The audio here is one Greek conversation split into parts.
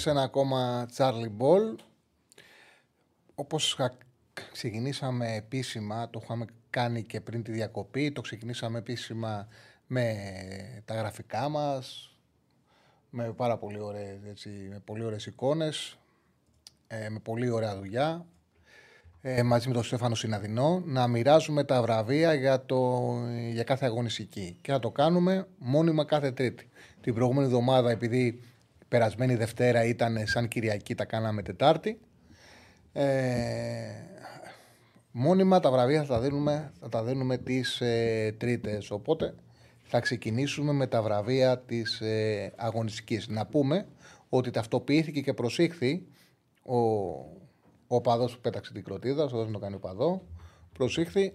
Σε ένα ακόμα Charlie Ball. Όπως ξεκινήσαμε επίσημα, το είχαμε κάνει και πριν τη διακοπή, το ξεκινήσαμε επίσημα με τα γραφικά μας, με πάρα πολύ ωραίες, έτσι, με πολύ ωραίες εικόνες, ε, με πολύ ωραία δουλειά, ε, μαζί με τον Στέφανο Συναδεινό, να μοιράζουμε τα βραβεία για, το, για κάθε αγωνιστική. Και να το κάνουμε μόνιμα κάθε Τρίτη. Την προηγούμενη εβδομάδα, επειδή περασμένη Δευτέρα ήταν σαν Κυριακή, τα κάναμε Τετάρτη. Ε, μόνιμα τα βραβεία θα τα δίνουμε, θα τα δίνουμε τις ε, Τρίτες. Οπότε θα ξεκινήσουμε με τα βραβεία της ε, αγωνιστικής. Να πούμε ότι ταυτοποιήθηκε και προσήχθη ο, ο παδός που πέταξε την κροτίδα, όσο δεν το κάνει ο παδό, προσήχθη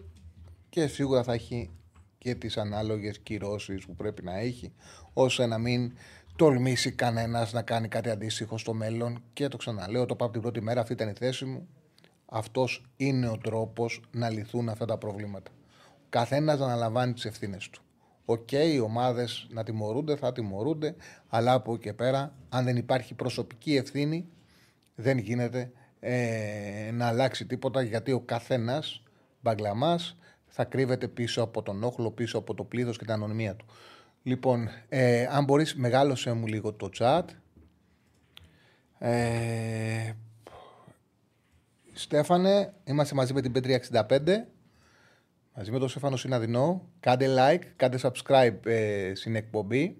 και σίγουρα θα έχει και τις ανάλογες κυρώσεις που πρέπει να έχει, ώστε να μην τολμήσει κανένας να κάνει κάτι αντίστοιχο στο μέλλον. Και το ξαναλέω, το πάω από την πρώτη μέρα, αυτή ήταν η θέση μου. Αυτός είναι ο τρόπος να λυθούν αυτά τα προβλήματα. Καθένας να αναλαμβάνει τις ευθύνες του. OK, okay, οι ομάδες να τιμωρούνται, θα τιμωρούνται, αλλά από εκεί και πέρα, αν δεν υπάρχει προσωπική ευθύνη, δεν γίνεται ε, να αλλάξει τίποτα γιατί ο καθένας μπαγλαμάς θα κρύβεται πίσω από τον όχλο, πίσω από το πλήθος και την ανωνυμία του. Λοιπόν, ε, αν μπορείς μεγάλωσε μου λίγο το chat. Ε, Στέφανε, είμαστε μαζί με την P365. Μαζί με τον Στέφανο Συναδεινό. Κάντε like, κάντε subscribe ε, στην εκπομπή.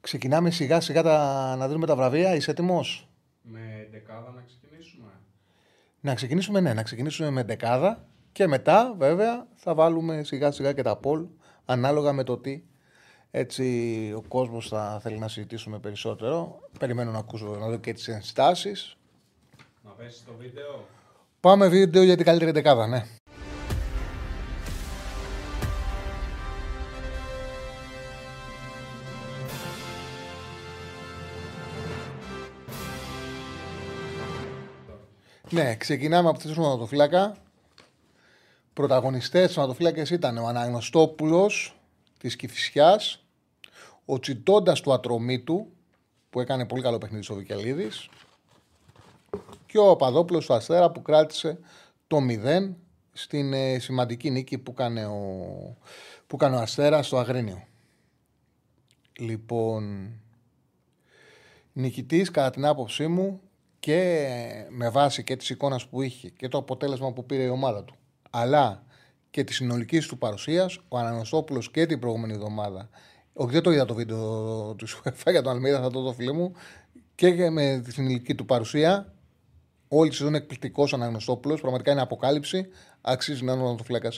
Ξεκινάμε σιγά σιγά τα, να δίνουμε τα βραβεία. Είσαι έτοιμος; Με δεκάδα να ξεκινήσουμε. Να ξεκινήσουμε, ναι, να ξεκινήσουμε με δεκάδα. Και μετά, βέβαια, θα βάλουμε σιγά σιγά και τα poll ανάλογα με το τι έτσι ο κόσμος θα θέλει να συζητήσουμε περισσότερο. Περιμένω να ακούσω να δω και τις ενστάσεις. Να πέσει το βίντεο. Πάμε βίντεο για την καλύτερη δεκάδα, ναι. Ναι, ξεκινάμε από τη σωματοφύλακα. Πρωταγωνιστές σωματοφύλακες ήταν ο Αναγνωστόπουλος της Κηφισιάς, ο Τσιτώντας του Ατρωμίτου, που έκανε πολύ καλό παιχνίδι στο Βικελίδης, και ο Παδόπουλος του Αστέρα που κράτησε το 0 στην ε, σημαντική νίκη που έκανε ο, που έκανε ο Αστέρα στο Αγρίνιο. Λοιπόν, νικητής κατά την άποψή μου και με βάση και τη εικόνα που είχε και το αποτέλεσμα που πήρε η ομάδα του αλλά και τη συνολική του παρουσίας, ο Αναναστόπουλο και την προηγούμενη εβδομάδα όχι, δεν το είδα το βίντεο του Σουεφά για τον Αλμίδα, θα το δω φίλε μου. Και με τη συνολική του παρουσία, όλη τη σεζόν εκπληκτικός ο Αναγνωστόπουλος. Πραγματικά είναι αποκάλυψη. Αξίζει να είναι ο φλέκα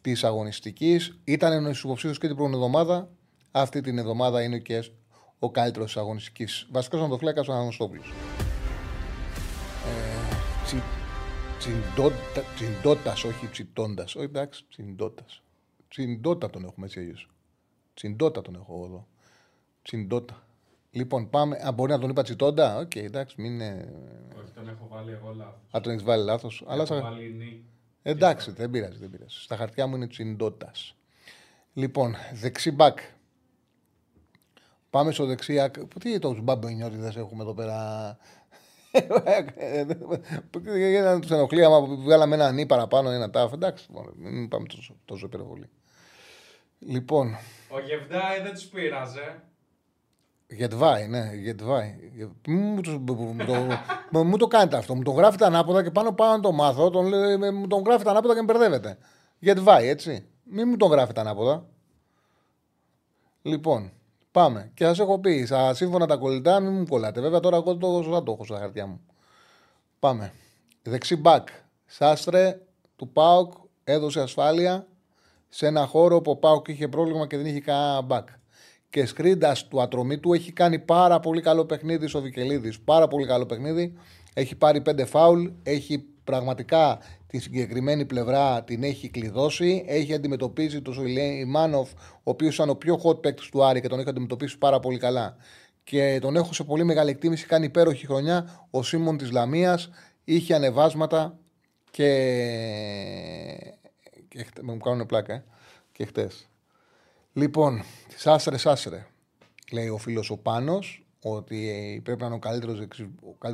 της αγωνιστικής. Ήταν ένας υποψήφιος και την προηγούμενη εβδομάδα. Αυτή την εβδομάδα είναι και ο καλύτερος της αγωνιστικής. Βασικός νοτοφλέκα ο Αναγνωστόπουλος. Ε, Τσιντότα, όχι τσιτώντας. Όχι εντάξει, τσιντότας. Τσιντότα τον έχουμε έτσι αλλιώς. Τσιντότα τον έχω εδώ. Τσιντότα. Λοιπόν, πάμε. Α, μπορεί να τον είπα τσιτόντα; Οκ, okay, εντάξει, μην είναι. Όχι, τον έχω βάλει εγώ λάθος. Α, τον έχεις βάλει λάθος. Αλλά σα... βάλει Εντάξει, δεν πειράζει, δεν πειράζει. Στα χαρτιά μου είναι τσιντότας. Λοιπόν, δεξί μπακ. Πάμε στο δεξί. Τι το μπαμπενιώτιδε έχουμε εδώ πέρα; Για να τους ενοχλεί, άμα βγάλαμε ένα νι παραπάνω, ένα τάφ. Εντάξει, μην πάμε τόσο, τόσο υπερβολή. Λοιπόν. Ο Γεβδάη δεν τους πείραζε. Γετβάη, ναι, Γετβάη. Μου, το, μου το κάνετε αυτό. Μου τον γράφετε ανάποδα και πάνω πάω να το μάθω. Τον, μου τον γράφετε ανάποδα και με μπερδεύετε. Γετβάη, έτσι. Μην μου τον γράφετε ανάποδα. Λοιπόν, πάμε. Και σας έχω πει, σα σύμφωνα τα κολλητά, μην μου κολλάτε. Βέβαια τώρα εγώ το, θα το έχω στα χαρτιά μου. Πάμε. Δεξί μπακ. Σάστρε του Πάουκ έδωσε ασφάλεια σε ένα χώρο που ο Πάουκ είχε πρόβλημα και δεν είχε κανένα μπακ. και Σκρίντας του Ατρωμίτου έχει κάνει πάρα πολύ καλό παιχνίδι στο Βικελίδης. Πάρα πολύ καλό παιχνίδι. Έχει πάρει πέντε φάουλ. Έχει πραγματικά τη συγκεκριμένη πλευρά την έχει κλειδώσει. Έχει αντιμετωπίσει τον Σουλεϊμάνοφ, ο οποίος ήταν ο πιο hot παίκτης του Άρη και τον έχει αντιμετωπίσει πάρα πολύ καλά. Και τον έχω σε πολύ μεγάλη εκτίμηση. Κάνει υπέροχη χρονιά. Ο Σίμων της Λαμίας είχε ανεβάσματα και. Και χτε... μου κάνουν πλάκα, ε. και χτες. Λοιπόν, σάσρε, σάσρε. Λέει ο φίλος ο Πάνος ότι πρέπει να είναι ο καλύτερος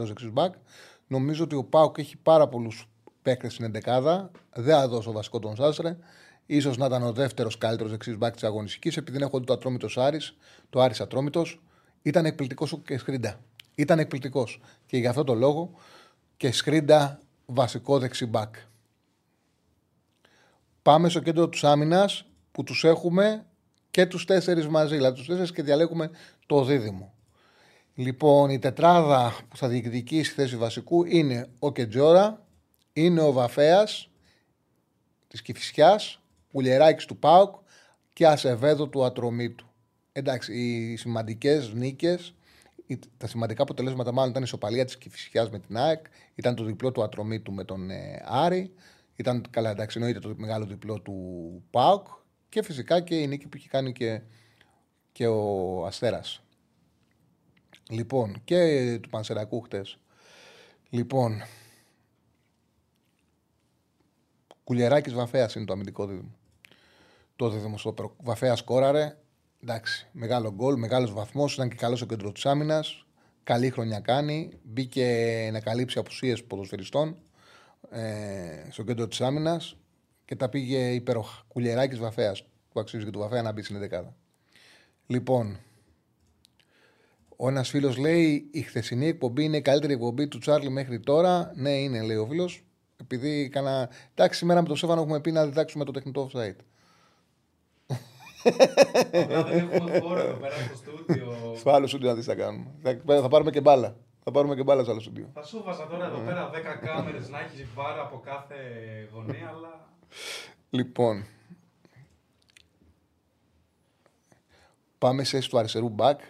δεξί μπακ. Νομίζω ότι ο Πάουκ έχει πάρα πολλούς παίκτες στην εντεκάδα. Δεν θα δώσω βασικό τον Σάσρε. σω να ήταν ο δεύτερος καλύτερος δεξί μπακ της αγωνιστικής, επειδή έχω δει το ατρόμητος Άρης, το Άρης Ατρόμητος. Ήταν εκπληκτικός και Σκρίντα. Ήταν εκπληκτικός. Και γι' αυτό το λόγο και Σκρίντα βασικό δεξί μπακ. Πάμε στο κέντρο του άμυνας που τους έχουμε και τους τέσσερις μαζί. Δηλαδή τους τέσσερις και διαλέγουμε το δίδυμο. Λοιπόν, η τετράδα που θα διεκδικήσει θέση βασικού είναι ο Κετζόρα, είναι ο Βαφέας της Κυφυσιάς, Ουλιεράκη του Πάουκ και Ασεβέδο του Ατρωμίτου. Εντάξει, οι σημαντικές νίκες, τα σημαντικά αποτελέσματα μάλλον ήταν η ισοπαλία της Κυφυσιάς με την ΑΕΚ, ήταν το διπλό του Ατρωμίτου με τον ε, Άρη, ήταν καλά, εντάξει, εννοείται το μεγάλο διπλό του Πάουκ και φυσικά και η νίκη που έχει κάνει και, και ο Αστέρας. Λοιπόν, και του Πανσερακού χτες. Λοιπόν, Κουλιεράκη Βαφέας είναι το αμυντικό δίδυμο. Το δίδυμο στο Βαφέας κόραρε. Εντάξει, μεγάλο γκολ, μεγάλος βαθμός. Ήταν και καλός στο κέντρο της άμυνας. Καλή χρονιά κάνει. Μπήκε να καλύψει απουσίες ποδοσφαιριστών ε, στο κέντρο της άμυνας και τα πήγε υπέροχα. Κουλιεράκη Βαφέας. Που αξίζει και του Βαφέα να μπει στην 11. Λοιπόν, ο ένας φίλος λέει: Η χθεσινή εκπομπή είναι η καλύτερη εκπομπή του Τσάρλι μέχρι τώρα. Ναι, είναι, λέει ο φίλος. Επειδή έκανα. Εντάξει, σήμερα με το Σέφανο έχουμε πει να διδάξουμε το τεχνητό offside. δεν έχουμε χώρο εδώ πέρα στο στούντιο. Στο άλλο στούντιο να δεις τι θα κάνουμε. Θα, θα πάρουμε και μπάλα. Θα πάρουμε και μπάλα στο άλλο στούντιο. Θα σου βάζα τώρα εδώ πέρα 10 κάμερες να έχεις βάρα από κάθε γωνία, αλλά. Λοιπόν. Πάμε σε του αριστερού μπακ.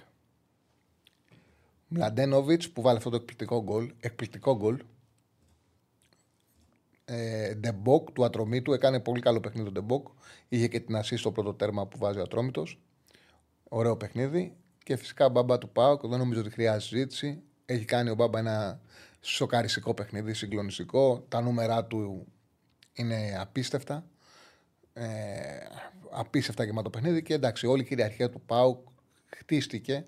Μλαντένοβιτς που 'βαλε αυτό το εκπληκτικό γκολ. Εκπληκτικό γκολ. Ε, Ντεμπόκ του Ατρομήτου έκανε πολύ καλό παιχνίδι ο Ντεμπόκ. Είχε και την ασίστ στο πρώτο τέρμα που βάζει ο Ατρόμητος. Ωραίο παιχνίδι. Και φυσικά Μπάμπα του ΠΑΟΚ. Δεν νομίζω ότι χρειάζεται συζήτηση. Έχει κάνει ο Μπάμπα ένα σοκαριστικό παιχνίδι, συγκλονιστικό. Τα νούμερά του είναι απίστευτα. Ε, απίστευτα και με το παιχνίδι. Και εντάξει, όλη η κυριαρχία του ΠΑΟΚ χτίστηκε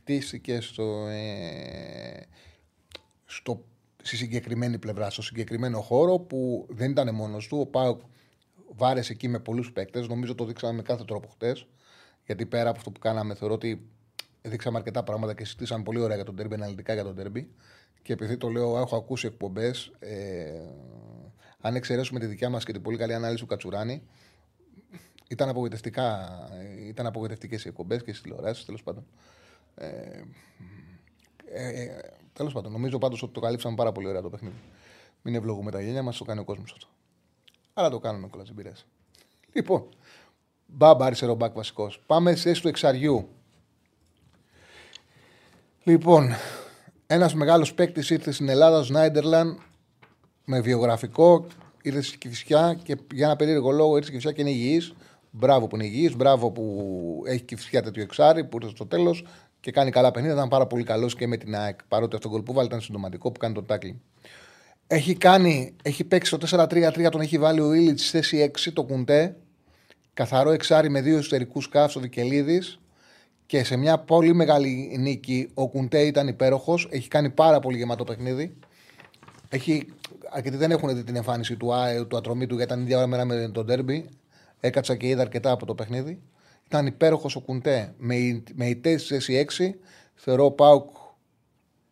χτίστηκε στο, ε, στο, στη συγκεκριμένη πλευρά, στο συγκεκριμένο χώρο που δεν ήταν μόνος του. Ο Πάουκ βάρεσε εκεί με πολλούς παίκτες. Νομίζω το δείξαμε με κάθε τρόπο χτες. Γιατί πέρα από αυτό που κάναμε, θεωρώ ότι δείξαμε αρκετά πράγματα και συζητήσαμε πολύ ωραία για τον τέρμπι, αναλυτικά για τον τέρμπι. Και επειδή το λέω, έχω ακούσει εκπομπές. Ε, αν εξαιρέσουμε τη δικιά μας και την πολύ καλή ανάλυση του Κατσουράνη, ήταν, απογοητευτικά, ήταν απογοητευτικές οι εκπομπές και στις τηλεοράσεις, τέλος πάντων. Ε, ε, ε, Τέλος πάντων, νομίζω πάντως ότι το καλύψαμε πάρα πολύ ωραία το παιχνίδι. Μην ευλογούμε τα γένια μας, το κάνει ο κόσμος αυτό. Αλλά το κάνουμε κιόλα, δεν πειράζει. Λοιπόν, μπάμπα αριστερό μπακ βασικός. Πάμε σε του εξαριού. Λοιπόν, ένας μεγάλος παίκτης ήρθε στην Ελλάδα, ο Σνάιντερλαν, με βιογραφικό. Ήρθε στη Κυφσιά και για ένα περίεργο λόγο ήρθε στη Κυφσιά και είναι υγιής. Μπράβο που είναι υγιής, μπράβο που έχει Κυφσιά τέτοιο εξάρι που ήρθε στο τέλος και κάνει καλά παιχνίδια. Ήταν πάρα πολύ καλός και με την ΑΕΚ. Παρότι αυτό το γκολ που βάλει ήταν συντοματικό που κάνει τον τάκλι. Έχει, κάνει, έχει παίξει το 4-3-3, τον έχει βάλει ο Ήλιτ στη θέση 6, το κουντέ. Καθαρό εξάρι με δύο εσωτερικούς κάφου ο Βικελίδης. Και σε μια πολύ μεγάλη νίκη ο Κουντέ ήταν υπέροχος. Έχει κάνει πάρα πολύ γεμάτο παιχνίδι. Έχει, αρκετοί δεν έχουν δει την εμφάνιση του, του ατρωμίτου γιατί ήταν ίδια ώρα με τον Τέρμπι. Έκατσα και είδα αρκετά από το παιχνίδι. Ήταν υπέροχος ο Κουντέ με, με η θέση 6. Θεωρώ ο Πάουκ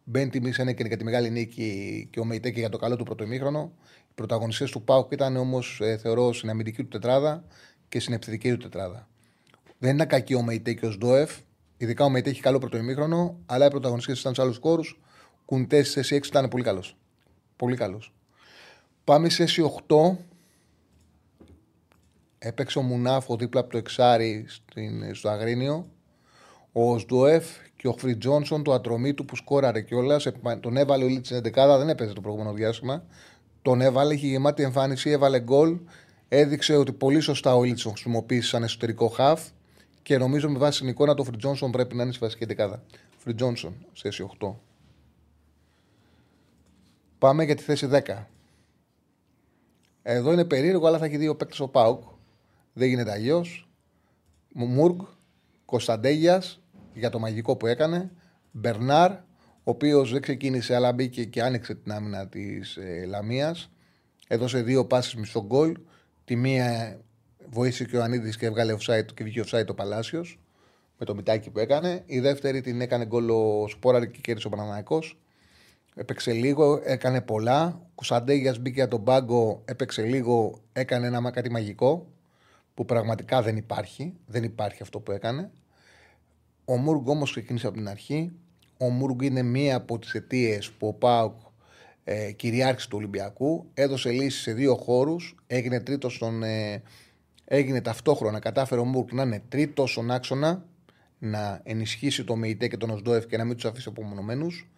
μπαίνει τιμή σε και για τη μεγάλη νίκη και ο Μεϊτέ και για το καλό του πρωτοεμίχρονο. Οι πρωταγωνιστές του Πάουκ ήταν όμως, ε, θεωρώ, στην αμυντική του τετράδα και στην επιθετική του τετράδα. Δεν είναι κακή ο Μεϊτέ και ο Σντόεφ. Ειδικά ο Μεϊτέ έχει καλό πρωτοεμίχρονο, αλλά οι πρωταγωνιστές ήταν σε άλλους χώρου. Κουντές σε 6 ήταν πολύ καλός. Πολύ καλός. Πάμε σε 8 Έπαιξε ο Μουνάφο δίπλα από το Εξάρι στην, στο Αγρίνιο. Ο Σντοεφ και ο Χρυ Τζόνσον, το ατρομή του που σκόραρε κιόλας. Τον έβαλε ο Λίτς 11, δεν έπαιζε το προηγούμενο διάστημα. Τον έβαλε, είχε γεμάτη εμφάνιση, έβαλε γκολ. Έδειξε ότι πολύ σωστά ο Λίτς τον χρησιμοποίησε σαν εσωτερικό χαφ. Και νομίζω με βάση την εικόνα του Χρυ Τζόνσον πρέπει να είναι στη βασική δεκάδα. Χρυ Τζόνσον, θέση 8. Πάμε για τη θέση 10. Εδώ είναι περίεργο, αλλά θα έχει δύο παίκτες ο Πάουκ. Δεν γίνεται αλλιώς. Μουργκ, Κωνσταντέγιας για το μαγικό που έκανε. Μπερνάρ, ο οποίος δεν ξεκίνησε, αλλά μπήκε και άνοιξε την άμυνα της ε, Λαμίας. Έδωσε δύο πάσει μισό γκολ. Τη μία βοήθησε και ο Ανίδης και έβγαλε offside και βγήκε offside το Παλάσιος με το μητάκι που έκανε. Η δεύτερη την έκανε γκολ ο Σπόραρη και κέρδισε ο Παναναναϊκός. Έπαιξε λίγο, έκανε πολλά. Κουσαντέγια μπήκε από τον πάγκο, έπαιξε λίγο, έκανε ένα κάτι μαγικό που πραγματικά δεν υπάρχει. Δεν υπάρχει αυτό που έκανε. Ο Μούργκ όμως ξεκίνησε από την αρχή. Ο Μούργκ είναι μία από τις αιτίες που ο Πάουκ ε, κυριάρχησε του Ολυμπιακού. Έδωσε λύση σε δύο χώρους. Έγινε τρίτος στον. Ε, έγινε ταυτόχρονα. Κατάφερε ο Μούργκ να είναι τρίτος στον άξονα. Να ενισχύσει το ΜΕΙΤΕ και τον Οσδόεφ και να μην τους αφήσει απομονωμένους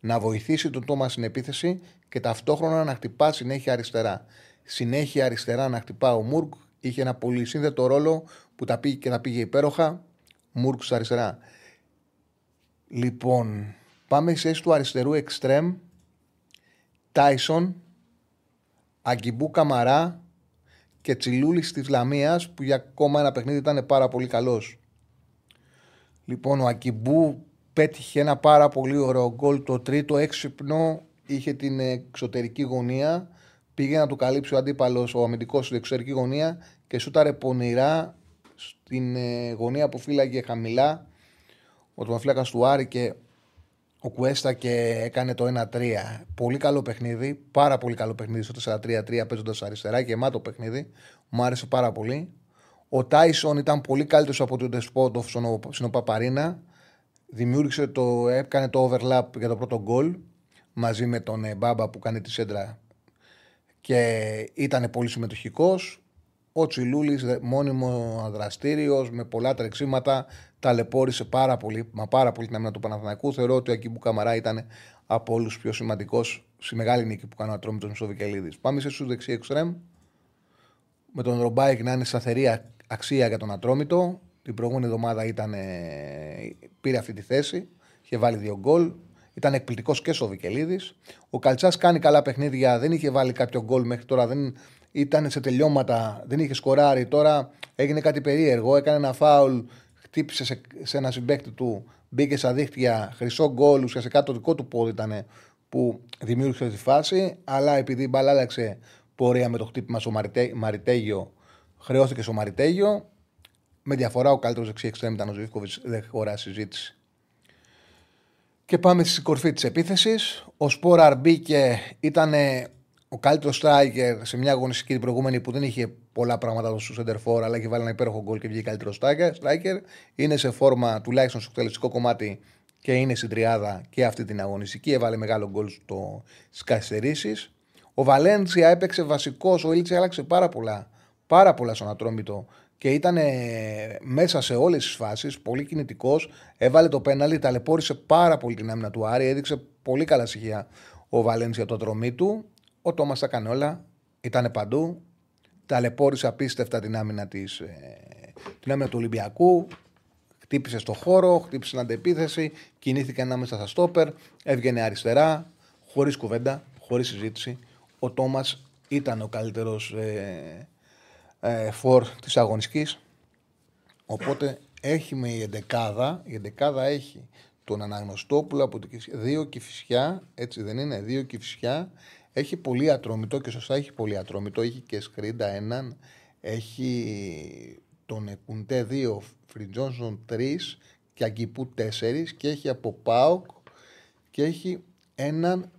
να βοηθήσει τον Τόμας στην επίθεση και ταυτόχρονα να χτυπά συνέχεια αριστερά. Συνέχεια αριστερά να χτυπά ο Μουρκ. Είχε ένα πολύ σύνδετο ρόλο που τα πήγε και τα πήγε υπέροχα. Μουρκ στα αριστερά. Λοιπόν, πάμε σε του αριστερού εξτρέμ. Τάισον, Αγκιμπού Καμαρά και Τσιλούλης της Λαμίας που για ακόμα ένα παιχνίδι ήταν πάρα πολύ καλός. Λοιπόν, ο Αγκιμπού πέτυχε ένα πάρα πολύ ωραίο γκολ. Το τρίτο έξυπνο είχε την εξωτερική γωνία. Πήγε να του καλύψει ο αντίπαλος, ο αμυντικός στην εξωτερική γωνία και σούταρε πονηρά στην ε, γωνία που φύλαγε χαμηλά. Ο τομαφυλάκα του Άρη και ο Κουέστα και έκανε το 1-3. Πολύ καλό παιχνίδι. Πάρα πολύ καλό παιχνίδι στο 4-3-3 παίζοντας αριστερά. Γεμάτο παιχνίδι. Μου άρεσε πάρα πολύ. Ο Τάισον ήταν πολύ καλύτερος από τον Ντεσπότοφ στον Παπαρίνα δημιούργησε το, έκανε το overlap για το πρώτο γκολ μαζί με τον ε, Μπάμπα που κάνει τη σέντρα και ήταν πολύ συμμετοχικός. Ο Τσιλούλης, μόνιμο δραστήριο, με πολλά τρεξίματα, ταλαιπώρησε πάρα πολύ, μα πάρα πολύ την άμυνα του Παναθηναϊκού. Θεωρώ ότι ο Ακίμπου Καμαρά ήταν από όλους πιο σημαντικός στη μεγάλη νίκη που κάνει ο Ατρόμητος με τον Τσοβικελίδη. Πάμε σε στου δεξί εξτρέμ. Με τον Ρομπάικ να είναι σταθερή αξία για τον Ατρόμητο. Την προηγούμενη εβδομάδα ήταν, πήρε αυτή τη θέση. Είχε βάλει δύο γκολ. Ήταν εκπληκτικός και ο Βικελίδη. Ο Καλτσάς κάνει καλά παιχνίδια. Δεν είχε βάλει κάποιο γκολ μέχρι τώρα. Δεν ήταν σε τελειώματα. Δεν είχε σκοράρει. Τώρα έγινε κάτι περίεργο. Έκανε ένα φάουλ. Χτύπησε σε, σε ένα συμπαίκτη του. Μπήκε στα δίχτυα. Χρυσό γκολ. Ουσιαστικά το δικό του πόδι ήταν που δημιούργησε τη φάση. Αλλά επειδή η μπαλά άλλαξε πορεία με το χτύπημα στο Μαριτέγιο, χρεώθηκε στο Μαριτέγιο. Με διαφορά ο καλύτερος δεξί εξτρέμ ήταν ο Ζήφκοβιτς, δεν χωρά συζήτηση. Και πάμε στη κορφή της επίθεσης. Ο Σπόραρ μπήκε, ήταν ο καλύτερος striker σε μια αγωνιστική την προηγούμενη που δεν είχε πολλά πράγματα στο Σεντερφόρ, αλλά είχε βάλει ένα υπέροχο γκολ και βγήκε καλύτερος striker. Είναι σε φόρμα τουλάχιστον στο εκτελεστικό κομμάτι και είναι στην τριάδα και αυτή την αγωνιστική. Έβαλε μεγάλο γκολ στι καθυστερήσει. Ο Βαλένσια έπαιξε βασικός, ο Ήλτσε άλλαξε πάρα πολλά, πάρα πολλά στον Ατρόμητο και ήταν μέσα σε όλες τις φάσεις, πολύ κινητικός. Έβαλε το πέναλι, ταλαιπώρησε πάρα πολύ την άμυνα του Άρη, έδειξε πολύ καλά στοιχεία ο Βαλένσια το δρομή του. Ο Τόμας τα έκανε όλα, ήταν παντού. Ταλαιπώρησε απίστευτα την άμυνα, της, ε, την άμυνα του Ολυμπιακού. Χτύπησε στο χώρο, χτύπησε την αντεπίθεση, κινήθηκε ανάμεσα στα στόπερ, έβγαινε αριστερά, χωρίς κουβέντα, χωρίς συζήτηση. Ο Τόμας ήταν ο καλύτερος ε, ε, φορ της αγωνιστικής. Οπότε έχει με η εντεκάδα, η εντεκάδα έχει τον Αναγνωστόπουλο από την δύο κυφισιά, έτσι δεν είναι, δύο κυφισιά. Έχει πολύ ατρόμητο και σωστά έχει πολύ ατρόμητο. Έχει και Σκρίντα έναν, έχει τον Εκουντέ δύο, Φριτζόνσον τρεις και Αγκυπού τέσσερις και έχει από Πάοκ και έχει έναν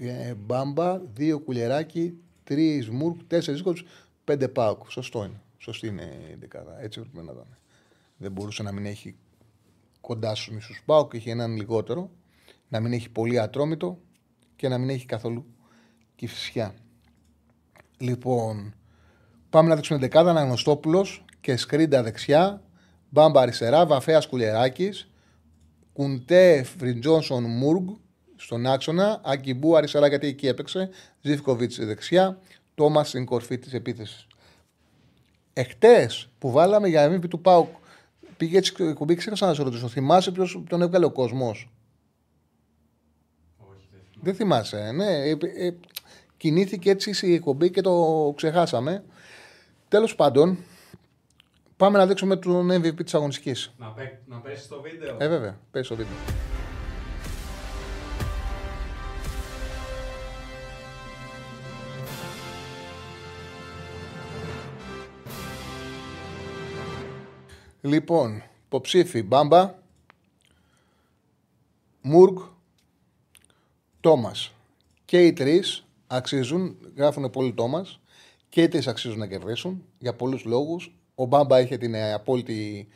ε, μπάμπα, δύο κουλεράκι, τρεις μουρκ, τέσσερις Πέντε πάοκ. Σωστό είναι. Σωστή είναι η δεκάδα. Έτσι έπρεπε να ήταν. Δεν μπορούσε να μην έχει κοντά στους μισούς πάοκ. Είχε έναν λιγότερο. Να μην έχει πολύ ατρόμητο και να μην έχει καθόλου κυφσιά. Λοιπόν, πάμε να δείξουμε δεκάδα. Αναγνωστόπουλος και σκρίντα δεξιά. Μπάμπα αριστερά. Βαφέας κουλεράκη. Κουντέ, Φριτζόνσον, Μουργκ στον άξονα. Ακιμπού αριστερά γιατί εκεί έπαιξε. Ζήφκοβιτς δεξιά. Τόμας στην κορφή της επίθεσης. Εχθές που βάλαμε για MVP του Πάουκ πήγε έτσι η κουμπί, ξέχασα να σε ρωτήσω. Θυμάσαι ποιος τον έβγαλε ο κόσμος; Όχι, δεν θυμάμαι. Δεν θυμάσαι, ναι. Ε, ε, κινήθηκε έτσι η εκπομπή και το ξεχάσαμε. Τέλος πάντων, πάμε να δείξουμε τον MVP της αγωνιστικής. Να, πέ, να πέσει το βίντεο. Ε, βέβαια, πες το βίντεο. Λοιπόν, υποψήφι Μπάμπα, Μουργκ, Τόμας. Και οι τρεις αξίζουν, γράφουν πολύ Τόμας, και οι τρεις αξίζουν να κερδίσουν για πολλούς λόγους. Ο Μπάμπα είχε την ε, απόλυτη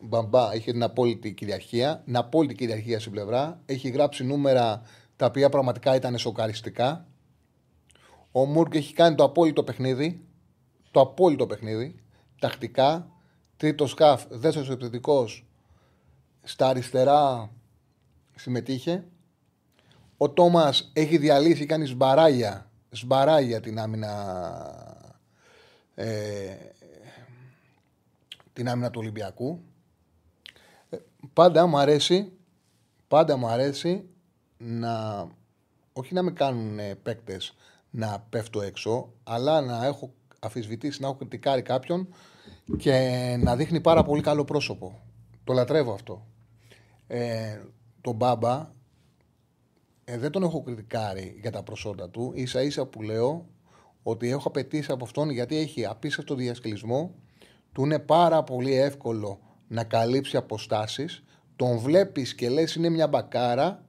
Μπαμπά είχε την απόλυτη κυριαρχία. Την απόλυτη κυριαρχία στην πλευρά. Έχει γράψει νούμερα τα οποία πραγματικά ήταν σοκαριστικά. Ο Μούρκ έχει κάνει το απόλυτο παιχνίδι. Το απόλυτο παιχνίδι. Τακτικά. Τρίτος σκαφ, δεύτερος επιθετικός. Στα αριστερά συμμετείχε. Ο Τόμας έχει διαλύσει, κάνει σμπαράγια, σμπαράγια την άμυνα. Ε, την άμυνα του Ολυμπιακού. Ε, πάντα μου αρέσει, πάντα μου αρέσει να, όχι να με κάνουν ε, παίκτες να πέφτω έξω, αλλά να έχω αφισβητήσει, να έχω κριτικάρει κάποιον και να δείχνει πάρα πολύ καλό πρόσωπο. Το λατρεύω αυτό. Ε, τον Μπάμπα ε, δεν τον έχω κριτικάρει για τα προσόντα του. Ίσα ίσα που λέω ότι έχω απαιτήσει από αυτόν γιατί έχει απίστευτο διασκελισμό. Του είναι πάρα πολύ εύκολο να καλύψει αποστάσεις. Τον βλέπεις και λες είναι μια μπακάρα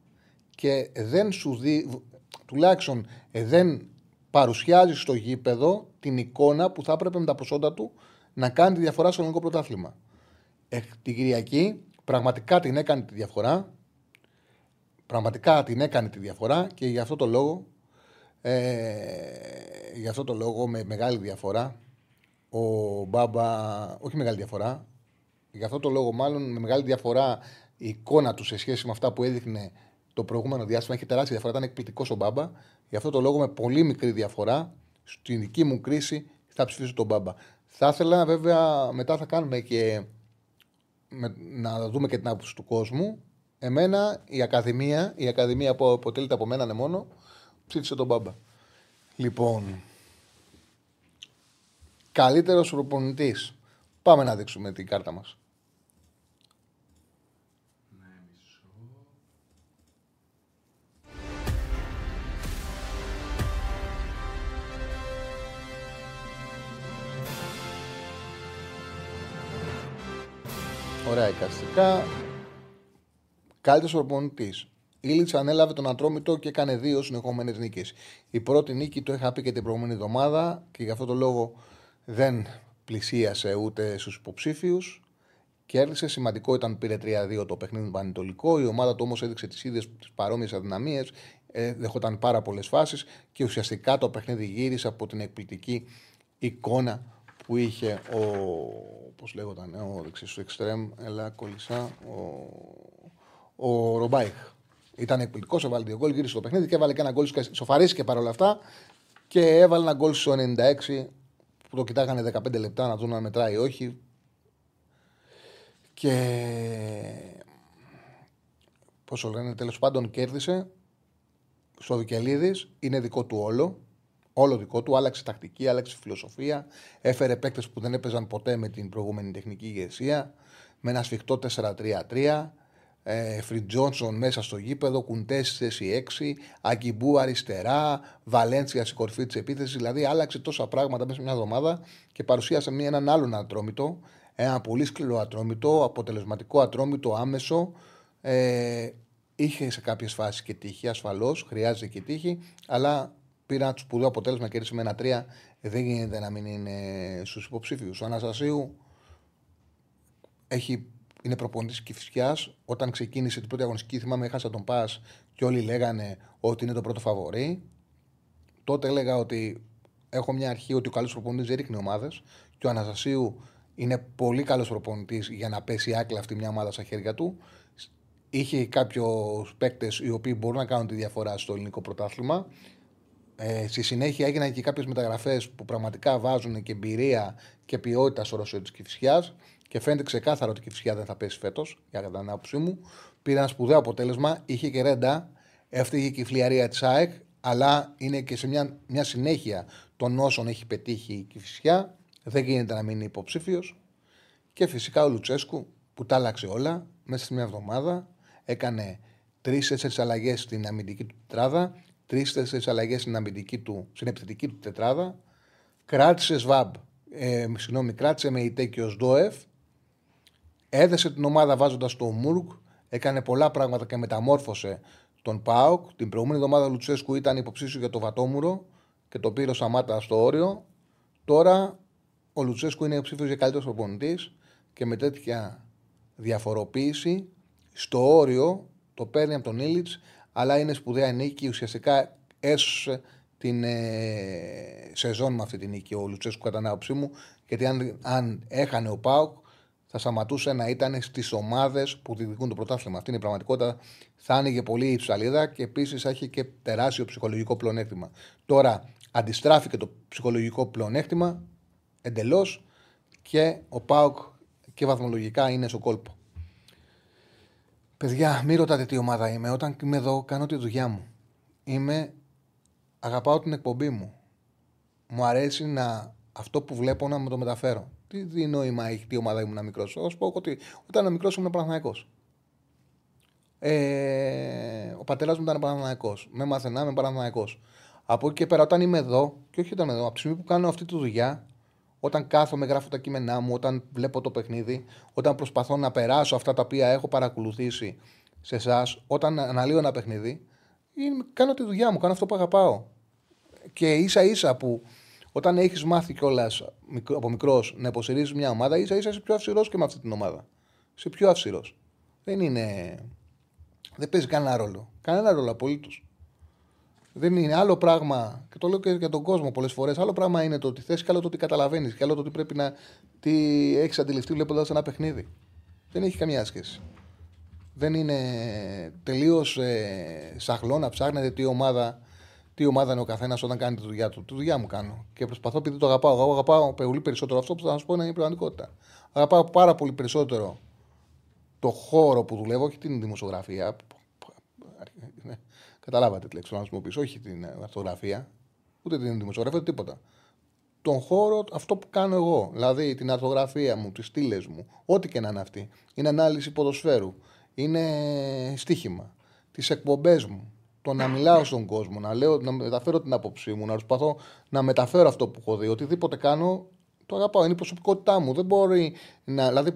και δεν σου δει, τουλάχιστον ε, δεν παρουσιάζει στο γήπεδο την εικόνα που θα έπρεπε με τα προσόντα του να κάνει τη διαφορά στο ελληνικό πρωτάθλημα. Ε, την Κυριακή πραγματικά την έκανε τη διαφορά. Πραγματικά την έκανε τη διαφορά και γι' αυτό το λόγο ε, γι' αυτό το λόγο με μεγάλη διαφορά ο Μπάμπα, όχι μεγάλη διαφορά, γι' αυτό το λόγο μάλλον με μεγάλη διαφορά η εικόνα του σε σχέση με αυτά που έδειχνε το προηγούμενο διάστημα έχει τεράστια διαφορά. Ήταν εκπληκτικός ο Μπάμπα. Γι' αυτό το λόγο με πολύ μικρή διαφορά στην δική μου κρίση θα ψηφίσω τον Μπάμπα. Θα ήθελα βέβαια μετά θα κάνουμε και με, να δούμε και την άποψη του κόσμου. Εμένα η Ακαδημία, η Ακαδημία που αποτελείται από μένα ναι μόνο, ψήφισε τον Μπάμπα. Λοιπόν, καλύτερος προπονητής. Πάμε να δείξουμε την κάρτα μας. Ναι, μισό. Ωραία εικαστικά. Καλύτερο προπονητής. Ήλιτ ανέλαβε τον Ατρόμητο και έκανε δύο συνεχόμενες νίκες. Η πρώτη νίκη το είχα πει και την προηγούμενη εβδομάδα και γι' αυτό το λόγο δεν πλησίασε ούτε στους υποψήφιους. Κέρδισε. Σημαντικό ήταν που πήρε 3-2 το παιχνίδι του Πανετολικό. Η ομάδα του όμως έδειξε τις ίδιες παρόμοιες αδυναμίες. Ε, δεχόταν πάρα πολλές φάσεις και ουσιαστικά το παιχνίδι γύρισε από την εκπληκτική εικόνα που είχε ο. Πώς λέγονταν, ε, ο δεξί του εξτρέμ, ελά, κολλησά, ο, ο Ρομπάιχ. Ήταν εκπληκτικός, έβαλε δύο γκολ, γύρισε το παιχνίδι και έβαλε και ένα γκολ. Σοφαρίστηκε παρόλα αυτά και έβαλε ένα γκολ στο 96 που το κοιτάγανε 15 λεπτά να δουν αν μετράει ή όχι. Και. Πόσο λένε, τέλος πάντων κέρδισε. Στο Βικελίδη είναι δικό του όλο. Όλο δικό του. Άλλαξε τακτική, άλλαξε φιλοσοφία. Έφερε παίκτες που δεν έπαιζαν ποτέ με την προηγούμενη τεχνική ηγεσία. Με ένα σφιχτό 4-3-3. Ε, Φριτ Τζόνσον μέσα στο γήπεδο, Κουντές στη θέση 6, Αγκιμπού αριστερά, Βαλέντσια στην κορφή της επίθεσης. Δηλαδή άλλαξε τόσα πράγματα μέσα σε μια εβδομάδα και παρουσίασε μια, έναν άλλον ατρόμητο. Ένα πολύ σκληρό ατρόμητο, αποτελεσματικό ατρόμητο, άμεσο. Ε, είχε σε κάποιες φάσεις και τύχη, ασφαλώς, χρειάζεται και τύχη, αλλά πήρε ένα σπουδαίο αποτέλεσμα και με ένα τρία. Ε, δεν γίνεται να μην είναι στους υποψήφιους. Ο Αναστασίου έχει, είναι προπονητής κυφσιά. Όταν ξεκίνησε την πρώτη αγωνιστική, θυμάμαι, έχασα τον Πας και όλοι λέγανε ότι είναι το πρώτο φαβορή. Τότε έλεγα ότι έχω μια αρχή ότι ο καλός προπονητής δεν ρίχνει ομάδες και ο Αναστασίου είναι πολύ καλός προπονητής για να πέσει άκλα αυτή μια ομάδα στα χέρια του. είχε κάποιους παίκτες οι οποίοι μπορούν να κάνουν τη διαφορά στο ελληνικό πρωτάθλημα. Ε, στη συνέχεια έγιναν και κάποιες μεταγραφές που πραγματικά βάζουν και εμπειρία και ποιότητα στο ρωσίο της Κυφυσιά και φαίνεται ξεκάθαρο ότι η Κυφυσιά δεν θα πέσει φέτος, για κατά την άποψή μου. Πήρε ένα σπουδαίο αποτέλεσμα, είχε και ρέντα, έφταιγε και η φλιαρία της ΑΕΚ, αλλά είναι και σε μια, μια συνέχεια των όσων έχει πετύχει η Κυφυσιά. Δεν γίνεται να μείνει υποψήφιος. Και φυσικά ο Λουτσέσκου που τα άλλαξε όλα μέσα σε μια εβδομάδα. Έκανε τρει-τέσσερι αλλαγές στην αμυντική του τετράδα, τρει-τέσσερι αλλαγές στην, αμυντική του, στην επιθετική του τετράδα. Κράτησε Σβάμπ, ε, συγγνώμη, κράτησε με Ιτέκη ω Ντόεφ. Έδεσε την ομάδα βάζοντας το Μούργκ. Έκανε πολλά πράγματα και μεταμόρφωσε τον Πάοκ. Την προηγούμενη εβδομάδα ο Λουτσέσκου ήταν υποψήφιος για το Βατόμουρο και το πήρε ο Σαμάτα στο όριο. Τώρα ο Λουτσέσκου είναι ψήφιο για καλύτερος προπονητής και με τέτοια διαφοροποίηση στο όριο το παίρνει από τον Ήλιτς, αλλά είναι σπουδαία νίκη. Ουσιαστικά έσωσε την ε, σεζόν με αυτή την νίκη ο Λουτσέσκου κατά την άποψή μου. Γιατί αν, αν έχανε ο Πάουκ, θα σταματούσε να ήταν στις ομάδες που διεκδικούν το πρωτάθλημα. Αυτή είναι η πραγματικότητα. Θα άνοιγε πολύ η ψαλίδα και επίσης θα έχει και τεράστιο ψυχολογικό πλεονέκτημα. Τώρα αντιστράφηκε το ψυχολογικό πλεονέκτημα εντελώς και ο Πάουκ και βαθμολογικά είναι στο κόλπο. Παιδιά, μην ρωτάτε τι ομάδα είμαι. Όταν είμαι εδώ, κάνω τη δουλειά μου. Είμαι. Αγαπάω την εκπομπή μου. Μου αρέσει να αυτό που βλέπω να με το μεταφέρω. Τι, τι νόημα έχει τι ομάδα ήμουν μικρός. Θα σου πω ότι όταν ήμουν μικρός ήμουν Παναθυναϊκό. Ε, ο πατέρας μου ήταν Παναθυναϊκό. Με μάθαινα, είμαι Παναθυναϊκό. Από εκεί και πέρα, όταν είμαι εδώ, και όχι όταν είμαι εδώ, από τη στιγμή που κάνω αυτή τη δουλειά, όταν κάθομαι, γράφω τα κείμενά μου, όταν βλέπω το παιχνίδι, όταν προσπαθώ να περάσω αυτά τα οποία έχω παρακολουθήσει σε εσάς, όταν αναλύω ένα παιχνίδι, κάνω τη δουλειά μου, κάνω αυτό που αγαπάω. Και ίσα ίσα που όταν έχεις μάθει κιόλας από μικρός να υποστηρίζει μια ομάδα, ίσα ίσα είσαι πιο αυστηρός και με αυτή την ομάδα. Είσαι πιο αυστηρός. Δεν είναι. Δεν παίζει κανένα ρόλο. Κανένα ρόλο απολύτως. Δεν είναι άλλο πράγμα, και το λέω και για τον κόσμο πολλές φορές. Άλλο πράγμα είναι το ότι θες και άλλο το ότι καταλαβαίνεις και άλλο το ότι πρέπει να. τι έχεις αντιληφθεί βλέποντας ένα παιχνίδι. Δεν έχει καμία σχέση. Δεν είναι τελείως ε, σαχλό να ψάχνετε τι ομάδα, τι ομάδα είναι ο καθένας όταν κάνει τη δουλειά του; Τη δουλειά μου κάνω. Και προσπαθώ επειδή το αγαπάω. Εγώ αγαπάω πολύ περισσότερο αυτό που θα σα πω είναι η πραγματικότητα. Αγαπάω πάρα πολύ περισσότερο το χώρο που δουλεύω, όχι την δημοσιογραφία. Καταλάβατε τη λέξη να χρησιμοποιήσω, όχι την αρθογραφία, ούτε την δημοσιογραφία, ούτε τίποτα. Τον χώρο, αυτό που κάνω εγώ, δηλαδή την αρθογραφία μου, τις στήλες μου, ό,τι και να είναι αυτή. Είναι ανάλυση ποδοσφαίρου, είναι στοίχημα. Τις εκπομπές μου, το να μιλάω στον κόσμο, να, λέω, να μεταφέρω την άποψή μου, να προσπαθώ να μεταφέρω αυτό που έχω δει. Οτιδήποτε κάνω, το αγαπάω. Είναι η προσωπικότητά μου. Δεν μπορεί να. Δηλαδή,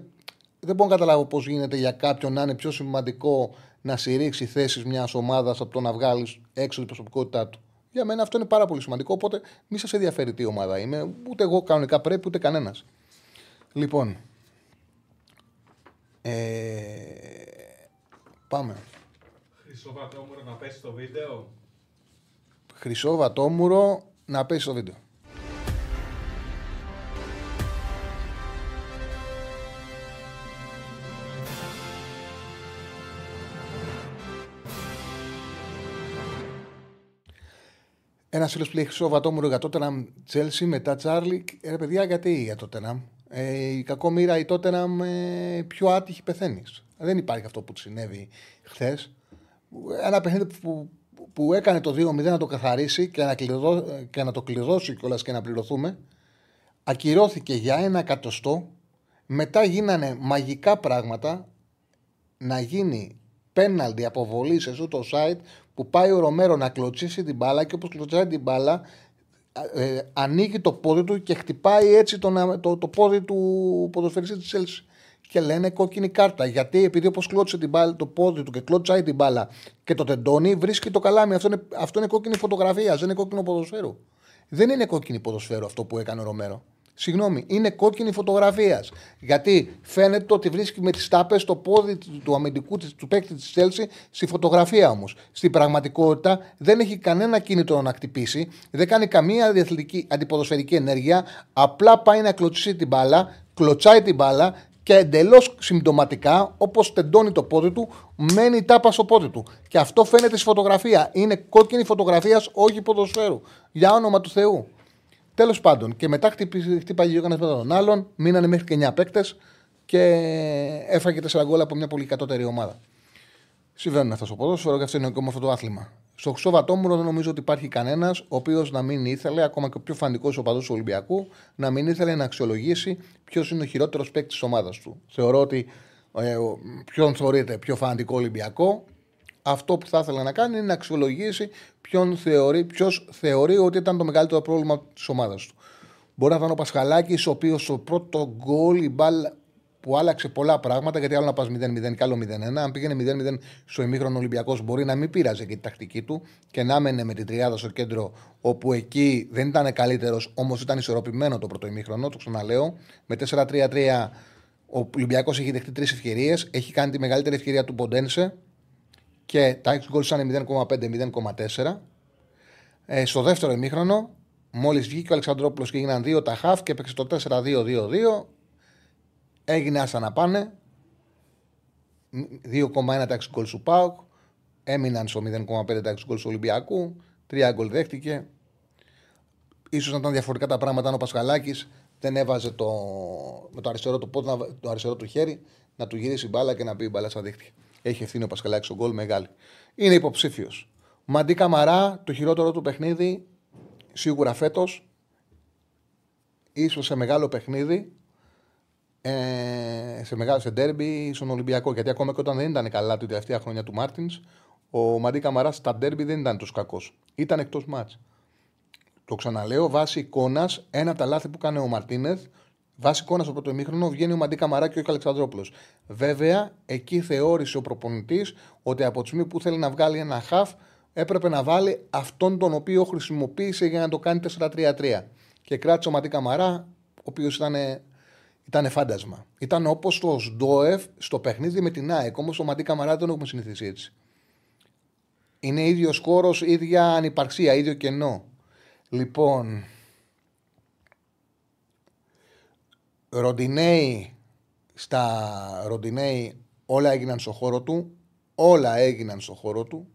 δεν μπορώ να καταλάβω πώς γίνεται για κάποιον να είναι πιο σημαντικό να συρρήξει θέσεις μιας ομάδας από το να βγάλεις έξω την προσωπικότητά του. Για μένα αυτό είναι πάρα πολύ σημαντικό. Οπότε μη σας ενδιαφέρει τι ομάδα είμαι. Ούτε εγώ κανονικά πρέπει, ούτε κανένας. Λοιπόν. Ε, πάμε. Χρυσό βατόμουρο να πέσει το βίντεο. Χρυσό βατόμουρο να πέσει το βίντεο. Ένας φίλος που λέει Χρυσό Βατόμουρο για τότε να Τσέλσι μετά Τσάρλι. Ε, ρε παιδιά, γιατί για τότε να. Ε, η κακό μοίρα η τότε να ε, πιο άτυχη πεθαίνεις. Δεν υπάρχει αυτό που του συνέβη χθες. Ένα παιχνίδι που, που έκανε το 2-0 να το καθαρίσει και να, κλειδώ, και να το κλειδώσει κιόλας και να πληρωθούμε. Ακυρώθηκε για ένα εκατοστό. Μετά γίνανε μαγικά πράγματα να γίνει πέναλτι αποβολή σε αυτό το site που πάει ο Ρομέρο να κλωτσίσει την μπάλα και όπως κλωτσάει την μπάλα, ε, ανοίγει το πόδι του και χτυπάει έτσι το, το, το πόδι του ποδοσφαιριστή της Έλση. Και λένε κόκκινη κάρτα. Γιατί επειδή όπως κλώτσε την μπάλα, το πόδι του και κλωτσάει την μπάλα και το τεντώνει, βρίσκει το καλάμι. Αυτό είναι, αυτό είναι κόκκινη φωτογραφία, δεν είναι κόκκινο ποδοσφαίρου. Δεν είναι κόκκινη ποδοσφαίρου αυτό που έκανε ο Ρομέρο. Συγγνώμη, είναι κόκκινη φωτογραφία. Γιατί φαίνεται ότι βρίσκει με τις τάπες το πόδι του αμυντικού του παίκτη της Τσέλση στη φωτογραφία όμως. Στην πραγματικότητα δεν έχει κανένα κίνητρο να χτυπήσει, δεν κάνει καμία διαθλητική αντιποδοσφαιρική ενέργεια. Απλά πάει να κλωτσίσει την μπάλα, κλωτσάει την μπάλα και εντελώς συμπτωματικά, όπως τεντώνει το πόδι του, μένει η τάπα στο πόδι του. Και αυτό φαίνεται στη φωτογραφία. Είναι κόκκινη φωτογραφία, όχι ποδοσφαίρου. Για όνομα του Θεού. Τέλος πάντων, και μετά χτύπαγε ο ένα μετά τον άλλον, μείνανε μέχρι και 9 παίκτες και έφαγε 4 γκολ από μια πολύ κατώτερη ομάδα. Συμβαίνουν αυτά στο ποδόσφαιρο και αυτό είναι ακόμα αυτό το άθλημα. Στο Χρυσό Βατόμουρο δεν νομίζω ότι υπάρχει κανένας ο οποίος να μην ήθελε, ακόμα και ο πιο φανικό οπαδός του Ολυμπιακού, να μην ήθελε να αξιολογήσει ποιος είναι ο χειρότερος παίκτης της ομάδας του. Θεωρώ ότι ε, ποιον θεωρείται πιο φανατικό Ολυμπιακό, αυτό που θα ήθελε να κάνει είναι να αξιολογήσει ποιον θεωρεί, ποιος θεωρεί ότι ήταν το μεγαλύτερο πρόβλημα της ομάδας του. Μπορεί να ήταν ο Πασχαλάκης, ο οποίος στο πρώτο γκολ η μπάλα που άλλαξε πολλά πράγματα, γιατί άλλο να πας 0-0 και άλλο 0-1. Αν πήγαινε 0-0 στο ημίχρονο Ολυμπιακός, μπορεί να μην πείραζε και τη τακτική του και να έμενε με την τριάδα στο κέντρο, όπου εκεί δεν ήταν καλύτερος, όμως ήταν ισορροπημένο το πρώτο ημίχρονο. Το ξαναλέω. Με 4-3-3 ο Ολυμπιακός έχει δεχτεί τρεις ευκαιρίες. Έχει κάνει τη μεγαλύτερη ευκαιρία του Ποντένσε και τα 6 γκολ ήταν 0,5-0,4. Ε, στο δεύτερο ημίχρονο, μόλις βγήκε ο Αλεξανδρόπουλος και έγιναν δύο τα χαφ και έπαιξε το 4-2-2-2 Έγινε άσα να πάνε. 2,1 τα 6 γκολ του Πάουκ. Έμειναν στο 0,5 τα 6 γκολ του Ολυμπιακού. 3 γκολ δέχτηκε. σω να ήταν διαφορετικά τα πράγματα αν ο Πασχαλάκης δεν έβαζε το, με το αριστερό του πόδι, το αριστερό του χέρι να του γυρίσει μπάλα και να πει μπάλα στα δίχτυα. Έχει ευθύνη ο Πασχαλάκης ο γκολ μεγάλη. Είναι υποψήφιος. Μαντί Καμαρά, το χειρότερο του παιχνίδι, σίγουρα φέτος, ίσως σε μεγάλο παιχνίδι, ε, σε μεγάλο σε ντέρμπι στον Ολυμπιακό. Γιατί ακόμα και όταν δεν ήταν καλά την τελευταία χρόνια του Μάρτινς, ο Μαντί Καμαράς στα ντέρμπι δεν ήταν τόσο κακός. Ήταν εκτός μάτς. Το ξαναλέω, βάσει εικόνας, ένα από τα λάθη που έκανε ο Μαρτίνεθ, βάσει εικόνας στο πρώτο ημίχρονο, βγαίνει ο Μαντί Καμαρά και ο Αλεξανδρόπουλος. Βέβαια, εκεί θεώρησε ο προπονητής ότι από τη στιγμή που θέλει να βγάλει ένα χαφ, έπρεπε να βάλει αυτόν τον οποίο χρησιμοποίησε για να το κάνει 4-3-3. Και κράτησε ο Μαντί Καμαρά, ο οποίος ήταν ήταν φάντασμα. Ήταν όπως το Σντόεφ στο παιχνίδι με την ΑΕΚ. Όμως το Μαντί Καμαρά δεν έχουμε συνηθίσει έτσι. Είναι ίδιος χώρος, ίδια ανυπαρξία, ίδιο κενό. Λοιπόν. Ροντινέι στα Ροντινέι όλα έγιναν στο χώρο του. Όλα έγιναν στο χώρο του.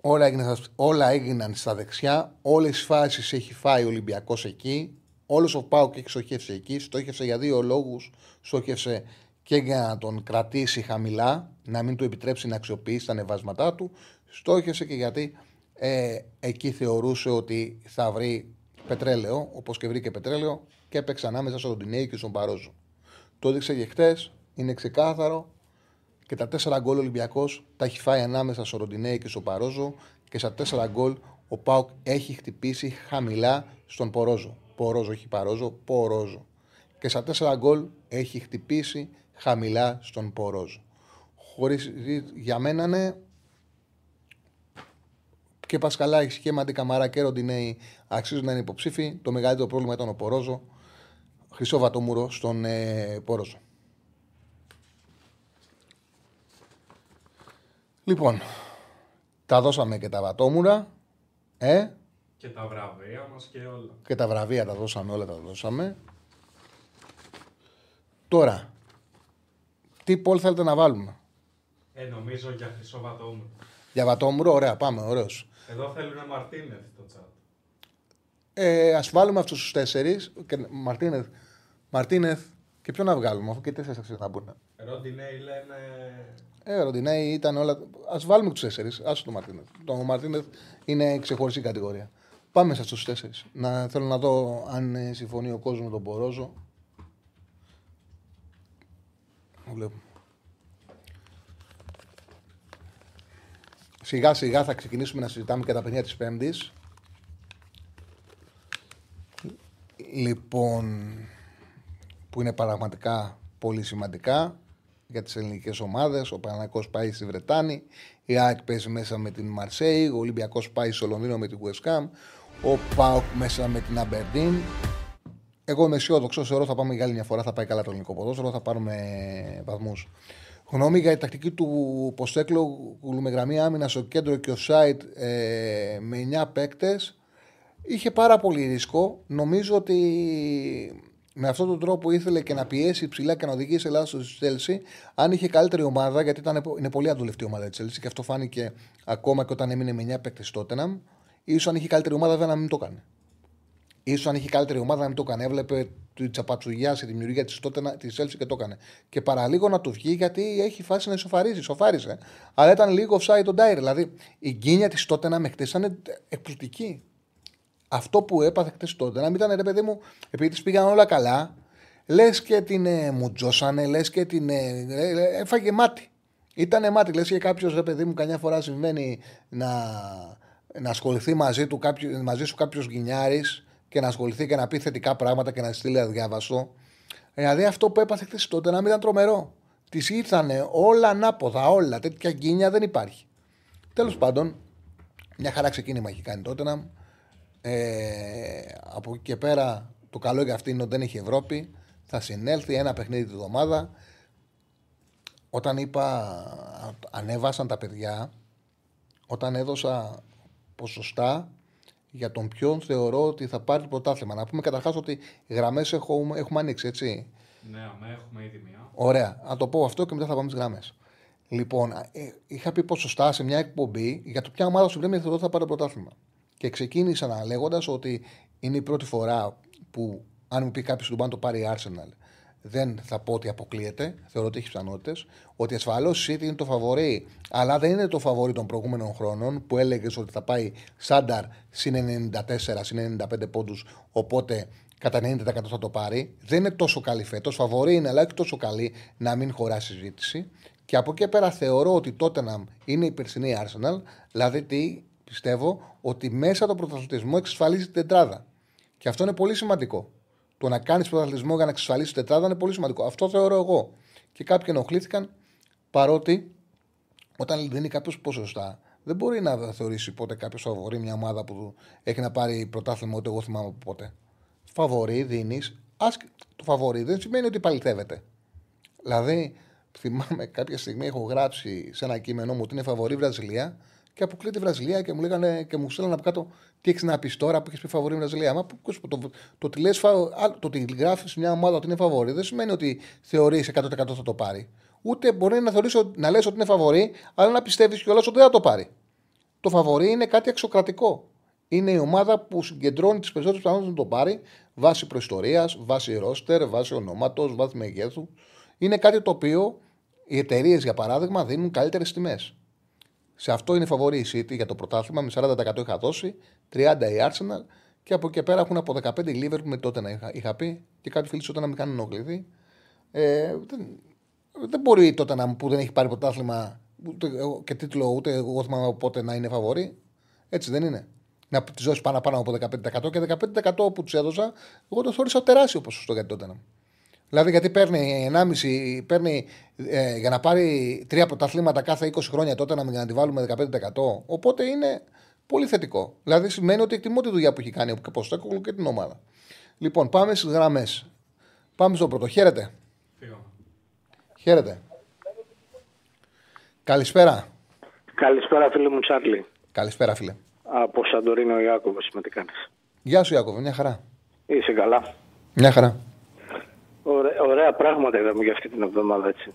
Όλα έγιναν, όλα έγιναν στα δεξιά. Όλες τις φάσεις έχει φάει ο Ολυμπιακός εκεί. Όλος ο Πάουκ έχει στοχεύσει εκεί. Στόχευσε για δύο λόγους. Στόχευσε και για να τον κρατήσει χαμηλά, να μην του επιτρέψει να αξιοποιήσει τα ανεβάσματά του. Στόχευσε και γιατί ε, εκεί θεωρούσε ότι θα βρει πετρέλαιο, όπως και βρήκε πετρέλαιο, και έπαιξε ανάμεσα στον Τινέη και στον Παρόζο. Το έδειξε και χτε, είναι ξεκάθαρο και τα τέσσερα γκολ Ολυμπιακός τα έχει φάει ανάμεσα στον Ροντινέη και στον Παρόζο και στα τέσσερα γκολ ο Πάουκ έχει χτυπήσει χαμηλά στον Πορόζο. Πορόζο, όχι Παρόζο, Πορόζο. Και στα τέσσερα γκολ έχει χτυπήσει χαμηλά στον Πορόζο. Χωρίς, για μένα είναι και Πασκαλάκη και Μαντί Καμαρά και Ροντινέη αξίζουν να είναι υποψήφοι. Το μεγαλύτερο πρόβλημα ήταν ο Πορόζο. Χρυσό βατόμουρο στον ε, Πορόζο. Λοιπόν, τα δώσαμε και τα βατόμουρα. Ε, και τα βραβεία μας και όλα. Και τα βραβεία τα δώσαμε, όλα τα δώσαμε. Τώρα, τι πόλ θέλετε να βάλουμε; Ε, νομίζω για χρυσό βατόμουρο. Για βατόμουρο, ωραία, πάμε, ωραίος. Εδώ θέλουν Μαρτίνεθ το τσάτ. Ε, ας βάλουμε αυτούς τους τέσσερις. Μαρτίνεθ, Μαρτίνεθ και ποιο να βγάλουμε, αφού και τέσσερις θα μπουν. Ροντινέι λένε. Ε, Ροντινέι ήταν όλα. Α βάλουμε τους τέσσερις. Α το Μαρτίνεθ. Το Μαρτίνεθ είναι ξεχωριστή κατηγορία. Πάμε σε αυτούς τους τέσσερις. Να, θέλω να δω αν ε, συμφωνεί ο κόσμος με τον Πορόζο. Βλέπουμε. Σιγά σιγά θα ξεκινήσουμε να συζητάμε και τα παιδιά της Πέμπτης. Λοιπόν, που είναι πραγματικά πολύ σημαντικά για τις ελληνικές ομάδες. Ο Παναγικός πάει στη Βρετάνη, η ΑΕΚ παίζει μέσα με την Μαρσέη, ο Ολυμπιακός πάει στο Λονδίνο με την West Ham, ο Πάοκ μέσα με την Αμπερντίν. Εγώ είμαι αισιόδοξο. Θεωρώ θα πάμε για άλλη μια φορά. Θα πάει καλά το ελληνικό ποδόσφαιρο. Θα πάρουμε βαθμούς. Γνώμη για η τακτική του Ποστέκλου με γραμμή άμυνα στο κέντρο και ο Σάιτ ε, με 9 παίκτες. Είχε πάρα πολύ ρίσκο. Νομίζω ότι με αυτόν τον τρόπο ήθελε και να πιέσει ψηλά και να οδηγήσει Ελλάδα στο Chelsea. Αν είχε καλύτερη ομάδα, γιατί ήταν, είναι πολύ αντουλευτή ομάδα της Chelsea και αυτό φάνηκε ακόμα και όταν έμεινε με 9 παίκτες Tottenham, ίσως αν είχε καλύτερη ομάδα δεν να μην το έκανε. σω αν είχε καλύτερη ομάδα να μην το έκανε. Έβλεπε τη τσαπατσουγιά, τη δημιουργία της της Chelsea και το έκανε. Και παραλίγο να του βγει γιατί έχει φάση να ισοφαρίζει. Σοφάρισε. Αλλά ήταν λίγο offside τον Ντάιρ. Δηλαδή η γκίνια της Tottenham με ήταν εκπληκτική αυτό που έπαθε χτε τότε, να μην ήταν ρε παιδί μου, επειδή της πήγαν όλα καλά, λες και την ε, μουτζώσανε, λες και την. Ε, ε, έφαγε μάτι. Ήτανε μάτι. Λες και κάποιος ρε παιδί μου, καμιά φορά συμβαίνει να, να ασχοληθεί μαζί, του κάποιο, μαζί σου κάποιος γκινιάρη και να ασχοληθεί και να πει θετικά πράγματα και να στείλει αδιάβαστο. Δηλαδή αυτό που έπαθε χθες τότε να μην ήταν τρομερό. Της ήρθανε όλα ανάποδα, όλα. Τέτοια γκίνια δεν υπάρχει. Τέλος πάντων, μια χαρά ξεκίνημα έχει κάνει τότε να ε, από εκεί και πέρα το καλό για αυτήν είναι ότι δεν έχει Ευρώπη. Θα συνέλθει ένα παιχνίδι τη εβδομάδα. Όταν είπα ανέβασαν τα παιδιά, όταν έδωσα ποσοστά για τον ποιον θεωρώ ότι θα πάρει το πρωτάθλημα. Να πούμε καταρχάς ότι οι γραμμές έχουμε, έχουμε ανοίξει, έτσι. Ναι, έχουμε ήδη μία. Ωραία. Να το πω αυτό και μετά θα πάμε τι γραμμές. Λοιπόν, ε, είχα πει ποσοστά σε μια εκπομπή για το ποια ομάδα σου πρέπει θεωρώ θα πάρει το πρωτάθλημα. Και ξεκίνησα λέγοντας ότι είναι η πρώτη φορά που, αν μου πει κάποιος του το πάρει η Arsenal, δεν θα πω ότι αποκλείεται. Θεωρώ ότι έχει πιθανότητες. Ότι ασφαλώς η City είναι το φαβορή, αλλά δεν είναι το φαβορή των προηγούμενων χρόνων που έλεγες ότι θα πάει Σάνταρ συν 94, συν 95 πόντους. Οπότε κατά 90% θα το πάρει. Δεν είναι τόσο καλή φέτος. Φαβορή είναι, αλλά όχι τόσο καλή να μην χωρά συζήτηση. Και από εκεί πέρα θεωρώ ότι τότε να είναι η περσινή Arsenal, δηλαδή τι πιστεύω ότι μέσα το πρωταθλητισμό εξασφαλίζει την τετράδα. Και αυτό είναι πολύ σημαντικό. Το να κάνεις πρωταθλητισμό για να εξασφαλίσεις την τετράδα είναι πολύ σημαντικό. Αυτό θεωρώ εγώ. Και κάποιοι ενοχλήθηκαν παρότι όταν δίνει κάποιος ποσοστά, δεν μπορεί να θεωρήσει πότε κάποιος φαβορεί μια ομάδα που έχει να πάρει πρωτάθλημα ούτε εγώ θυμάμαι από πότε. Φαβορεί, δίνει. Το φαβορεί δεν σημαίνει ότι παληθεύεται. Δηλαδή, θυμάμαι κάποια στιγμή έχω γράψει σε ένα κείμενό μου ότι είναι φαβορή Βραζιλία και αποκλείεται η Βραζιλία και μου λέγανε και μου στέλνανε από κάτω τι έχεις να πεις τώρα που έχεις πει φαβορή Βραζιλία; Μα το, το, το, ότι λες, το ότι γράφεις μια ομάδα ότι είναι φαβορή δεν σημαίνει ότι θεωρείς 100% θα το πάρει. Ούτε μπορεί να, θεωρείς, να λες ότι είναι φαβορή, αλλά να πιστεύεις κιόλας ότι δεν θα το πάρει. Το φαβορή είναι κάτι εξωκρατικό. Είναι η ομάδα που συγκεντρώνει τις περισσότερες πιθανότητες να το πάρει βάσει προϊστορίας, βάσει ρόστερ, βάσει ονόματος, βάσει μεγέθου. Είναι κάτι το οποίο οι εταιρείες, για παράδειγμα, δίνουν καλύτερες τιμές. Σε αυτό είναι φαβορή η City για το πρωτάθλημα. Με 40% είχα δώσει, 30% η Arsenal και από εκεί πέρα έχουν από 15 η Liverpool με τότε να είχα, είχα πει και κάποιοι φίλοι όταν να μην κάνουν ενοχληθεί. Ε, δεν, δεν μπορεί τότε να που δεν έχει πάρει πρωτάθλημα ούτε, και τίτλο ούτε εγώ θυμάμαι πότε να είναι φαβορή. Έτσι δεν είναι. Να τη δώσεις πάνω, πάνω από 15% και 15% που τους έδωσα, εγώ το θεώρησα τεράστιο ποσοστό για τότε. Δηλαδή, γιατί παίρνει 1,5, παίρνει ε, για να πάρει τρία πρωταθλήματα κάθε 20 χρόνια τότε να μην να τη βάλουμε 15%. Οπότε είναι πολύ θετικό. Δηλαδή, σημαίνει ότι εκτιμώ τη δουλειά που έχει κάνει ο Ποστέκογλου και την ομάδα. Λοιπόν, πάμε στις γραμμές. Πάμε στο πρώτο. Χαίρετε. Χαίρετε. Καλησπέρα. Καλησπέρα, φίλε μου Τσάρλι. Καλησπέρα, φίλε. Από Σαντορίνο Ιάκωβος, με τι κάνεις; Γεια σου, Ιάκωβο, μια χαρά. Είσαι καλά. Μια χαρά. Ωραία, ωραία πράγματα είδαμε για αυτή την εβδομάδα έτσι.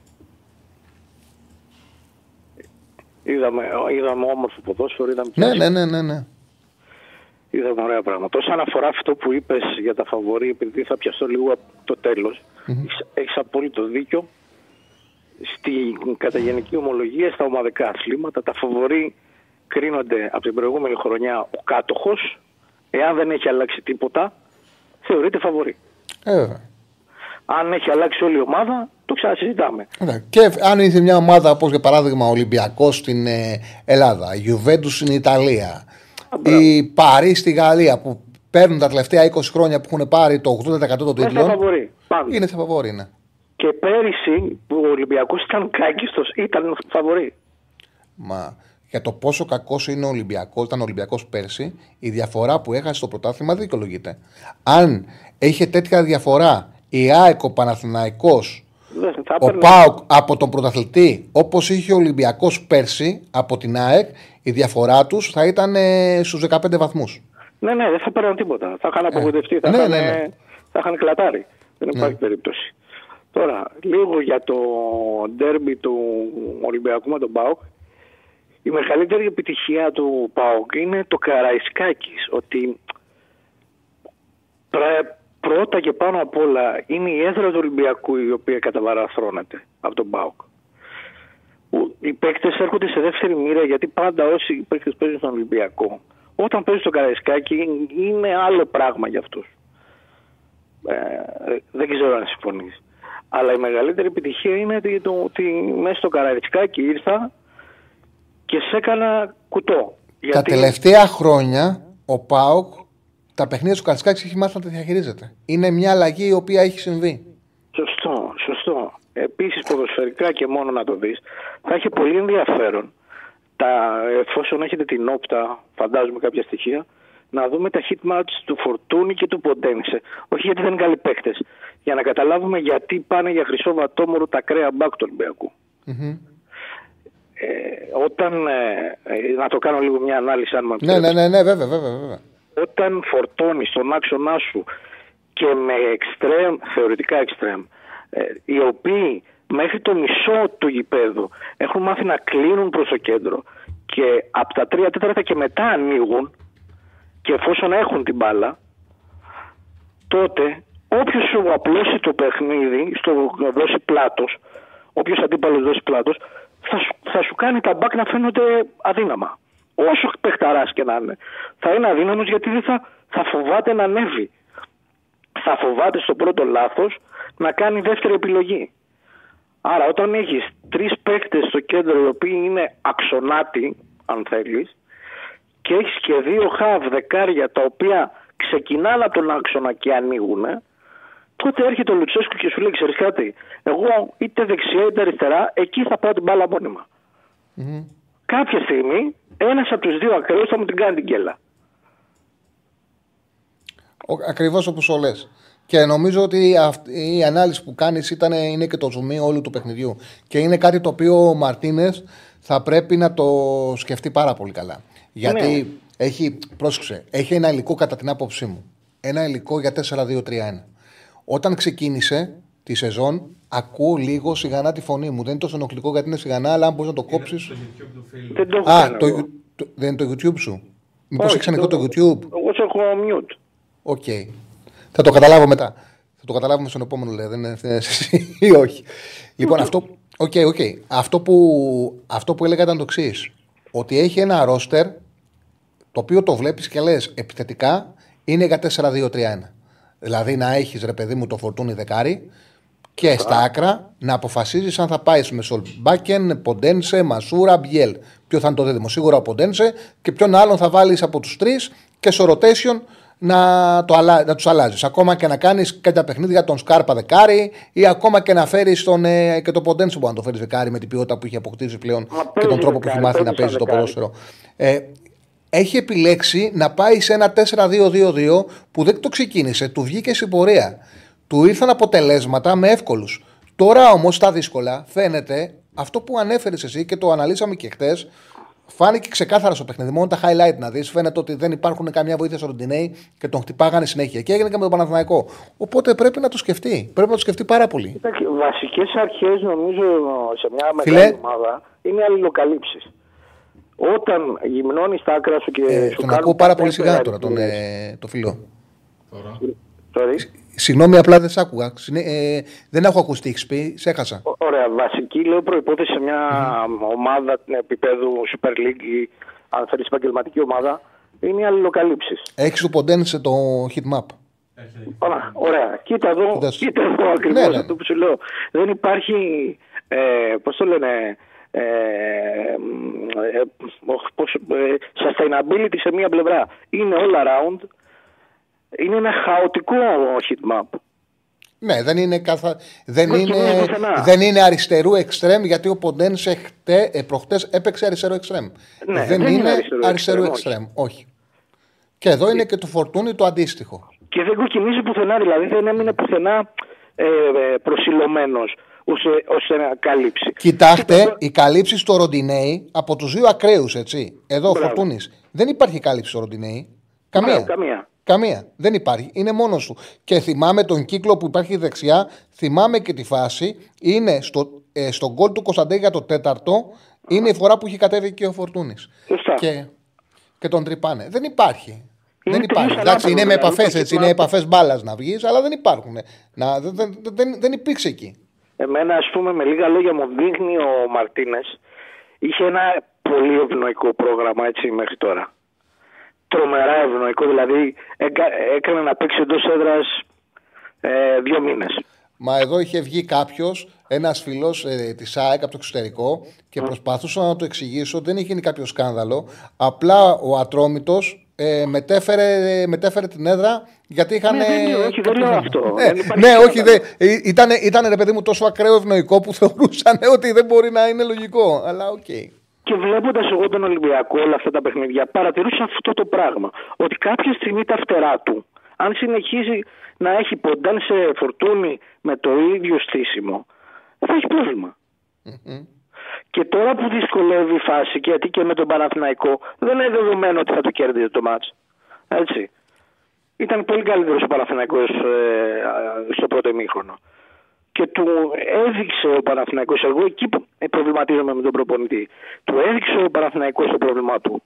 Είδαμε, είδαμε όμορφο ποδόσφαιρο, είδαμε ναι, ναι, ναι, ναι, ναι. Είδαμε ωραία πράγματα. Όσον αφορά αυτό που είπες για τα φαβορή, επειδή θα πιαστώ λίγο από το τέλος, mm-hmm. έχεις απόλυτο δίκιο. Στην καταγενική ομολογία, στα ομαδικά αθλήματα, τα φαβορή κρίνονται από την προηγούμενη χρονιά ο κάτοχος. Εάν δεν έχει αλλάξει τίποτα, θεωρείται φαβορή. Ε, αν έχει αλλάξει όλη η ομάδα, το ξανασυζητάμε. Και αν είναι μια ομάδα όπως για παράδειγμα ο Ολυμπιακός στην ε, Ελλάδα, η Γιουβέντους στην Ιταλία, η Παρή στη Γαλλία που παίρνουν τα τελευταία 20 χρόνια που έχουν πάρει το 80% των τίτλων. Είναι φαβορή. Είναι φαβορή, ναι. Και πέρυσι που ο Ολυμπιακός ήταν κάγκιστο, ήταν φαβορή. Μα για το πόσο κακός είναι ο Ολυμπιακός, ήταν ο Ολυμπιακός πέρσι, η διαφορά που έχασε στο πρωτάθλημα δικαιολογείται. Αν είχε τέτοια διαφορά η ΑΕΚ, ο Παναθηναϊκός, ο ΠΑΟΚ από τον πρωταθλητή, όπως είχε ο Ολυμπιακός πέρσι από την ΑΕΚ, η διαφορά τους θα ήταν ε, στους 15 βαθμούς. Ναι, ναι, δεν θα παίρνουν τίποτα. Θα είχαν απογοητευτεί, θα, ναι, είχαν, ναι, ναι. θα είχαν κλατάρει. Δεν υπάρχει περίπτωση. Τώρα, λίγο για το ντέρμπι του Ολυμπιακού με τον ΠΑΟΚ. Η μεγαλύτερη επιτυχία του ΠΑΟΚ είναι το Καραϊσκάκης. Ότι πρέ- πρώτα και πάνω απ' όλα είναι η έδρα του Ολυμπιακού η οποία καταβαραθρώνεται από τον ΠΑΟΚ. Ο- Οι παίκτες έρχονται σε δεύτερη μοίρα γιατί πάντα όσοι παίκτες παίζουν στον Ολυμπιακό, όταν παίζουν στο Καραϊσκάκι είναι άλλο πράγμα για αυτούς. Ε, δεν ξέρω αν συμφωνείς. Αλλά η μεγαλύτερη επιτυχία είναι ότι, το, ότι μέσα στο Καραϊσκάκι ήρθα και σε έκανα κουτό. Τα τελευταία χρόνια ο ΠΑΟΚ τα παιχνίδια του Καρσκάκη έχει μάθει να τα διαχειρίζεται. Είναι μια αλλαγή η οποία έχει συμβεί. Σωστό, σωστό. Επίσης ποδοσφαιρικά και μόνο να το δεις, θα έχει πολύ ενδιαφέρον τα, εφόσον έχετε την όπτα, φαντάζομαι κάποια στοιχεία, να δούμε τα hit match του Φορτούνη και του Ποντένσε. Όχι γιατί δεν είναι καλοί παίκτες, για να καταλάβουμε γιατί πάνε για χρυσό βατόμορο τα κρέα μπακ του ολυμπιακου Ε, όταν, ε, ε, να το κάνω λίγο μια ανάλυση αν μου Ναι, ναι, ναι, ναι, βέβαια, βέβαια. βέβαια. Όταν φορτώνει τον άξονά σου και με εξτρέμ, θεωρητικά εξτρέμ, ε, οι οποίοι μέχρι το μισό του γηπέδου έχουν μάθει να κλείνουν προς το κέντρο και από τα τρία τέταρτα και μετά ανοίγουν και εφόσον έχουν την μπάλα, τότε όποιος σου απλώσει το παιχνίδι, στο δώσει πλάτος, όποιος αντίπαλος δώσει πλάτος, θα σου, θα σου κάνει τα μπακ να φαίνονται αδύναμα. Όσο παιχταράς και να είναι. Θα είναι αδύναμος γιατί δεν θα, θα φοβάται να ανέβει. Θα φοβάται στο πρώτο λάθος να κάνει δεύτερη επιλογή. Άρα όταν έχεις τρεις παίκτες στο κέντρο οι οποίοι είναι αξονάτοι, αν θέλεις, και έχεις και δύο χαβ δεκάρια τα οποία ξεκινάνε από τον άξονα και ανοίγουν, τότε έρχεται ο Λουτσέσκου και σου λέει, ξέρεις κάτι, εγώ είτε δεξιά είτε αριστερά, εκεί θα πάω την μπάλα μόνιμα. Κάποια στιγμή, ένας από τους δύο ακραίους θα μου την κάνει την κέλα. Ακριβώς όπως το λες. Και νομίζω ότι αυτή η ανάλυση που κάνεις είναι και το ζουμί όλου του παιχνιδιού. Και είναι κάτι το οποίο ο Μαρτίνες θα πρέπει να το σκεφτεί πάρα πολύ καλά. Γιατί Ναι. έχει, πρόσεξε, έχει ένα υλικό κατά την άποψή μου. Ένα υλικό για 4-2-3-1. Όταν ξεκίνησε τη σεζόν, ακούω λίγο σιγανά τη φωνή μου. Δεν είναι τόσο ενοχλητικό γιατί είναι σιγανά, αλλά αν μπορείς να το κόψει. Στο YouTube του φίλου. Δεν το έχω Α, κάνει το, εγώ. το- δεν είναι το YouTube σου; Μήπως Όχι, έχει ανοιχτό το YouTube; Εγώ σε έχω mute. OK. Θα το καταλάβω μετά. Θα το καταλάβουμε στον επόμενο, λέει. Δεν είναι ευθύνη εσύ ή όχι. λοιπόν, αυτό, OK, OK. αυτό, που, αυτό που έλεγα ήταν το εξής. Ότι έχει ένα ρόστερ το οποίο το βλέπεις και λες επιθετικά είναι για 4-2-3-1. Δηλαδή να έχεις ρε παιδί μου το Φορτούνη δεκάρι και στα άκρα να αποφασίζεις αν θα πάεις με Σολμπάκεν, Ποντένσε, Μασούρα, Μπιέλ. Ποιο θα είναι το δίδυμο. Σίγουρα ο Ποντένσε και ποιον άλλον θα βάλεις από τους τρεις και στο rotation να, το αλλα... να τους αλλάζεις. Ακόμα και να κάνεις κάποια παιχνίδια τον Σκάρπα δεκάρι ή ακόμα και να φέρεις τον, ε, και τον Ποντένσε που να το φέρεις δεκάρι με την ποιότητα που έχει αποκτήσει πλέον Μα και παίζει τον τρόπο που έχει δεκάρι, μάθει να παίζει παίζει σαν το δεκάρι. ποδόσφαιρο. Ε, έχει επιλέξει να πάει σε ένα 4-2-2-2 που δεν το ξεκίνησε, του βγήκε στην πορεία. Του ήρθαν αποτελέσματα με εύκολους. Τώρα όμως τα δύσκολα φαίνεται αυτό που ανέφερες εσύ και το αναλύσαμε και χτες. Φάνηκε ξεκάθαρα στο παιχνίδι. Μόνο τα highlight να δεις. Φαίνεται ότι δεν υπάρχουν καμιά βοήθεια στο Ροντινέη και τον χτυπάγανε συνέχεια. Και έγινε και με τον Παναθηναϊκό. Οπότε πρέπει να το σκεφτεί. Πρέπει να το σκεφτεί πάρα πολύ. Βασικές αρχές νομίζω σε μια Φίλε. μεγάλη ομάδα είναι αλληλοκαλύψεις. Όταν γυμνώνεις τα άκρα σου και Ε, σου τον κάνουν ακούω πάρα πολύ τέσσερα σιγά τώρα τον, αριθμίες. ε, το φιλό. Τώρα. Sorry. Συγγνώμη, απλά δεν σ' άκουγα. Συνε- ε, δεν έχω ακουστεί, τι έχεις πει. Σε έχασα. Ω- Ωραία, βασική λέω προπόθεση σε μια ομάδα επίπεδου Super League ή αν θέλεις επαγγελματική ομάδα είναι οι αλληλοκαλύψεις. Έχεις του Ποντένσε το hit map. Έρχεται εκεί. Ωραία, ωραία. Κοίτα εδώ, Κοίτας. κοίτα εδώ ακριβώς Ναι, ναι. αυτό που σου λέω. Δεν υπάρχει, ε, πώς το λένε, ε, ε, οχ, πώς, ε, sustainability σε μία πλευρά. Είναι all around. Είναι ένα χαοτικό hit map. Ναι, δεν είναι, καθα... δεν Όχι, είναι, ναι, πουθενά. δεν είναι αριστερού εξτρέμ γιατί ο Ποντένσε χτε, ε, προχτές έπαιξε αριστερό εξτρέμ. Ναι, δεν, δεν είναι είναι αριστερό αριστερού εξτρέμ, εξτρέμ. Όχι. Και εδώ είναι και το φορτούνι το αντίστοιχο. Και δεν κοκκινίζει πουθενά, δηλαδή δεν έμεινε πουθενά ε, ε, προσιλωμένος ώστε, ώστε να καλύψει. Κοιτάξτε, οι καλύψεις στο Ροντινέη από τους δύο ακραίους, έτσι. Εδώ ο Μπράβο. Φορτούνη. Δεν υπάρχει κάλυψη στο Ροντινέη. Καμία. Μπράβο, καμία. Καμία. Δεν υπάρχει. Είναι μόνος του. Και θυμάμαι τον κύκλο που υπάρχει δεξιά, θυμάμαι και τη φάση. Είναι στο, ε, στον γκολ του Κωνσταντέ για το τέταρτο. Είναι η φορά που έχει κατέβει και ο Φορτούνης. Σωστά. Και, και τον τρυπάνε. Δεν υπάρχει. Είναι δεν υπάρχει. τελείως Εντάξει, είναι με ανάποδο, επαφές δηλαδή, έτσι. το Είναι κύπελο- επαφές μπάλας να βγεις, αλλά δεν υπάρχουν. Να, δεν, δεν, δεν, δεν υπήρξε εκεί. Εμένα, ας πούμε, με λίγα λόγια μου δείχνει ο Μαρτίνες είχε ένα πολύ ευνοϊκό πρόγραμμα έτσι μέχρι τώρα. Τρομερά ευνοϊκό, δηλαδή έκα- έκανε να παίξει εντός έδρας ε, δύο μήνες. Μα εδώ είχε βγει κάποιος, ένας φίλος ε, της ΑΕΚ από το εξωτερικό και προσπαθούσα να του εξηγήσω. Δεν είχε γίνει κάποιο σκάνδαλο. Απλά ο Ατρόμητος ε, μετέφερε, μετέφερε την έδρα γιατί είχαν. Ναι, δεν λέω, όχι, δεν λέω αυτό. Ναι, Δεν υπάρχει ναι σκάνδαλο. όχι. Δε, ε, ήταν, ήταν ρε παιδί μου τόσο ακραίο ευνοϊκό που θεωρούσαν ότι δεν μπορεί να είναι λογικό. Αλλά οκ. Και βλέποντας εγώ τον Ολυμπιακό όλα αυτά τα παιχνίδια, παρατηρούσα αυτό το πράγμα. Ότι κάποια στιγμή τα φτερά του, αν συνεχίζει να έχει Ποντένσε Φορτούνη με το ίδιο στήσιμο, θα έχει πρόβλημα. Και τώρα που δυσκολεύει η φάση, και γιατί και με τον Παναθηναϊκό, δεν είναι δεδομένο ότι θα το κέρδιζε το ματς. Έτσι. Ήταν πολύ καλύτερος ο Παναθηναϊκός ε, στο πρώτο ημίχρονο. Και του έδειξε ο Παναθηναϊκός, εγώ εκεί που προβληματίζομαι με τον προπονητή, του έδειξε ο Παναθηναϊκός το πρόβλημά του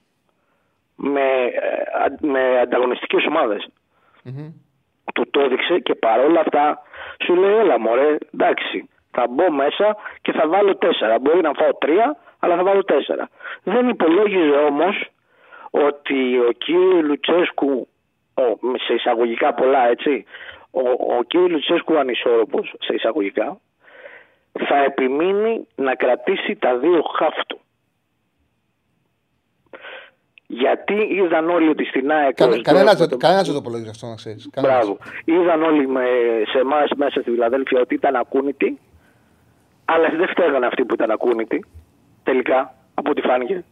με, ε, α- με ανταγωνιστικές ομάδες. Του το έδειξε και παρόλα αυτά σου λέει έλα μωρέ, εντάξει, θα μπω μέσα και θα βάλω τέσσερα. Μπορεί να φάω τρία, αλλά θα βάλω τέσσερα. Δεν υπολόγιζε όμως ότι ο κύριος Λουτσέσκου, ο, σε εισαγωγικά πολλά έτσι, ο, ο κύριος Λουτσέσκου ανισόρροπος, σε εισαγωγικά, θα επιμείνει να κρατήσει τα δύο χαφ του. Γιατί είδαν όλοι ότι στην ΑΕΚ... Κα, ως Κανένας με δεν το- κανένας δεν το υπολόγιζε αυτό να ξέρεις. Μπράβο. Είδαν όλοι με, σε εμάς μέσα στη Φιλαδέλφια ότι ήταν ακούνητοι, αλλά δεν φταίγανε αυτοί που ήταν ακούνητοι. Τελικά, από ό,τι φάνηκε.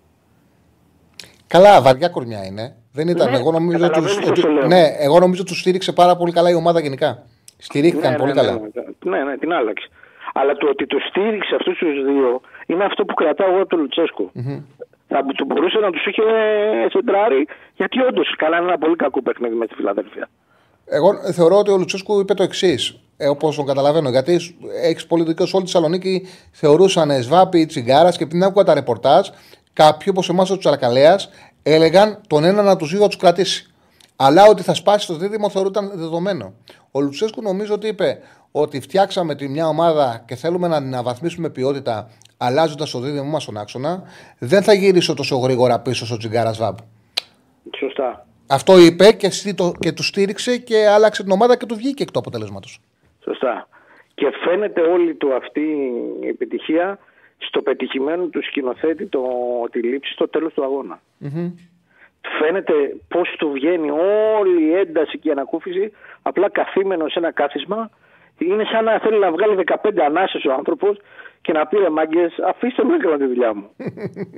Καλά, βαριά κορμιά είναι. Δεν ήταν. Ναι, εγώ νομίζω ότι, καταλαβαίνεις ότι- πώς το λέω. ναι, εγώ νομίζω ότι τους στήριξε πάρα πολύ καλά η ομάδα γενικά. Στηρίχθηκαν πολύ ναι, καλά. ναι, ναι, ναι, ναι, την άλλαξε. Αλλά το ότι τους στήριξε αυτούς τους δύο είναι αυτό που κρατάω εγώ από τον λουτσεσκο Θα του μπορούσε να τους είχε σεντράρει, γιατί όντως κάνανε ένα πολύ κακό παιχνίδι με στη Φιλαδέλφια. Εγώ θεωρώ ότι ο Λουτσέσκου είπε το εξής, ε, όπως τον καταλαβαίνω. Γιατί έχεις πολύ δίκιο, σε όλη τη Θεσσαλονίκη θεωρούσαν σβάπη τσιγκάρας και πριν άκουγα τα ρεπορτάζ, κάποιοι όπως εμάς ο Τσαρακαλέας έλεγαν τον ένα να τους δύο θα τους κρατήσει. Αλλά ότι θα σπάσει το δίδυμο θεωρούταν δεδομένο. Ο Λουτσέσκου νομίζω ότι είπε ότι φτιάξαμε τη μια ομάδα και θέλουμε να την αναβαθμίσουμε ποιότητα αλλάζοντας το δίδυμο μας στον άξονα. Δεν θα γυρίσω τόσο γρήγορα πίσω στο τσιγκάρα σβάπ. Σωστά. Αυτό είπε και, εσύ το- και τους στήριξε και άλλαξε την ομάδα και του βγήκε εκ του αποτελέσματος. Σωστά. Και φαίνεται όλη του αυτή η επιτυχία στο πετυχημένο του σκηνοθέτη το, τη λήψη στο τέλος του αγώνα. Φαίνεται πώς του βγαίνει όλη η ένταση και η ανακούφιση απλά καθήμενο σε ένα κάθισμα. Είναι σαν να θέλει να βγάλει 15 ανάσες ο άνθρωπος και να πει ρε μάγκες αφήστε με να κάνω τη δουλειά μου.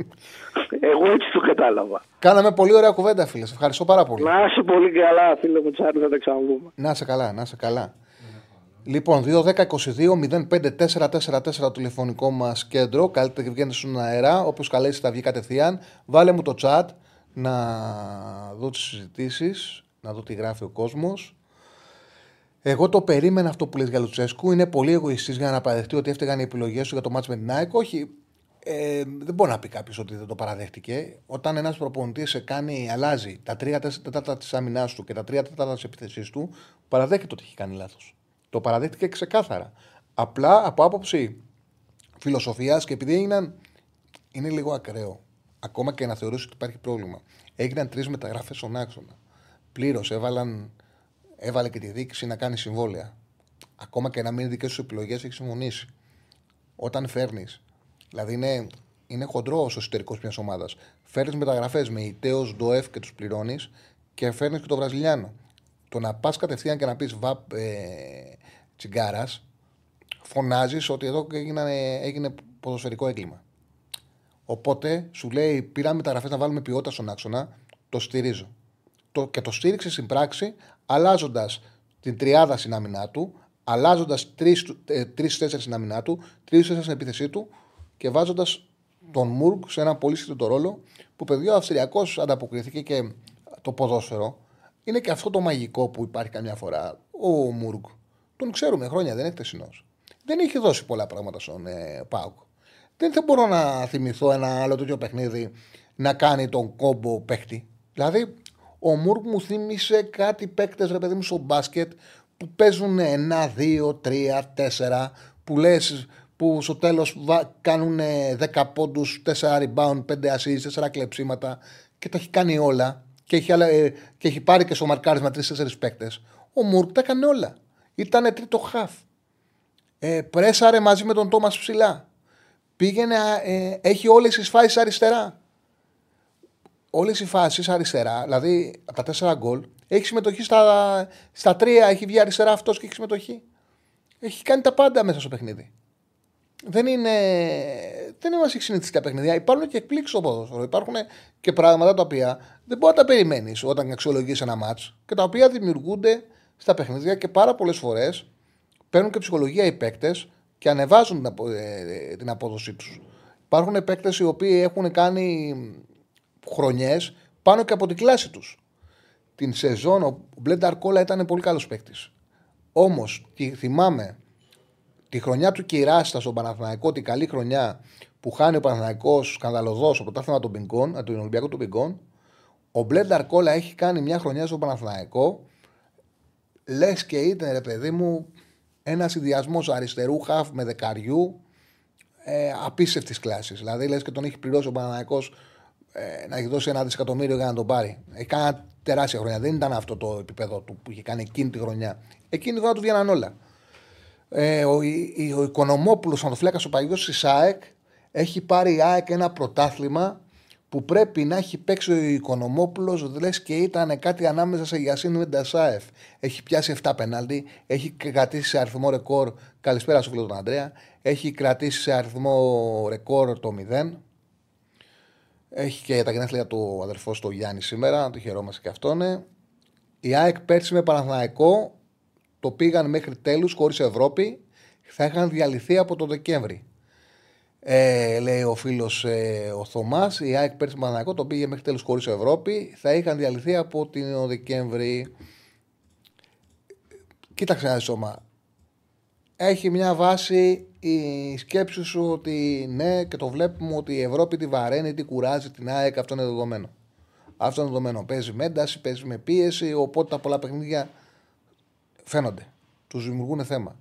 Εγώ έτσι το κατάλαβα. Κάναμε πολύ ωραία κουβέντα, φίλε. Σε ευχαριστώ πάρα πολύ. Να είσαι πολύ καλά φίλε μου Τσάρλι θα τα ξαναβούμε. Να είσαι καλά, να είσαι καλά. Λοιπόν, 2-10-22-05-444 το τηλεφωνικό μας κέντρο. Καλύτερα και βγαίνετε στον αέρα. Όποιο καλέσει θα βγει κατευθείαν. Βάλε μου το chat να δω τις συζητήσεις, να δω τι γράφει ο κόσμος. Εγώ το περίμενα αυτό που λες για Λουτσέσκου. Είναι πολύ εγωιστής για να παραδεχτεί ότι έφταιγαν οι επιλογές του για το μάτς με την ΑΕΚ. Όχι, ε, δεν μπορεί να πει κάποιος ότι δεν το παραδέχτηκε. Όταν ένας προπονητής σε κάνει, αλλάζει τα τρία τέταρτα της άμυνάς του και τα τρία τέταρτα της επίθεσή του, παραδέχεται ότι έχει κάνει λάθος. Το παραδέχτηκε ξεκάθαρα. Απλά από άποψη φιλοσοφίας και επειδή έγιναν. Είναι λίγο ακραίο. Ακόμα και να θεωρήσει ότι υπάρχει πρόβλημα. Έγιναν τρεις μεταγραφέ στον άξονα. Πλήρως έβαλαν, έβαλε και τη δίκηση να κάνει συμβόλαια. Ακόμα και να μην είναι δικές σου επιλογές, έχει συμφωνήσει. Όταν φέρνει, δηλαδή είναι, είναι χοντρό ο εσωτερικός μιας ομάδας. Φέρνεις μεταγραφές με ητέο, ντοεφ και τους πληρώνεις και φέρνεις και το Βραζιλιάνο. Το να πας κατευθείαν και να πεις βαπ ε, τσιγκάρας, φωνάζεις ότι εδώ έγινε, έγινε ποδοσφαιρικό έγκλημα. Οπότε σου λέει: Πήραμε μεταγραφές να βάλουμε ποιότητα στον άξονα, το στηρίζω. Το, και το στήριξες στην πράξη, αλλάζοντας την τριάδα στην άμυνά του, αλλάζοντας τρει-τέσσερι στην άμυνά του, τρει-τέσσερι στην επίθεσή του και βάζοντας τον Μουργκ σε ένα πολύ σύντομο ρόλο που παιδί ο Αυστριακός ανταποκρίθηκε και το ποδόσφαιρο. Είναι και αυτό το μαγικό που υπάρχει καμιά φορά. Ο Μούργκ. Τον ξέρουμε χρόνια, δεν είναι χτεσινός. Δεν έχει δώσει πολλά πράγματα στον ε, Πάουκ. Δεν θα μπορώ να θυμηθώ ένα άλλο τέτοιο παιχνίδι να κάνει τον κόμπο παίχτη. Δηλαδή, ο Μούργκ μου θύμισε κάτι παίκτες, ρε παιδί μου, στο μπάσκετ που παίζουν 1, 2, 3, 4, που λες που στο τέλος κάνουν 10 πόντους, 4 rebound, 5 assists, 4 κλεψίματα και τα έχει κάνει όλα. Και έχει, ε, και έχει πάρει και στο μαρκάρισμα 3-4 παίκτες. Ο Μούρκ τα έκανε όλα. Ήταν τρίτο χαφ. Ε, πρέσαρε μαζί με τον Τόμας ψηλά. Πήγαινε, ε, έχει όλες τις φάσεις αριστερά. Όλες οι φάσεις αριστερά, δηλαδή από τα 4 γκολ, έχει συμμετοχή στα, στα 3, έχει βγει αριστερά αυτός και έχει συμμετοχή. Έχει κάνει τα πάντα μέσα στο παιχνίδι δεν είναι. Δεν είμαστε συνηθιστικά παιχνίδια. Υπάρχουν και εκπλήξεις στο ποδόσφαιρο. Υπάρχουν και πράγματα τα οποία δεν μπορεί να τα περιμένεις όταν αξιολογείς ένα μάτς και τα οποία δημιουργούνται στα παιχνίδια και πάρα πολλές φορές παίρνουν και ψυχολογία οι παίκτες και ανεβάζουν την ε, απόδοσή τους. Υπάρχουν παίκτες οι οποίοι έχουν κάνει χρονιές πάνω και από την κλάση τους. Την σεζόν ο Μπλένταρ Κόλλα ήταν πολύ καλός παίκτης. Όμως θυμάμαι τη χρονιά του Κυράστα στον Παναθηναϊκό, την καλή χρονιά που χάνει ο Παναθηναϊκός σκανδαλωδός το πρωτάθλημα των Πιγκών, ε, του Ολυμπιακού των Πιγκών, ο Μπλέντερ Κόλλα έχει κάνει μια χρονιά στον Παναθηναϊκό. Λες και ήταν ρε παιδί μου ένα συνδυασμός αριστερού χαφ με δεκαριού ε, απίστευτης κλάσης. Δηλαδή λες και τον έχει πληρώσει ο Παναθηναϊκός ε, να έχει δώσει ένα δισεκατομμύριο για να τον πάρει. Έχει κάνει τεράστια χρονιά. Δεν ήταν αυτό το επίπεδο του που είχε κάνει εκείνη τη χρονιά. Εκείνη τη χρονιά του βγαίναν όλα. Ε, ο, ο Οικονομόπουλος, φλέκα ο παγιό της ΑΕΚ, έχει πάρει η ΑΕΚ ένα πρωτάθλημα που πρέπει να έχει παίξει ο Οικονομόπουλος, λες και ήταν κάτι ανάμεσα σε Γιασίν Μεντασάεφ. Έχει πιάσει 7 πενάλτι, έχει κρατήσει σε αριθμό ρεκόρ. Καλησπέρα σου φίλος τον Αντρέα. Έχει κρατήσει σε αριθμό ρεκόρ το 0. Έχει και τα γενέθλια του αδερφό του Γιάννη σήμερα, το χαιρόμαστε και αυτόν. Η ΑΕΚ πέρσι με Παναθηναϊκό το πήγαν μέχρι τέλους χωρίς Ευρώπη, θα είχαν διαλυθεί από το Δεκέμβρη. Ε, λέει ο φίλος ε, ο Θωμάς, η ΑΕΚ πέρσι Μανακό το πήγε μέχρι τέλου χωρίς Ευρώπη, θα είχαν διαλυθεί από τον Δεκέμβρη. Κοίταξε ένα σώμα. Έχει μια βάση η σκέψη σου ότι ναι, και το βλέπουμε ότι η Ευρώπη τη βαραίνει, τη κουράζει την ΑΕΚ. Αυτό είναι δεδομένο. Αυτό είναι δεδομένο. Παίζει με ένταση, παίζει με πίεση. Οπότε τα πολλά παιχνίδια Φαίνονται. Τους δημιουργούν θέμα.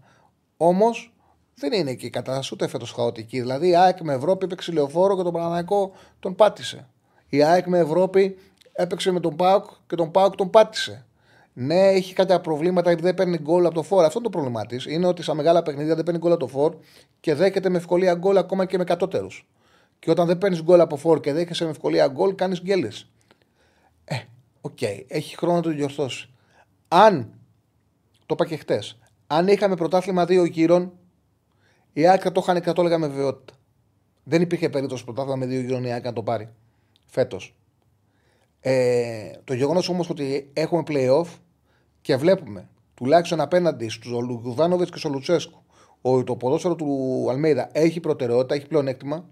Όμως δεν είναι και η κατάσταση ούτε φέτος χαοτική. Δηλαδή η ΑΕΚ με Ευρώπη έπαιξε λεωφόρο και τον Παναναναϊκό τον πάτησε. Η ΑΕΚ με Ευρώπη έπαιξε με τον ΠΑΟΚ και τον ΠΑΟΚ τον πάτησε. Ναι, έχει κάποια προβλήματα γιατί δεν παίρνει γκολ από το φορ. Αυτό είναι το πρόβλημά της. Είναι ότι στα μεγάλα παιχνίδια δεν παίρνει γκολ από το φορ και δέχεται με ευκολία γκολ ακόμα και με κατώτερους. Και όταν δεν παίρνεις γκολ από φορ και δέχεσαι με ευκολία γκολ, κάνεις γκέλες. Ε, OK, okay. έχει χρόνο να το διορθώσει. Αν το είπα και χτες. Αν είχαμε πρωτάθλημα δύο γύρων, η ΑΕΚ το είχαν και το έλεγα με βεβαιότητα. Δεν υπήρχε περίπτωση πρωτάθλημα με δύο γύρων η ΑΕΚ να το πάρει φέτος. Ε, το γεγονός όμως ότι έχουμε playoff και βλέπουμε τουλάχιστον απέναντι στους Λουγκουδάνοβιτ και στο Λουτσέσκου ότι το ποδόσφαιρο του Αλμέιδα έχει προτεραιότητα, έχει πλεονέκτημα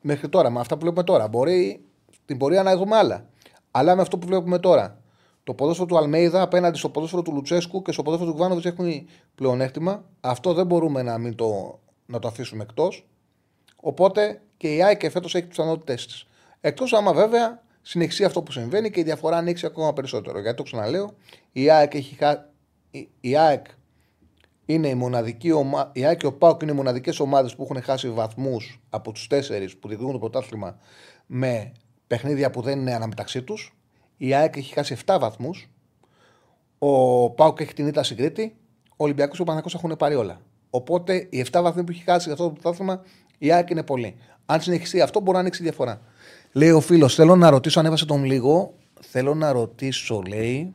μέχρι τώρα. Με αυτά που βλέπουμε τώρα. Μπορεί την πορεία να έχουμε άλλα. Αλλά με αυτό που βλέπουμε τώρα το ποδόσφαιρο του Αλμέιδα απέναντι στο ποδόσφαιρο του Λουτσέσκου και στο ποδόσφαιρο του Κουβάνοβιτ έχουν πλεονέκτημα. Αυτό δεν μπορούμε να, μην το, να το αφήσουμε εκτός. Οπότε και η ΑΕΚ φέτος έχει τις πιθανότητέ της. Εκτός άμα βέβαια συνεχίσει αυτό που συμβαίνει και η διαφορά ανοίξει ακόμα περισσότερο. Γιατί το ξαναλέω, η ΑΕΚ, έχει χα... η ΑΕΚ είναι η μοναδική ομάδα. Η ΑΕΚ και ο ΠΑΟΚ είναι οι μοναδικές ομάδες που έχουν χάσει βαθμούς από τους τέσσερις που διεκδικούν το πρωτάθλημα με παιχνίδια που δεν είναι αναμεταξύ τους. Η ΑΕΚ έχει χάσει 7 βαθμούς. Ο Πάουκ έχει την ήττα στην Κρήτη. Ο Ολυμπιακός και ο Παναγό έχουν πάρει όλα. Οπότε οι 7 βαθμοί που έχει χάσει για αυτό το πρωτάθλημα η ΑΕΚ είναι πολύ. Αν συνεχιστεί αυτό, μπορεί να ανοίξει διαφορά. Λέει ο φίλος, θέλω να ρωτήσω, ανέβασε τον λίγο. Θέλω να ρωτήσω, λέει.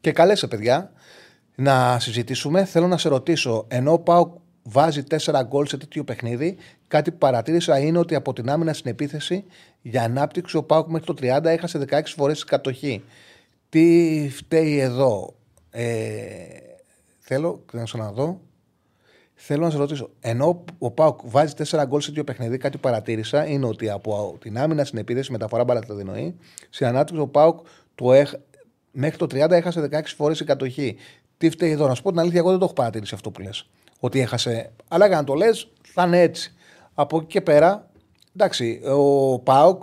Και καλέσε, παιδιά, να συζητήσουμε. Θέλω να σε ρωτήσω, ενώ ο Πάουκ βάζει 4 γκολ σε τέτοιο παιχνίδι, κάτι που παρατήρησα είναι ότι από την άμυνα στην επίθεση για ανάπτυξη ο Πάουκ μέχρι το 30 έχασε 16 φορές την κατοχή. Τι φταίει εδώ; Ε, θέλω να δω. Θέλω να σε ρωτήσω. Ενώ ο Πάουκ βάζει 4 γκολ σε δύο παιχνίδι, κάτι που παρατήρησα είναι ότι από την άμυνα στην επίθεση μεταφορά μπαλαταδηνοή, στην ανάπτυξη ο Πάουκ το έχ, Μέχρι το 30 έχασε 16 φορές η κατοχή. Τι φταίει εδώ, να σου πω την αλήθεια, εγώ δεν το έχω παρατηρήσει αυτό που λες. Ότι έχασε. Αλλά για να το λες, θα είναι έτσι. Από εκεί και πέρα, εντάξει, ο Πάουκ,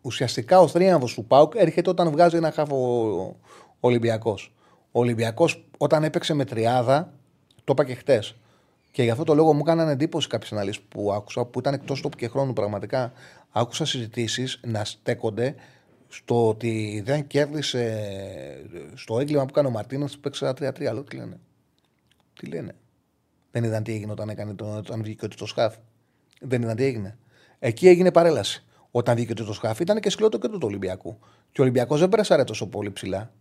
ουσιαστικά ο θρίαμβος του Πάουκ έρχεται όταν βγάζει ένα χάφο ο Ολυμπιακός. Ο Ολυμπιακός όταν έπαιξε με τριάδα, το είπα και χτες. Και γι' αυτό το λόγο μου έκαναν εντύπωση κάποιες αναλύσεις που άκουσα, που ήταν εκτός τόπου και χρόνου πραγματικά. Άκουσα συζητήσεις να στέκονται στο ότι δεν κέρδισε στο έγκλημα που έκανε ο Μαρτίνο που παίξε 3-3. Άλλο τι λένε. Τι λένε. Δεν είδαν τι έγινε όταν, έκανε το, όταν βγήκε το σκάφ. Δεν είδαν τι έγινε. Εκεί έγινε παρέλαση. Όταν βγήκε το σκάφ ήταν και σκληρό το κέντρο του Ολυμπιακού. Και ο Ολυμπιακός δεν πέρασε τόσο πολύ ψηλά.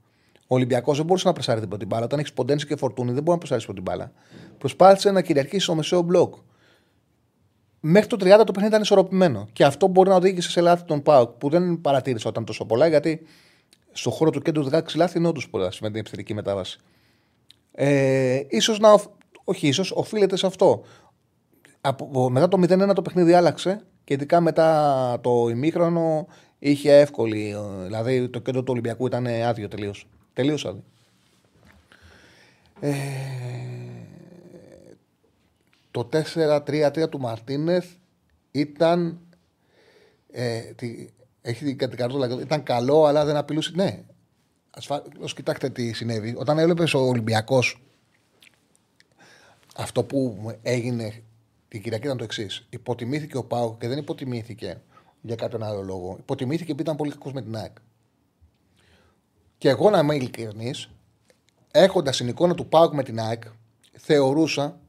Ο Ολυμπιακός δεν μπορούσε να πρεσάρει την μπάλα. Όταν έχει ποντένση και φορτούνη, δεν μπορεί να πρεσάρει την μπάλα. Προσπάθησε να κυριαρχήσει στο μεσαίο μπλοκ. Μέχρι το 30 το παιχνίδι ήταν ισορροπημένο. Και αυτό μπορεί να οδήγησε σε λάθη των Πάουκ που δεν παρατήρησα όταν τόσο πολλά, γιατί στο χώρο του κέντρου 16 λάθη είναι όντως πολλά με την επιθετική μετάβαση. Ε, ίσως να, όχι ίσως, οφείλεται σε αυτό. Από, μετά το 0-1 το παιχνίδι άλλαξε και ειδικά μετά το ημίχρονο είχε εύκολη. Δηλαδή το κέντρο του Ολυμπιακού ήταν άδειο τελείως. Τελείως άδειο. Ε, το 4-3-3 του Μαρτίνεθ ήταν. Ε, τη, έχει την καρτούλα. Ήταν καλό, αλλά δεν απειλούσε. Ναι. Ασφαλώ, κοιτάξτε τι συνέβη. Όταν έβλεπες ο Ολυμπιακός αυτό που έγινε την Κυριακή ήταν το εξής. Υποτιμήθηκε ο Πάο και δεν υποτιμήθηκε για κάποιον άλλο λόγο. Υποτιμήθηκε επειδή ήταν πολύ κακός με την ΑΕΚ. Και εγώ να είμαι ειλικρινής, έχοντας την εικόνα του Πάου με την ΑΕΚ, θεωρούσα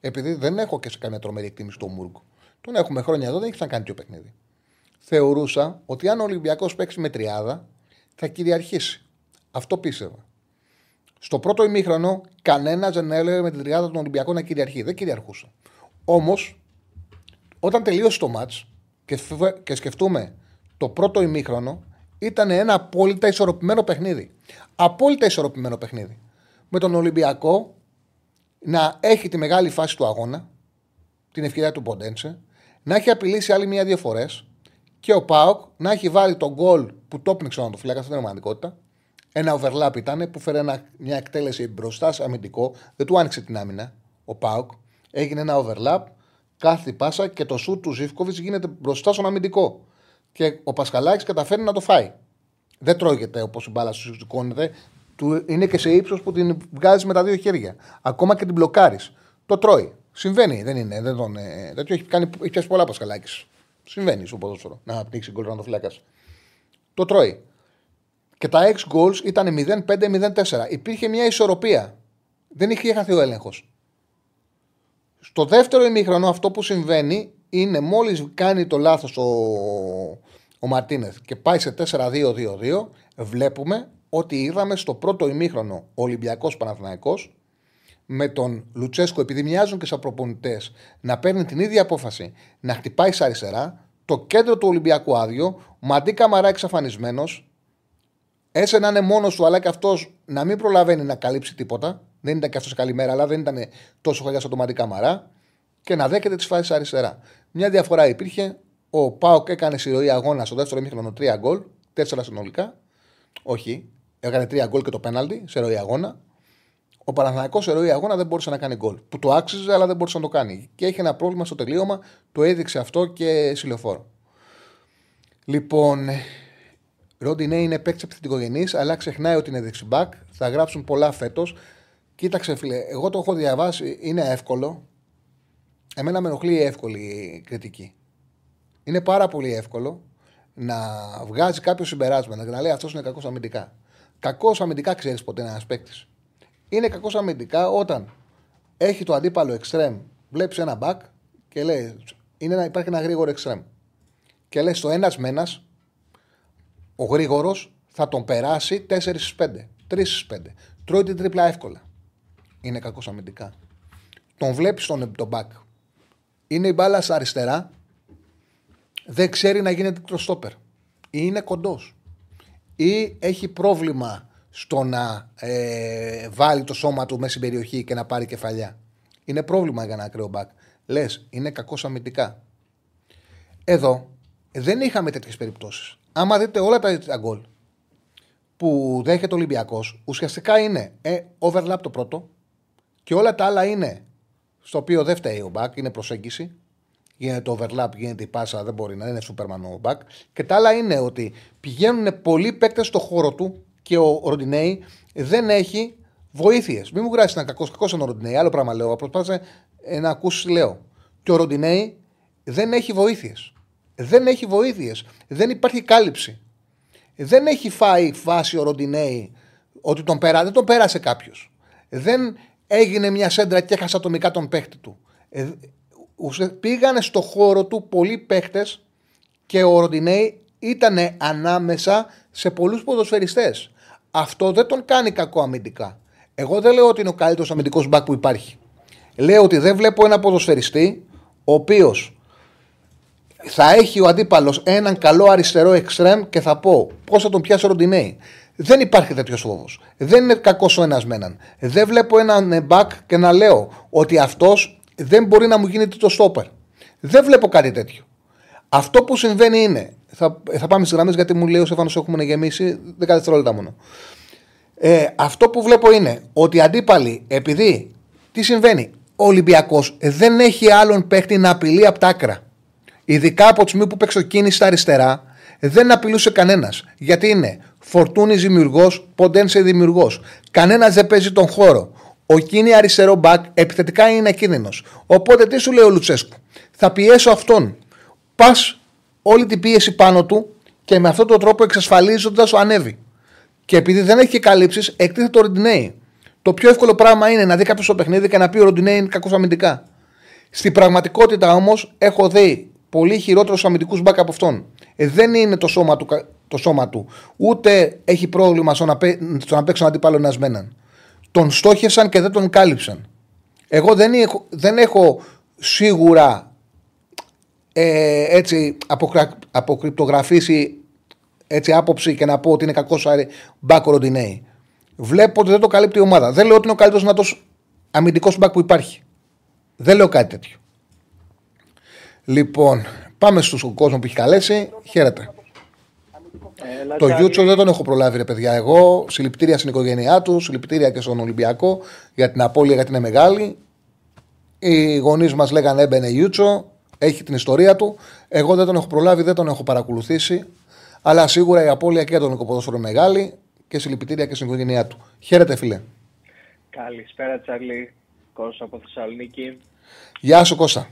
επειδή δεν έχω και σε καμία τρομερή εκτίμηση του Μούργκ. Τον έχουμε χρόνια εδώ, δεν έχει να κάνει το παιχνίδι. Θεωρούσα ότι αν ο Ολυμπιακός παίξει με τριάδα, θα κυριαρχήσει. Αυτό πίστευα. Στο πρώτο ημίχρονο, κανένας δεν έλεγε με την τριάδα του Ολυμπιακού να κυριαρχεί. Δεν κυριαρχούσε. Όμως, όταν τελείωσε το ματ και σκεφτούμε το πρώτο ημίχρονο, ήταν ένα απόλυτα ισορροπημένο παιχνίδι. Απόλυτα ισορροπημένο παιχνίδι. Με τον Ολυμπιακό να έχει τη μεγάλη φάση του αγώνα, την ευκαιρία του Ποντένσε, να έχει απειλήσει άλλη μία-δύο φορές και ο Πάοκ να έχει βάλει τον γκολ που το πνίξε να το φυλάκα, αυτή είναι πραγματικότητα. Ένα overlap ήταν που φέρε μια εκτέλεση μπροστά σε αμυντικό, δεν του άνοιξε την άμυνα ο Πάοκ. Έγινε ένα overlap, κάθε πάσα και το σουτ του Ζήφκοβιτς γίνεται μπροστά στον αμυντικό. Και ο Πασχαλάκης καταφέρνει να το φάει. Δεν τρώγεται όπως η μπάλα σου σηκώνεται, του είναι και σε ύψος που την βγάζεις με τα δύο χέρια. Ακόμα και την μπλοκάρεις. Το τρώει. Συμβαίνει, δεν είναι. Δεν τον, ε, τέτοιο έχει, κάνει, έχει πιάσει πολλά πασχαλάκι. Συμβαίνει στο ποδόσφαιρο να πνίξει γκολ να το φυλάκα. Το τρώει. Και τα 6 goals ήταν 0-5-0-4. Υπήρχε μια ισορροπία. Δεν είχε χαθεί ο έλεγχος. Στο δεύτερο ημίχρονο αυτό που συμβαίνει είναι μόλις κάνει το λάθος ο, ο Μαρτίνεθ και πάει σε 4-2-2-2, βλέπουμε ότι είδαμε στο πρώτο ημίχρονο Ολυμπιακός Παναθυναϊκό με τον Λουτσέσκο, επειδή μοιάζουν και σαν προπονητές, να παίρνει την ίδια απόφαση να χτυπάει σε αριστερά, το κέντρο του Ολυμπιακού άδειο, Μαντί Καμαρά εξαφανισμένος, έσε να είναι μόνος του, αλλά και αυτός να μην προλαβαίνει να καλύψει τίποτα. Δεν ήταν και αυτός καλή μέρα, αλλά δεν ήταν τόσο χωριά σαν το Μαντί Καμαρά, και να δέκεται τις φάσεις αριστερά. Μια διαφορά υπήρχε. Ο Πάοκ έκανε συλλογή αγώνα στο δεύτερο ημίχρονο 3 γκολ, 4 συνολικά. Όχι, Έκανε τρία γκολ και το πέναλτι σε ροή αγώνα. Ο Παναθανικό σε ροή αγώνα δεν μπορούσε να κάνει γκολ. Που το άξιζε, αλλά δεν μπορούσε να το κάνει. Και έχει ένα πρόβλημα στο τελείωμα. Το έδειξε αυτό και συλλοφόρο. Λοιπόν, Ρόντι είναι παίκτης επιθετικογενής, αλλά ξεχνάει ότι είναι δεξιμπάκ. Θα γράψουν πολλά φέτος. Κοίταξε, φίλε, εγώ το έχω διαβάσει. Είναι εύκολο. Εμένα με ενοχλεί η εύκολη κριτική. Είναι πάρα πολύ εύκολο να βγάζει κάποιο συμπεράσματα και να λέει αυτός είναι κακός αμυντικά. Κακός αμυντικά ξέρεις ποτέ ένας παίκτης. Είναι κακός αμυντικά όταν έχει το αντίπαλο εξτρέμ, βλέπεις ένα μπακ και λέει: είναι ένα, Υπάρχει ένα γρήγορο εξτρέμ. Και λες: Το ένας με ένας, ο γρήγορος θα τον περάσει 4 στις 5, 3 στις 5. Τρώει την τρίπλα εύκολα. Είναι κακός αμυντικά. Τον βλέπεις τον, τον μπακ. Είναι η μπάλα στα αριστερά. Δεν ξέρει να γίνεται τροστόπερ. Είναι κοντός ή έχει πρόβλημα στο να ε, βάλει το σώμα του μέσα στην περιοχή και να πάρει κεφαλιά. Είναι πρόβλημα για ένα ακραίο μπακ. Λες, είναι κακός αμυντικά. Εδώ δεν είχαμε τέτοιες περιπτώσεις. Άμα δείτε όλα τα γκολ, που δέχεται ο Ολυμπιακός ουσιαστικά είναι ε, overlap το πρώτο και όλα τα άλλα είναι στο οποίο δεν φταίει ο Μπακ, είναι προσέγγιση. Γίνεται το overlap, γίνεται η πάσα, δεν μπορεί να είναι Superman ο Μπακ. Και τα άλλα είναι ότι πηγαίνουν πολλοί παίκτες στο χώρο του και ο Ροντινέη δεν έχει βοήθειες. Μην μου γράψεις ένα κακός, κακός είναι ο Ροντινέη, άλλο πράγμα λέω. Προσπάθησε να ακούσεις, λέω. Και ο Ροντινέη δεν έχει βοήθειες. Δεν έχει βοήθειες. Δεν υπάρχει κάλυψη. Δεν έχει φάει φάση ο Ροντινέη ότι τον πέρα, δεν τον πέρασε κάποιος. Δεν έγινε μια σέντρα και έχασε ατομικά τον παίχτη του. Ε, πήγανε στο χώρο του πολλοί παίχτες και ο Ροντινέη ήταν ανάμεσα σε πολλούς ποδοσφαιριστές. Αυτό δεν τον κάνει κακό αμυντικά. Εγώ δεν λέω ότι είναι ο καλύτερος αμυντικός μπακ που υπάρχει. Λέω ότι δεν βλέπω ένα ποδοσφαιριστή ο οποίος θα έχει ο αντίπαλος έναν καλό αριστερό εξτρέμ και θα πω πώς θα τον πιάσει ο Ροντινέη; Δεν υπάρχει τέτοιος φόβος. Δεν είναι κακός ο ένας με έναν. Δεν βλέπω έναν μπακ και να λέω ότι αυτός δεν μπορεί να μου γίνει το στόπερ. Δεν βλέπω κάτι τέτοιο. Αυτό που συμβαίνει είναι. Θα, θα πάμε στις γραμμές γιατί μου λέει ο Σεφάνο έχουμε γεμίσει 10 δευτερόλεπτα μόνο. Ε, αυτό που βλέπω είναι ότι οι αντίπαλοι, επειδή τι συμβαίνει, ο Ολυμπιακός δεν έχει άλλον παίχτη να απειλεί από τα άκρα. Ειδικά από τη στιγμή που παίξει κίνηση στα αριστερά, δεν απειλούσε κανένας. Γιατί είναι Φορτούνης δημιουργός, Ποντένσε δημιουργός. Κανένας δεν παίζει τον χώρο. Ο Κίνη αριστερό μπακ επιθετικά είναι κίνδυνος. Οπότε τι σου λέει ο Λουτσέσκου; Θα πιέσω αυτόν. Πας όλη την πίεση πάνω του και με αυτόν τον τρόπο εξασφαλίζοντας ο ανέβει. Και επειδή δεν έχει καλύψεις, εκτίθεται το Ροντινέι. Το πιο εύκολο πράγμα είναι να δει κάποιος το παιχνίδι και να πει ο Ροντινέι είναι κακός αμυντικά. Στην πραγματικότητα όμως έχω δει πολύ χειρότερους αμυντικούς μπακ από αυτόν. Ε, δεν είναι το σώμα του, το σώμα του. Ούτε έχει πρόβλημα στο να, στο να παίξει τον αντίπαλο ένας έναν. Τον στόχευσαν και δεν τον κάλυψαν. Εγώ δεν έχω, δεν έχω σίγουρα ε, έτσι αποκρυπτογραφήσει έτσι άποψη και να πω ότι είναι κακός μπακ ο Ροντινέη. Βλέπω ότι δεν το καλύπτει η ομάδα. Δεν λέω ότι είναι ο καλύτερος δυνατός αμυντικός μπακ που υπάρχει. Δεν λέω κάτι τέτοιο. Λοιπόν, πάμε στον κόσμο που έχει καλέσει. Χαίρετε. Ε, το Γιούτσο δεν τον έχω προλάβει, ρε παιδιά. Εγώ συλληπιτήρια στην οικογένειά τους, συλληπιτήρια και στον Ολυμπιακό για την απώλεια γιατί είναι μεγάλη. Οι γονείς μας λέγανε έμπαινε Γιούτσο, έχει την ιστορία του. Εγώ δεν τον έχω προλάβει, δεν τον έχω παρακολουθήσει. Αλλά σίγουρα η απώλεια και τον οικοποδόσφαιρο μεγάλη και συλληπιτήρια και στην οικογένειά του. Χαίρετε, φίλε. Καλησπέρα, Τσαρλί. Κώστα από Θεσσαλονίκη. Γεια σου, Κώστα.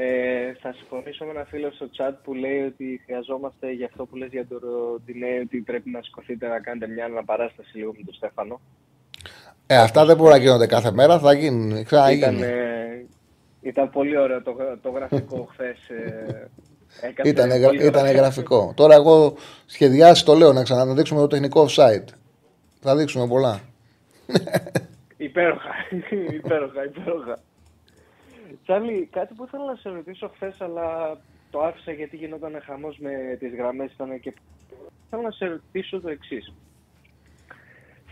Ε, θα συμφωνήσω με ένα φίλο στο chat που λέει ότι χρειαζόμαστε για αυτό που λες για το Ροντινέ ότι πρέπει να σηκωθείτε να κάνετε μια αναπαράσταση λίγο με τον Στέφανο. Ε, αυτά δεν μπορούν να γίνονται κάθε μέρα, θα γίνουν. Ήταν, ε, ήταν πολύ ωραίο το, το γραφικό χθες. Ε, ήταν, ήταν γραφικό. Τώρα εγώ σχεδιάσει το λέω να ξαναδείξουμε το τεχνικό offside. Θα δείξουμε πολλά. υπέροχα, υπέροχα, υπέροχα. Τσάρλι, κάτι που ήθελα να σε ρωτήσω χθες, αλλά το άφησα γιατί γινόταν χαμός με τις γραμμές. Ήταν και. Θέλω να σε ρωτήσω το εξής.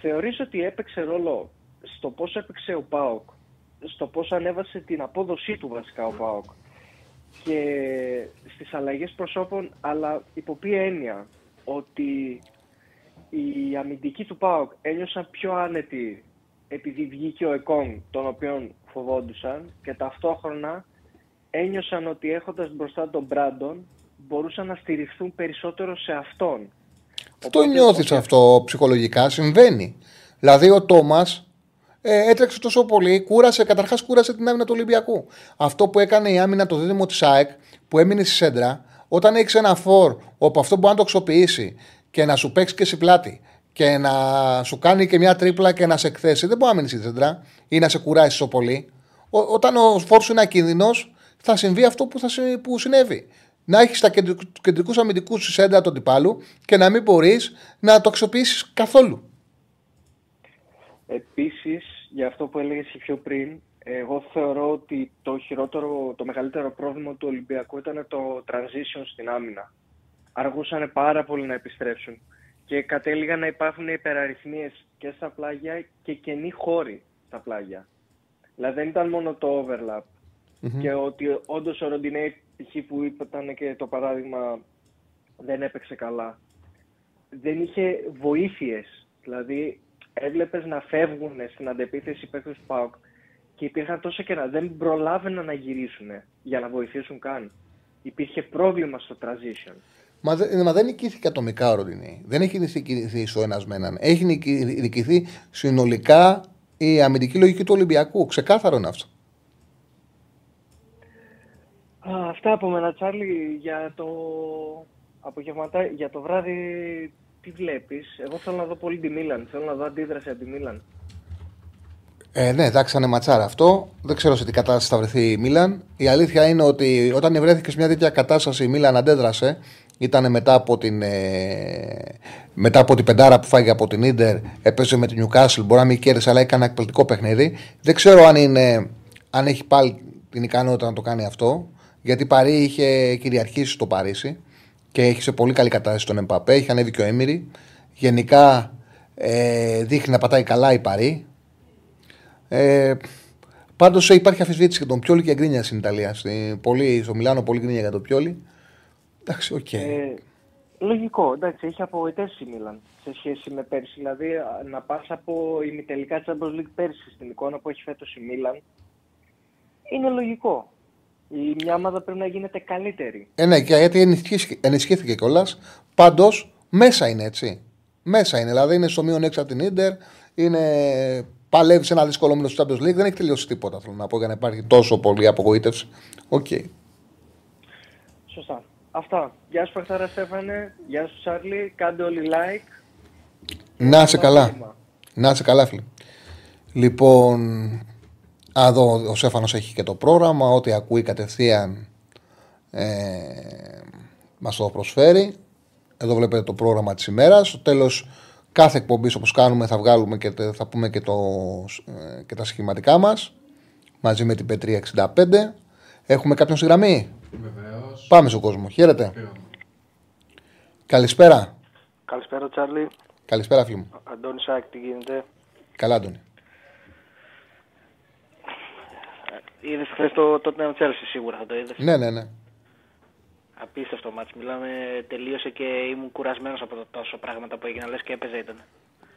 Θεωρείς ότι έπαιξε ρόλο στο πώς έπαιξε ο ΠΑΟΚ, στο πώς ανέβασε την απόδοσή του βασικά ο ΠΑΟΚ και στις αλλαγές προσώπων, αλλά υπό ποια έννοια ότι οι αμυντικοί του ΠΑΟΚ ένιωσαν πιο άνετοι επειδή βγήκε ο ΕΚΟΝ, τον οποίον φοβόντουσαν και ταυτόχρονα ένιωσαν ότι έχοντας μπροστά τον Μπράντον μπορούσαν να στηριχθούν περισσότερο σε αυτόν. Το νιώθεις αυτό ψυχολογικά, συμβαίνει. Δηλαδή ο Τόμας ε, έτρεξε τόσο πολύ, κούρασε, καταρχάς κούρασε την άμυνα του Ολυμπιακού. Αυτό που έκανε η άμυνα το δίδυμο της ΑΕΚ, που έμεινε στη σέντρα, όταν έχεις ένα φορ όπου αυτό μπορεί να το αξιοποιήσει και να σου παίξει και σε πλάτη και να σου κάνει και μια τρίπλα και να σε εκθέσει, δεν μπορεί να μείνεις στη σέντρα ή να σε κουράσει τόσο πολύ. Ό, όταν ο φόρ σου είναι ακίνδυνος, θα συμβεί αυτό που, θα, που συνέβη. Να έχεις τα κεντρικούς αμυντικούς στη σέντρα του αντιπάλου και να μην μπορείς να το αξιοποιήσεις καθόλου. Επίσης, για αυτό που έλεγες πιο πριν, εγώ θεωρώ ότι το χειρότερο, το μεγαλύτερο πρόβλημα του Ολυμπιακού ήταν το transition στην άμυνα. Αργούσαν πάρα πολύ να επιστρέψουν και κατέληγαν να υπάρχουν υπεραριθμίες και στα πλάγια και κενή χώροι στα πλάγια. Δηλαδή δεν ήταν μόνο το overlap και ότι όντως ο Ροντινέη π.χ. που ήταν και το παράδειγμα δεν έπαιξε καλά. δεν είχε βοήθειες. Δηλαδή έβλεπες να φεύγουν στην αντεπίθεση παίκτες του ΠΑΟΚ και υπήρχαν τόσα καιρά. Δεν προλάβαιναν να γυρίσουν για να βοηθήσουν καν. Υπήρχε πρόβλημα στο transition. Μα, δε- μα δεν νικήθηκε ατομικά ο Ροντινέη. Δεν έχει νικηθεί στο ένας με έναν. Έχει νικη- νικηθεί συνολικά η αμυντική λογική του Ολυμπιακού. Ξεκάθαρο είναι αυτό. Α, αυτά από μένα, Τσάρλι, για το απογευματά, για το βράδυ τι βλέπεις; Εγώ θέλω να δω πολύ τη Μίλαν. Θέλω να δω αντίδραση από τη Μίλαν. Ε, ναι, εντάξει, θα είναι ματσάρα αυτό. Δεν ξέρω σε τι κατάσταση θα βρεθεί η Μίλαν. Η αλήθεια είναι ότι όταν βρέθηκες σε μια τέτοια κατάσταση η Μίλαν αντέδρασε. Ήταν μετά από την, ε, μετά από την πεντάρα που φάγε από την ντερ, έπαιζε με την Newcastle. Μπορεί να μην κέρδισε, αλλά έκανε ένα εκπληκτικό παιχνίδι. Δεν ξέρω αν, είναι, αν έχει πάλι την ικανότητα να το κάνει αυτό. Γιατί η Παρή είχε κυριαρχήσει στο Παρίσι και έχει σε πολύ καλή κατάσταση τον Εμπαπέ. Έχει ανέβει και ο Έμιρη. Γενικά ε, δείχνει να πατάει καλά η Παρή. Ε, Πάντως υπάρχει αφισβήτηση για τον Πιόλι και γκρίνιας στην Ιταλία. Στη, πολύ, στο Μιλάνο πολύ γκρίνια για τον Πιόλι. Εντάξει, οκ. Ε, λογικό, εντάξει, έχει απογοητεύσει η Μίλαν σε σχέση με πέρσι. Δηλαδή, α, να πας από ημιτελικά Champions League πέρσι στην εικόνα που έχει φέτος η Μίλαν, είναι λογικό. Η μια ομάδα πρέπει να γίνεται καλύτερη. Ε, ναι, και γιατί ενισχύθηκε, ενισχύθηκε κιόλας. Πάντως μέσα είναι έτσι. Μέσα είναι. Δηλαδή είναι στο μείον 6 από την Ίντερ. Είναι, παλεύει σε ένα δύσκολο όμιλο στο Champions League. Δεν έχει τελειώσει τίποτα. Θέλω να πω για να υπάρχει τόσο πολύ απογοήτευση. Οκ. Σωστά. Αυτά. Γεια σου παιχταρά Στέφανε, γεια σου Τσάρλι, κάντε όλοι like. Να είσαι Ένα καλά. βήμα. Να είσαι καλά, φίλε. Λοιπόν, α, εδώ ο Στέφανος έχει και το πρόγραμμα. Ό,τι ακούει κατευθείαν ε, μας το προσφέρει. Εδώ βλέπετε το πρόγραμμα της ημέρας. Στο τέλος κάθε εκπομπής όπως κάνουμε θα βγάλουμε και τε- θα πούμε και, το, ε, και τα σχηματικά μας. Μαζί με την Πετρία 65. Έχουμε κάποιον στη γραμμή; Βεβαίως. Πάμε στον κόσμο. Χαίρετε. Καλησπέρα. Καλησπέρα Τσάρλι, Καλησπέρα φίλοι μου. Αντώνη Σάκ, τι γίνεται; Καλά, Αντώνη. Είδες χθες το Tottenham Chelsea σίγουρα θα το είδες. Ναι, ναι, ναι. Απίστευτο μάτς. Μιλάμε, τελείωσε και ήμουν κουρασμένος από το τόσο πράγματα που έγιναν. Λες και έπαιζε ήταν.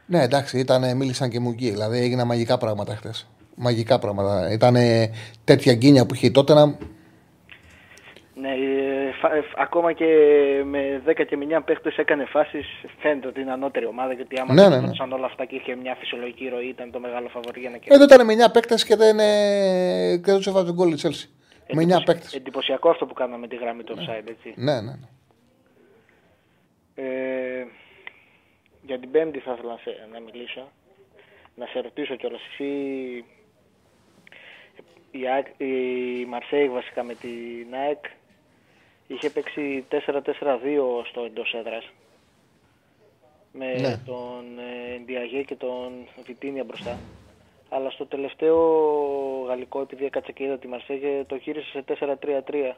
Ναι, εντάξει, ήταν, μίλησαν και μου εκεί. Δηλαδή έγιναν μαγικά πράγματα χθες. Μαγικά πράγματα. Ήταν τέτοια γκίνια που είχε τότε να. Ναι, ε, φα- ε, ακόμα και με 10 και με 9 παίχτες έκανε φάσεις. Φαίνεται ότι είναι ανώτερη ομάδα. Γιατί άμα Ναι, ναι, ναι, ναι. όλα αυτά και είχε μια φυσιολογική ροή, ήταν το μεγάλο φαβορή για να Εδώ κερδίσει. ήταν με 9 παίκτες και δεν, ε, και δεν του έβαζε γκολ η Chelsea. Με 9 παίκτες. Εντυπωσιακό αυτό που κάναμε με τη γραμμή του offside, έτσι. Ναι, ναι, ναι. Ε, για την Πέμπτη θα ήθελα να, σε, να μιλήσω. Να σε ρωτήσω κιόλας εσύ η, ΑΕΚ- η Μαρσέη βασικά με την ΑΕΚ είχε παίξει 4-4-2 στο εντός έδρας με Ναι. τον ε, Ντιαγέ και τον Βιτίνια μπροστά. Αλλά στο τελευταίο γαλλικό, επειδή έκατσα και είδα τη Μαρσέγε, το γύρισε σε 4-3-3.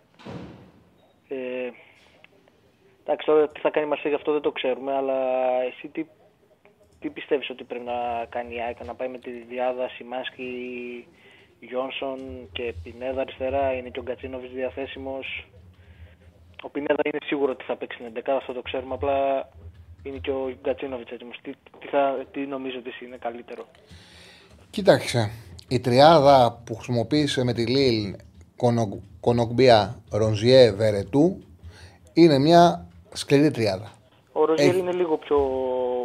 Ε, εντάξει, τώρα τι θα κάνει η Μαρσέγε αυτό δεν το ξέρουμε, αλλά εσύ τι, τι πιστεύεις ότι πρέπει να κάνει η ΑΕΚ, να πάει με τη διάδα Σιμάσκι, Γιόνσον και Πινέδα αριστερά, είναι και ο Γκατσίνοβιτς διαθέσιμος. Ο Πινέδα είναι σίγουρο ότι θα παίξει την 11, αυτό το ξέρουμε, απλά είναι και ο Γκατσίνοβιτς έτοιμος. Τι, τι, θα, τι νομίζω ότι εσύ είναι καλύτερο; Κοίταξε. Η τριάδα που χρησιμοποίησε με τη Λίλ Κονοκμπία, Ρονζιέ, Βερετού είναι μια σκληρή τριάδα. Ο Ροζιέρ Έχει- είναι λίγο πιο...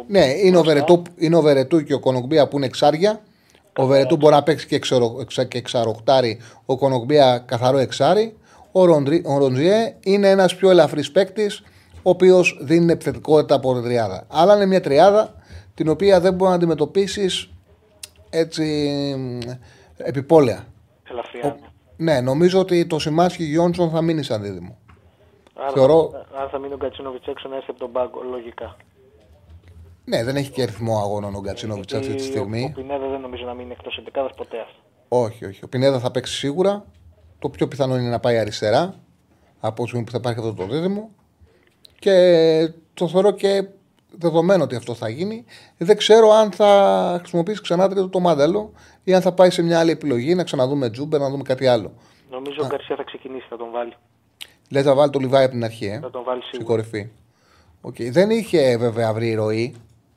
Ναι, είναι ο, μπροστά. Βερετού, είναι ο Βερετού και ο Κονοκμπία που είναι εξάρια. Ο Βερετού μπορεί να παίξει και, εξαρο, εξα- και εξαροχτάρι, ο Κονοκμπία καθαρό εξάρι. Ο, Ροντρι- ο Ροντζιέ είναι ένας πιο ελαφρύς παίκτης, ο οποίος δίνει επιθετικότητα από την τριάδα. Αλλά είναι μια τριάδα την οποία δεν μπορεί να αντιμετωπίσεις έτσι μ, επιπόλαια. Ελαφριά. Ναι, νομίζω ότι το Σιμάσκι Γιόνσον θα μείνει σαν δίδυμο. Άρα, θεωρώ- θα, άρα θα μείνει ο Γκατσίνοβιτς έξω να έρθει από τον πάγκο, λογικά. Ναι, δεν έχει και αριθμό αγώνων ο Γκατσίνοβιτ αυτή τη Γιατί στιγμή. Ο, ο Πινέδα δεν νομίζω να μείνει εκτός εντεκάδας ποτέ αυτό. Όχι, όχι. Ο Πινέδα θα παίξει σίγουρα. Το πιο πιθανό είναι να πάει αριστερά από τη στιγμή που θα υπάρχει αυτό το δίδυμο. Και το θεωρώ και δεδομένο ότι αυτό θα γίνει. Δεν ξέρω αν θα χρησιμοποιήσει ξανά τρίτο το μάδελο ή αν θα πάει σε μια άλλη επιλογή να ξαναδούμε Τζούμπερ, να δούμε κάτι άλλο. Νομίζω ο Γκαρσία θα ξεκινήσει, θα τον βάλει. Λέει θα βάλει το Λιβάη από την αρχή, ε, Θα τον βάλει στην σίγουρα. κορυφή. Οκ. Δεν είχε βέβαια βρει ροή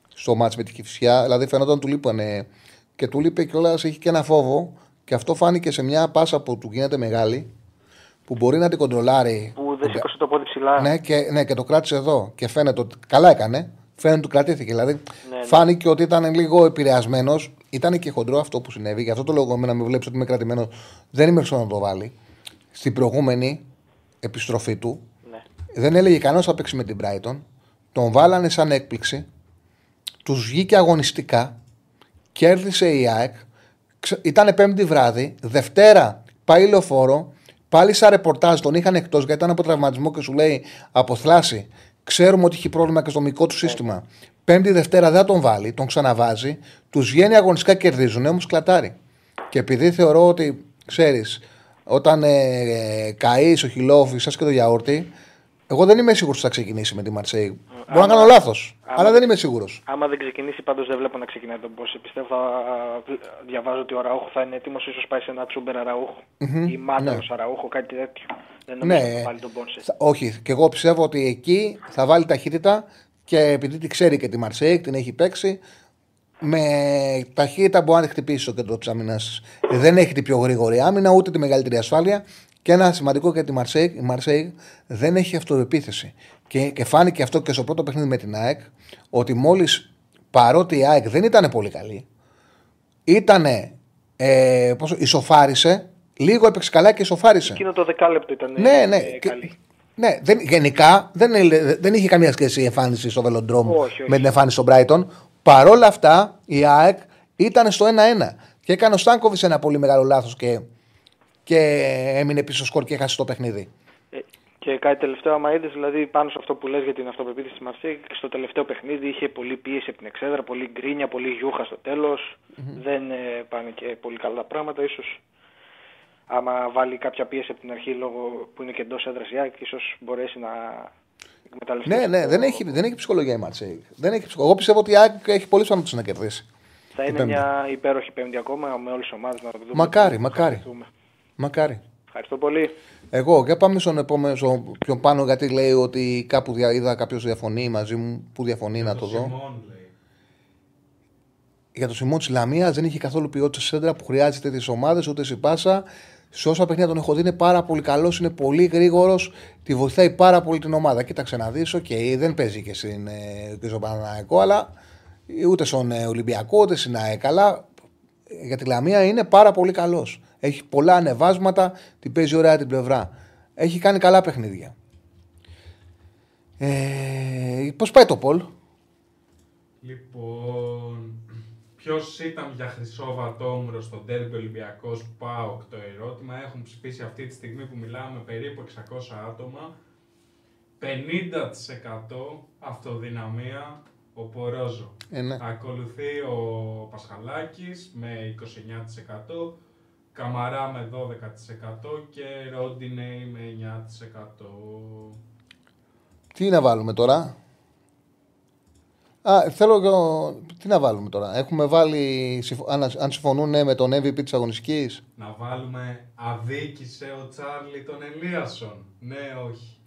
στο ματς με τη Κηφισιά. Δηλαδή φαίνονταν του λείπανε. Και του λείπε κιόλας έχει και ένα φόβο. Και αυτό φάνηκε σε μια πάσα που του γίνεται μεγάλη. Που μπορεί να την κοντρολάρει. Που δεν σήκωσε το πόδι ψηλά. Ναι και, ναι, και το κράτησε εδώ. Και φαίνεται ότι καλά έκανε. Φαίνεται ότι του κρατήθηκε. Δηλαδή Ναι, ναι. φάνηκε ότι ήταν λίγο επηρεασμένος. Ήταν και χοντρό αυτό που συνέβη. Γι' αυτό το λόγο εμένα με βλέπεις ότι είμαι κρατημένος. Δεν είμαι στο να το βάλει. Στην προηγούμενη επιστροφή του Ναι. δεν έλεγε κανένας θα παίξει με την Brighton. Τον βάλανε σαν έκπληξη. Τους βγήκε αγωνιστικά. Κέρδισε η ΑΕΚ. Ήταν πέμπτη βράδυ. Δευτέρα πάει λεωφόρο. Πάλι σαν ρεπορτάζ τον είχαν εκτός γιατί ήταν από τραυματισμό και σου λέει από θλάση. Ξέρουμε ότι έχει πρόβλημα και στο μικό του σύστημα. Πέμπτη Δευτέρα δεν θα τον βάλει, τον ξαναβάζει. Τους βγαίνει αγωνιστικά κερδίζουν, όμως κλατάρει. Και επειδή θεωρώ ότι ξέρεις, όταν ε, ε, καείς ο χιλόφι, σας και το γιαούρτι, εγώ δεν είμαι σίγουρος ότι θα ξεκινήσει με τη Μαρσέη. Μπορώ να κάνω λάθος, αλλά δεν είμαι σίγουρος. Άμα δεν ξεκινήσει, πάντως δεν βλέπω να ξεκινάει τον Μπόσε. Πιστεύω θα διαβάζω ότι ο Ραούχο θα είναι έτοιμος, ίσως πάει σε ένα τσούμπερ Αραούχο ή μάταρο ναι. Αραούχο, κάτι τέτοιο. Δεν νομίζω Ναι, ότι θα βάλει τον Μπόσε. θα- όχι. Και εγώ πιστεύω ότι εκεί θα βάλει ταχύτητα και επειδή τη ξέρει και τη Μαρσέη, την έχει παίξει, με ταχύτητα μπορεί να τη χτυπήσει στο κέντρο της άμυνας. Δεν έχει την πιο γρήγορη άμυνα, ούτε τη μεγαλύτερη ασφάλεια. Και ένα σημαντικό για τη Μαρσέη, η Μαρσέη δεν έχει αυτοεπίθεση. Και, και φάνηκε αυτό και στο πρώτο παιχνίδι με την ΑΕΚ, ότι μόλις παρότι η ΑΕΚ δεν ήταν πολύ καλή, ήτανε, ε, πόσο, ισοφάρισε, λίγο έπαιξε καλά και ισοφάρισε. Εκείνο το δεκάλεπτο ήταν Ναι, ναι. ε, και- καλή. ναι δεν, γενικά δεν, είναι- δεν είχε καμία σχέση η εμφάνιση στο Βελοντρόμ Όχι, όχι. με την εμφάνιση στον Brighton. Παρ' όλα αυτά η ΑΕΚ ήταν στο 1-1 και έκανε ο Στάνκοβιτς ένα πολύ μεγάλο λάθος και, και έμεινε πίσω σκορ και έχασε το παιχνίδι. Ε, Και κάτι τελευταίο, άμα είδες, δηλαδή πάνω σε αυτό που λες για την αυτοπεποίθηση τη Μαρσέη, στο τελευταίο παιχνίδι είχε πολύ πίεση από την εξέδρα, πολύ γκρίνια, πολύ γιούχα στο τελο Δεν ε, πάνε και πολύ καλά τα πράγματα. Ίσως άμα βάλει κάποια πίεση από την αρχή λόγω που είναι και εντός έδρας η ΑΕΚ, ίσως μπορέσει να εκμεταλλευτεί. Ναι, ναι, αυτό. δεν έχει, δεν έχει ψυχολογία η Μαρσέη. Δεν έχει ψυχο- Εγώ πιστεύω ότι η ΑΕΚ έχει πολύ πιθανότητε να κερδίσει. Θα είναι Πέμπτη. μια υπέροχη πέμπτη ακόμα με όλες τις ομάδες να το δούμε. Μακάρι, μακάρι. Ευχαριστούμε. Μακάρι. Ευχαριστώ πολύ. Εγώ, για πάμε στον επόμενο, στο πιο πάνω, γιατί λέει ότι κάπου δια, είδα κάποιος διαφωνεί μαζί μου. Πού διαφωνεί να το δω. Σιμών, λέει. για το Σιμών της Λαμίας δεν είχε καθόλου ποιότητα σέντρα που χρειάζεται τις ομάδες ούτε στην πάσα. Σε όσα παιχνίδια τον έχω δει είναι πάρα πολύ καλός, είναι πολύ γρήγορος, τη βοηθάει πάρα πολύ την ομάδα. Κοίταξε να δεις, οκ, δεν παίζει και, στην, ε, και στον Παναθηναϊκό, αλλά ούτε στον ε, Ολυμπιακό, ούτε στην ΑΕΚ. Αλλά ε, για τη Λαμία είναι πάρα πολύ καλός. Έχει πολλά ανεβάσματα, την παίζει ωραία την πλευρά. Έχει κάνει καλά παιχνίδια. Ε, Πώς πάει το Πολ, Λοιπόν, ποιος ήταν για χρυσό βατόμουρο στο Ντέρμπι Ολυμπιακός ΠΑΟΚ το ερώτημα. Έχουν ψηφίσει αυτή τη στιγμή που μιλάμε περίπου 600 άτομα. 50% αυτοδυναμία ο Πορόζο. ε, ναι. Ακολουθεί ο Πασχαλάκης με 29%, Καμαρά με 12% και Ρόντινεϊ με 9%. Τι να βάλουμε τώρα; Α, θέλω και ο- Τι να βάλουμε τώρα; Έχουμε βάλει. συμφ- Αν, αν συμφωνούν ναι, με τον MVP της αγωνιστικής; Να βάλουμε αδίκησε ο Τσάρλι τον Ελίασον. Ναι, όχι.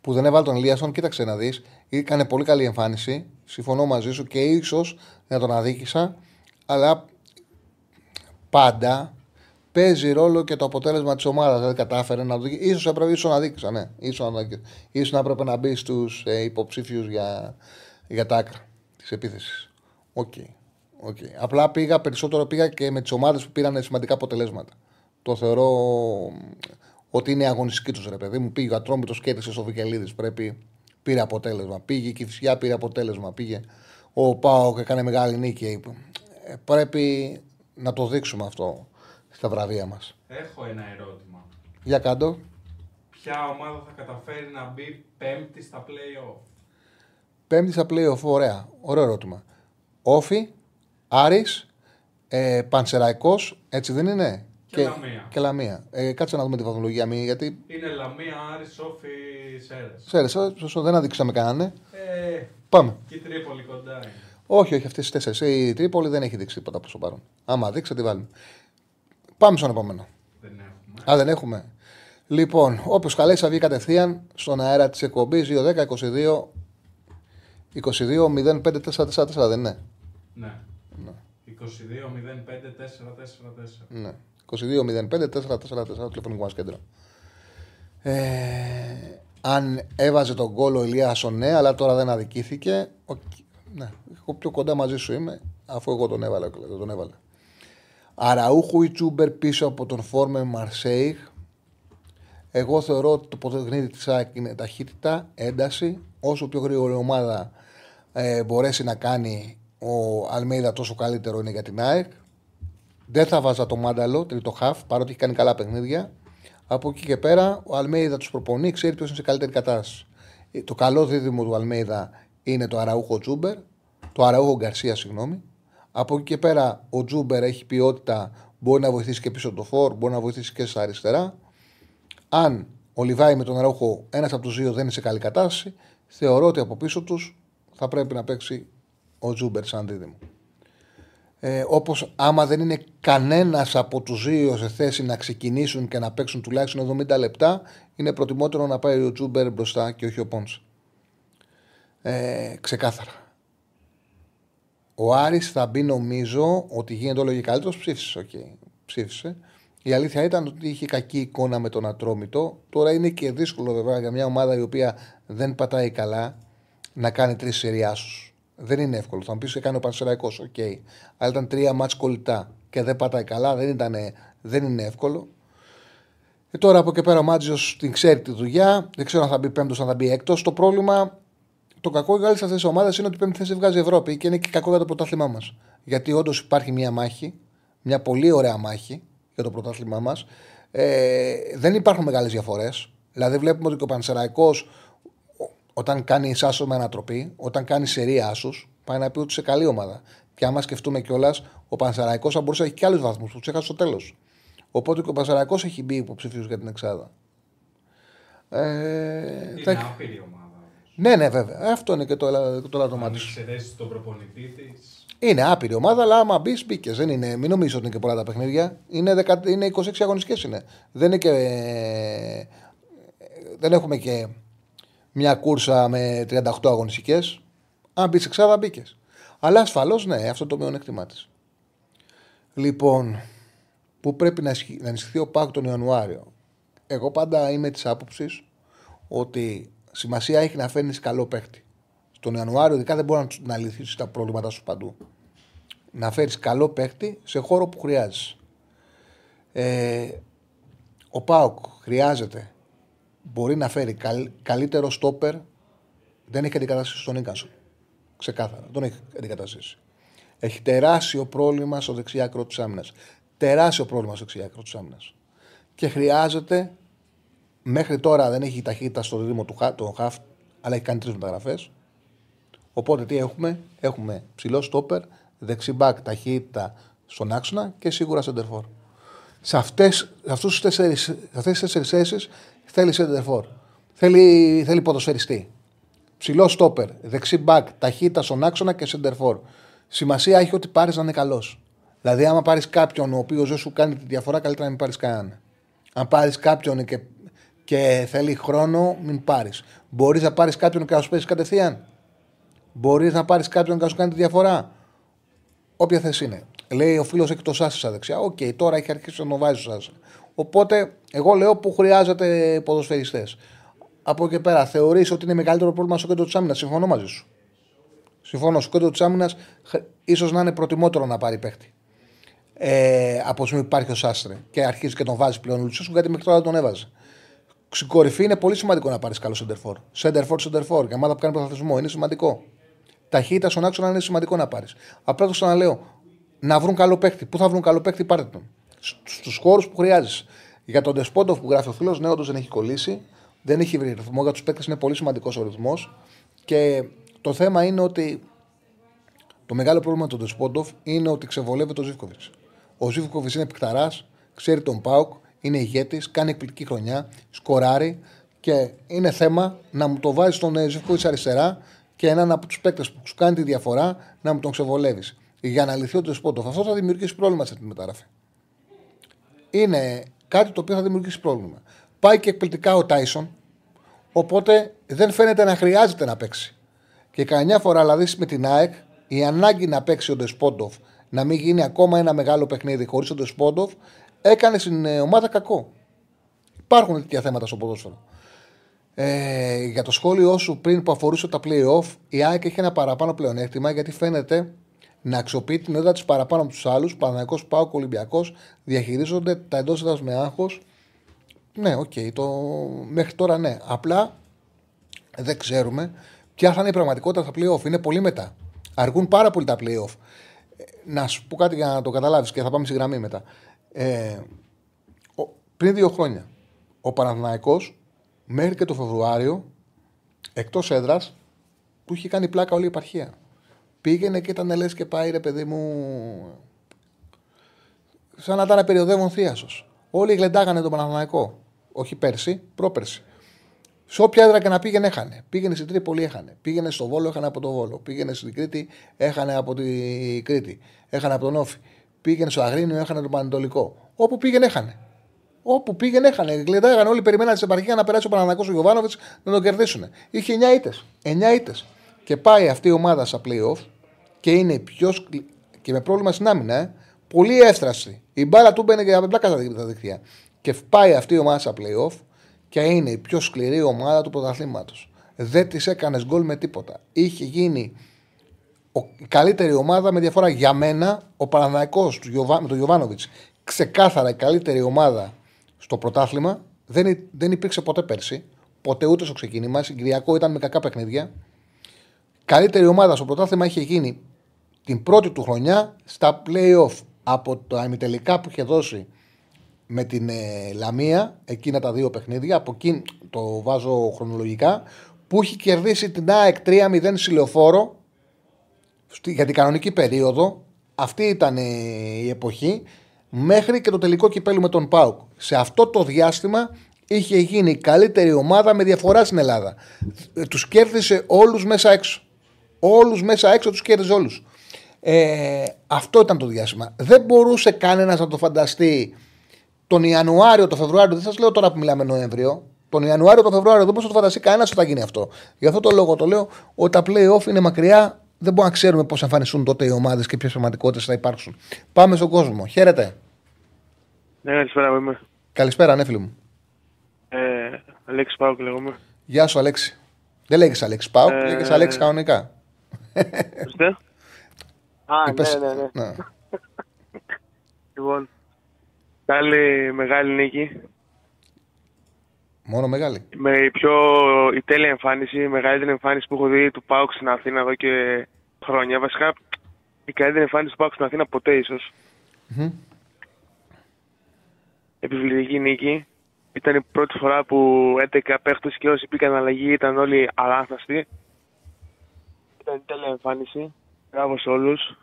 Που δεν έβαλε τον Ελίασον, κοίταξε να δεις. Έκανε πολύ καλή εμφάνιση. Συμφωνώ μαζί σου και ίσως να τον αδίκησα. Αλλά πάντα παίζει ρόλο και το αποτέλεσμα της ομάδας. Δεν κατάφερε να το δει. Ίσως έπρεπε ίσως να αδίκησα, ναι. Ίσως να, ίσως να έπρεπε να μπει στους ε, υποψήφιους για, για τα άκρα της επίθεσης. OK. OK. Απλά πήγα περισσότερο πήγα και με τις ομάδες που πήραν σημαντικά αποτελέσματα. Το θεωρώ ότι είναι αγωνιστική τους ρε παιδί μου. Πήγε ο Ατρόμητος κέρδισε στο Βικελίδης. Πρέπει, πήρε αποτέλεσμα. Πήγε η Κυφσιά, πήρε αποτέλεσμα. Πήγε ο Πάο και έκανε μεγάλη νίκη. Ε, πρέπει να το δείξουμε αυτό στα βραβεία μας. Έχω ένα ερώτημα. Για κάτω. Ποια ομάδα θα καταφέρει να μπει πέμπτη στα play-off; Πέμπτη στα playoff, ωραία. Ωραίο ερώτημα. Όφη, Άρης, ε, Πανσεραϊκός, έτσι δεν είναι; Και Λαμία. Και Λαμία. Ε, κάτσε να δούμε τη βαθμολογία μία, γιατί Είναι Λαμία, Άρης, Σόφι, Σέρες. ξέρεις, ε, σωστό, δεν αδείξαμε κανέναν. ε. Ε, Πάμε. και η Τρίπολη κοντά είναι. Όχι, όχι, αυτές τι τέσσερις. Η Τρίπολη δεν έχει δείξει τίποτα προ το παρόν. Άμα δείξει, θα τη βάλουμε. Πάμε στον επόμενο. Δεν έχουμε. Α, δεν έχουμε. Λοιπόν, όποιος καλέσει θα βγει κατευθείαν στον αέρα της εκπομπής 210-22 22-05-4-4-4 δεν είναι; Ναι. 22-05-4-4-4. Ναι. 22-05-4-4-4 τηλεφωνικό μας κέντρο. Ε, αν έβαζε τον κόλλο ο Ηλία ναι, αλλά τώρα δεν αδικήθηκε. Ο, ναι, εγώ πιο κοντά μαζί σου είμαι, αφού εγώ τον έβαλα. Τον έβαλα. Αραούχου ή Τσούμπερ πίσω από τον Φόρμε Μαρσέιχ. Εγώ θεωρώ ότι το παιχνίδι της ΑΕΚ είναι ταχύτητα, ένταση. Όσο πιο γρήγορη ομάδα ε, μπορέσει να κάνει ο Αλμέιδα τόσο καλύτερο είναι για την ΑΕΚ. Δεν θα βάζα τον Μάνταλο, τρίτο χαφ, παρότι έχει κάνει καλά παιχνίδια. Από εκεί και πέρα, ο Αλμέιδα τους προπονεί, ξέρει ποιος είναι σε καλύτερη κατάσταση. Ε, το καλό δίδυμο του Αλμέιδα είναι το Αραούχο Ζούμπερ, το Αραούχο Γκαρσία, συγγνώμη. Από εκεί και πέρα, ο Ζούμπερ έχει ποιότητα, μπορεί να βοηθήσει και πίσω το φόρ, μπορεί να βοηθήσει και στα αριστερά. Αν ο Λιβάια με τον Αραούχο, ένας από τους δύο δεν είναι σε καλή κατάσταση, θεωρώ ότι από πίσω τους θα πρέπει να παίξει ο Ζούμπερ σαν δίδυμο. Ε, Όπως άμα δεν είναι κανένας από τους δύο σε θέση να ξεκινήσουν και να παίξουν τουλάχιστον 70 λεπτά, είναι προτιμότερο να πάει ο Ζούμπερ μπροστά και όχι ο Πόνσε. Ε, ξεκάθαρα. Ο Άρης θα μπει νομίζω ότι γίνεται όλο και καλύτερος. Ψήφισε, okay. ψήφισε. Η αλήθεια ήταν ότι είχε κακή εικόνα με τον Ατρόμητο. Τώρα είναι και δύσκολο βέβαια για μια ομάδα η οποία δεν πατάει καλά να κάνει τρεις σερί άσους. Δεν είναι εύκολο. Θα μου πεις έκανε ο Πανσεραϊκό, OK. Okay. Αλλά ήταν τρία μάτς κολλητά και δεν πατάει καλά, δεν, ήταν, δεν είναι εύκολο. Και τώρα από εκεί πέρα ο Μάντζιος την ξέρει τη δουλειά. Δεν ξέρω αν θα μπει πέμπτος, αν θα μπει έκτος. Το πρόβλημα, το κακό για όλες αυτές τις ομάδες είναι ότι η πέμπτη θέση βγάζει Ευρώπη και είναι και κακό για το πρωτάθλημά μας. Γιατί όντως υπάρχει μια μάχη, μια πολύ ωραία μάχη για το πρωτάθλημά μας. Ε, δεν υπάρχουν μεγάλες διαφορές. Δηλαδή βλέπουμε ότι και ο Πανσεραϊκό όταν κάνει άσο με ανατροπή, όταν κάνει σερή άσου, πάει να πει ότι σε καλή ομάδα. Και άμα σκεφτούμε κιόλας, ο Πανσεραϊκό θα μπορούσε να έχει και άλλους βαθμούς που τους έχασε στο τέλος. Οπότε και ο Πανσεραϊκό έχει μπει υποψηφίου για την Εξάδα. Ε, είναι θα... άπειρη ομάδα. Ναι, ναι, βέβαια. Αυτό είναι και το, το λάθο Αν εξαιρέσει τον προπονητή της. Είναι άπειρη ομάδα, αλλά άμα μπεις, μπήκες. Δεν είναι, μην νομίζω ότι είναι και πολλά τα παιχνίδια. Είναι, δεκα, είναι 26 αγωνιστικές είναι. Δεν, είναι και, ε, δεν έχουμε και μια κούρσα με 38 αγωνιστικές. Αν μπει εξάδα, μπήκες. Αλλά ασφαλώς ναι, αυτό το μειονέκτημά της. Λοιπόν, που πρέπει να, να ενισχυθεί ο ΠΑΚ τον Ιανουάριο. Εγώ πάντα είμαι της άποψης ότι σημασία έχει να φέρνεις καλό παίχτη. Στον Ιανουάριο, ειδικά δεν μπορεί να λυθείς τα προβλήματά σου παντού. Να φέρεις καλό παίχτη σε χώρο που χρειάζεσαι. Ε, ο Πάοκ χρειάζεται μπορεί να φέρει καλύτερο στόπερ. Δεν έχει αντικαταστήσει στον Νίκασον. Ξεκάθαρα. Δεν έχει αντικαταστήσει. Έχει τεράστιο πρόβλημα στο δεξιά άκρο της άμυνας. Τεράστιο πρόβλημα στο δεξιά άκρο της άμυνας. Και χρειάζεται. Μέχρι τώρα δεν έχει ταχύτητα στο δίδυμο του τον Χαφ, αλλά έχει κάνει τρεις μεταγραφές. Οπότε τι έχουμε, έχουμε ψηλό στόπερ, δεξί μπακ ταχύτητα στον άξονα και σίγουρα σεντερφόρ. Σε αυτές τις τέσσερις θέσεις θέλει σέντερφορ. Θέλει, θέλει ποδοσφαιριστή. Ψηλό στόπερ, δεξί μπακ, ταχύτητα στον άξονα και σέντερφορ. Σημασία έχει ότι πάρεις να είναι καλός. Δηλαδή, άμα πάρεις κάποιον ο οποίος δεν σου κάνει τη διαφορά, καλύτερα να μην πάρεις κανέναν. Αν πάρεις κάποιον και, και θέλει χρόνο, μην πάρεις. Μπορείς να πάρεις κάποιον και να σου πέσει κατευθείαν. Μπορείς να πάρεις κάποιον και να σου κάνει τη διαφορά. Όποια θέση είναι. Λέει ο φίλος εκτός άσυσα δεξιά. OK, okay, τώρα έχει αρχίσει να βάζει ο Οπότε, εγώ λέω που χρειάζεται ποδοσφαιριστές. Από εκεί πέρα, θεωρείς ότι είναι μεγαλύτερο πρόβλημα στο κέντρο της άμυνας; Συμφωνώ μαζί σου. Συμφωνώ. Στο κέντρο της άμυνας, ίσως να είναι προτιμότερο να πάρει παίχτη. Ε, από όσο υπάρχει ο Σάστρε και αρχίζει και τον βάζει πλέον ο Λουτσέσκου, γιατί μέχρι τώρα τον έβαζε. Στην κορυφή είναι πολύ σημαντικό να πάρεις καλό σεντερφόρ. Σεντερφόρ, σεντερφόρ. Και ομάδα που κάνει πρωταθλητισμό είναι σημαντικό. Ταχύτητα στον άξονα είναι σημαντικό να πάρεις. Απλά το ξαναλέω. Να βρουν καλό παίχτη. Πού θα βρουν καλό παίχτη, πάρτε τον στους χώρους που χρειάζεσαι. Για τον Ντεσπόντοφ που γράφει ο φίλος, ναι, όντως δεν έχει κολλήσει. Δεν έχει βρει ρυθμό. Για τους παίκτες είναι πολύ σημαντικός ο ρυθμός. Και το θέμα είναι ότι το μεγάλο πρόβλημα του Ντεσπόντοφ είναι ότι ξεβολεύει τον Ζίβκοβιτς. Ο Ζίβκοβιτς είναι παικταράς, ξέρει τον ΠΑΟΚ, είναι ηγέτης, κάνει εκπληκτική χρονιά, σκοράρει και είναι θέμα να μου το βάζεις στον ε, Ζήφκοβιτς αριστερά και έναν από τους παίκτες που σου κάνει τη διαφορά να μου τον ξεβολεύεις. Για να λυθεί ο Ντεσπόντοφ. Αυτό θα δημιουργήσει πρόβλημα σε αυτή τη μεταγραφή είναι κάτι το οποίο θα δημιουργήσει πρόβλημα. Πάει και εκπληκτικά ο Τάισον, οπότε δεν φαίνεται να χρειάζεται να παίξει. Και κανένα φορά δηλαδή με την ΑΕΚ η ανάγκη να παίξει ο Ντεσπόντοφ να μην γίνει ακόμα ένα μεγάλο παιχνίδι χωρίς τον Ντεσπόντοφ έκανε στην ε, ομάδα κακό. Υπάρχουν τέτοια θέματα στο ποδόσφαιρο. Ε, για το σχόλιο σου πριν που αφορούσε τα playoff, η ΑΕΚ έχει ένα παραπάνω πλεονέκτημα γιατί φαίνεται να αξιοποιεί την έδρα της παραπάνω από τους άλλους. Παναθηναϊκός ΠΑΟΚ Ολυμπιακός διαχειρίζονται τα εντός έδρας με άγχος. Ναι, OK, okay, το... μέχρι τώρα ναι. Απλά δεν ξέρουμε ποια θα είναι η πραγματικότητα στα playoff. Είναι πολύ μετά. Αργούν πάρα πολύ τα playoff. Ε, να σου πω κάτι για να το καταλάβεις και θα πάμε στη γραμμή μετά. Ε, ο, πριν δύο χρόνια, ο Παναθηναϊκός μέχρι και το Φεβρουάριο, εκτός έδρας, του είχε κάνει πλάκα όλη η επαρχία. Πήγαινε και ήταν λες και πάει ρε παιδί μου. Σαν να ήταν περιοδεύον θείασος. Όλοι γλεντάγανε τον Παναθηναϊκό. Όχι πέρσι, πρόπερσι. Σε όποια έδρα και να πήγαινε, έχανε. Πήγαινε στην Τρίπολη, έχανε. Πήγαινε στο Βόλο, έχανε από το Βόλο. Πήγαινε στην Κρήτη, έχανε από τη Κρήτη. Έχανε από τον Όφη. Πήγαινε στο Αγρίνιο, έχανε τον Πανετολικό. Όπου πήγαινε, έχανε. Όπου πήγαινε, έχανε. Γλεντάγανε όλοι, περιμέναν στην επαρχία να περάσει ο Παναθηναϊκός ο Γιωβάνοβιτς να τον κερδίσουν. Είχε 9 ήττες. 9 είτε. Και πάει αυτή η ομάδα στα playoff και είναι πιο σκλη... και με πρόβλημα στην άμυνα, ε, πολύ εύστραση. Η μπάλα του μπαίνει για πλάκα στα δίκτυα. Και πάει αυτή η ομάδα στα playoff και είναι η πιο σκληρή ομάδα του πρωταθλήματος. Δεν της έκανες γκολ με τίποτα. Είχε γίνει η καλύτερη ομάδα με διαφορά για μένα. Ο Παναναναϊκό με τον Γιωβάνοβιτς ξεκάθαρα η καλύτερη ομάδα στο πρωτάθλημα. Δεν, δεν υπήρξε ποτέ πέρσι. Ποτέ ούτε στο ξεκίνημα. Συγκυριακό ήταν με κακά παιχνίδια. Καλύτερη ομάδα στο πρωτάθλημα είχε γίνει την πρώτη του χρονιά στα playoff από τα ημιτελικά που είχε δώσει με την ε, Λαμία, εκείνα τα δύο παιχνίδια, από εκεί το βάζω χρονολογικά, που έχει κερδίσει την ΑΕΚ 3-0 συλλοφόρο για την κανονική περίοδο. Αυτή ήταν ε, η εποχή μέχρι και το τελικό κυπέλου με τον ΠΑΟΚ. Σε αυτό το διάστημα είχε γίνει η καλύτερη ομάδα με διαφορά στην Ελλάδα. Ε, τους κέρδισε όλους μέσα έξω. Όλους μέσα έξω τους κέρδισε όλους. Ε, αυτό ήταν το διάστημα. Δεν μπορούσε κανένας να το φανταστεί τον Ιανουάριο, τον Φεβρουάριο, δεν σας λέω τώρα που μιλάμε Νοέμβριο, τον Ιανουάριο, τον Φεβρουάριο, δεν μπορεί να το φανταστεί κανένας ότι θα γίνει αυτό. Γι' αυτό το λόγο το λέω ότι τα playoff είναι μακριά, δεν μπορούμε να ξέρουμε πώς θα εμφανιστούν τότε οι ομάδες και ποιες πραγματικότητες θα υπάρξουν. Πάμε στον κόσμο. Χαίρετε. Ναι, καλησπέρα, είμαι. Καλησπέρα, ναι, φίλο μου. Ε, Αλέξη Πάουκ λέγομαι. Γεια σου, Αλέξη. Δεν λέγεις Αλέξη Πάουκ, ε... λέγεις Αλέξη κανονικά. Είστε. Α, ναι, ναι, ναι. ναι. λοιπόν, Καλή μεγάλη νίκη. Μόνο μεγάλη. Με η πιο η τέλεια εμφάνιση, η μεγαλύτερη εμφάνιση που έχω δει του Πάουξ στην Αθήνα εδώ και χρόνια. Βασικά η καλύτερη εμφάνιση του Πάουξ στην Αθήνα ποτέ ίσως. Mm-hmm. Επιβλητική νίκη. Ήταν η πρώτη φορά που 11 παίχτε και όσοι πήγαν αλλαγή ήταν όλοι αλάθαστοι. Ήταν η τέλεια εμφάνιση. Μπράβο σε όλους.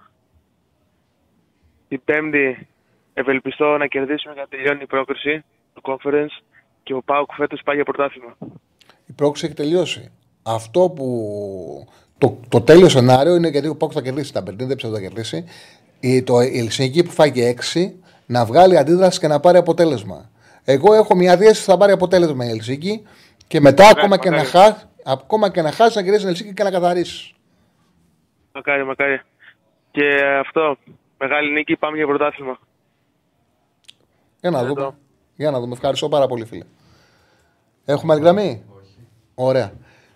Η πέμπτη ευελπιστώ να κερδίσουμε για να τελειώνει η πρόκριση του conference και ο Πάουκ φέτος πάει για πρωτάθλημα. Η πρόκριση έχει τελειώσει. Αυτό που. Το, το τέλειο σενάριο είναι γιατί ο Πάουκ θα κερδίσει. Τα Μπερντίν δεν ψάχνει να κερδίσει. Η, το, η Ελσίνκη που φάγει 6 να βγάλει αντίδραση και να πάρει αποτέλεσμα. Εγώ έχω μια δίαση που θα πάρει αποτέλεσμα η Ελσίνκη και μετά ακόμα, και να χάσει, ακόμα και να χάσει να κερδίσει την Ελσίνκη και να καθαρίσει. Μακάρι, μακάρι. Και αυτό, μεγάλη νίκη, πάμε για πρωτάθλημα. Για να δούμε. Για να δούμε. Ευχαριστώ πάρα πολύ, φίλε. Έχουμε άλλη γραμμή; Ωραία.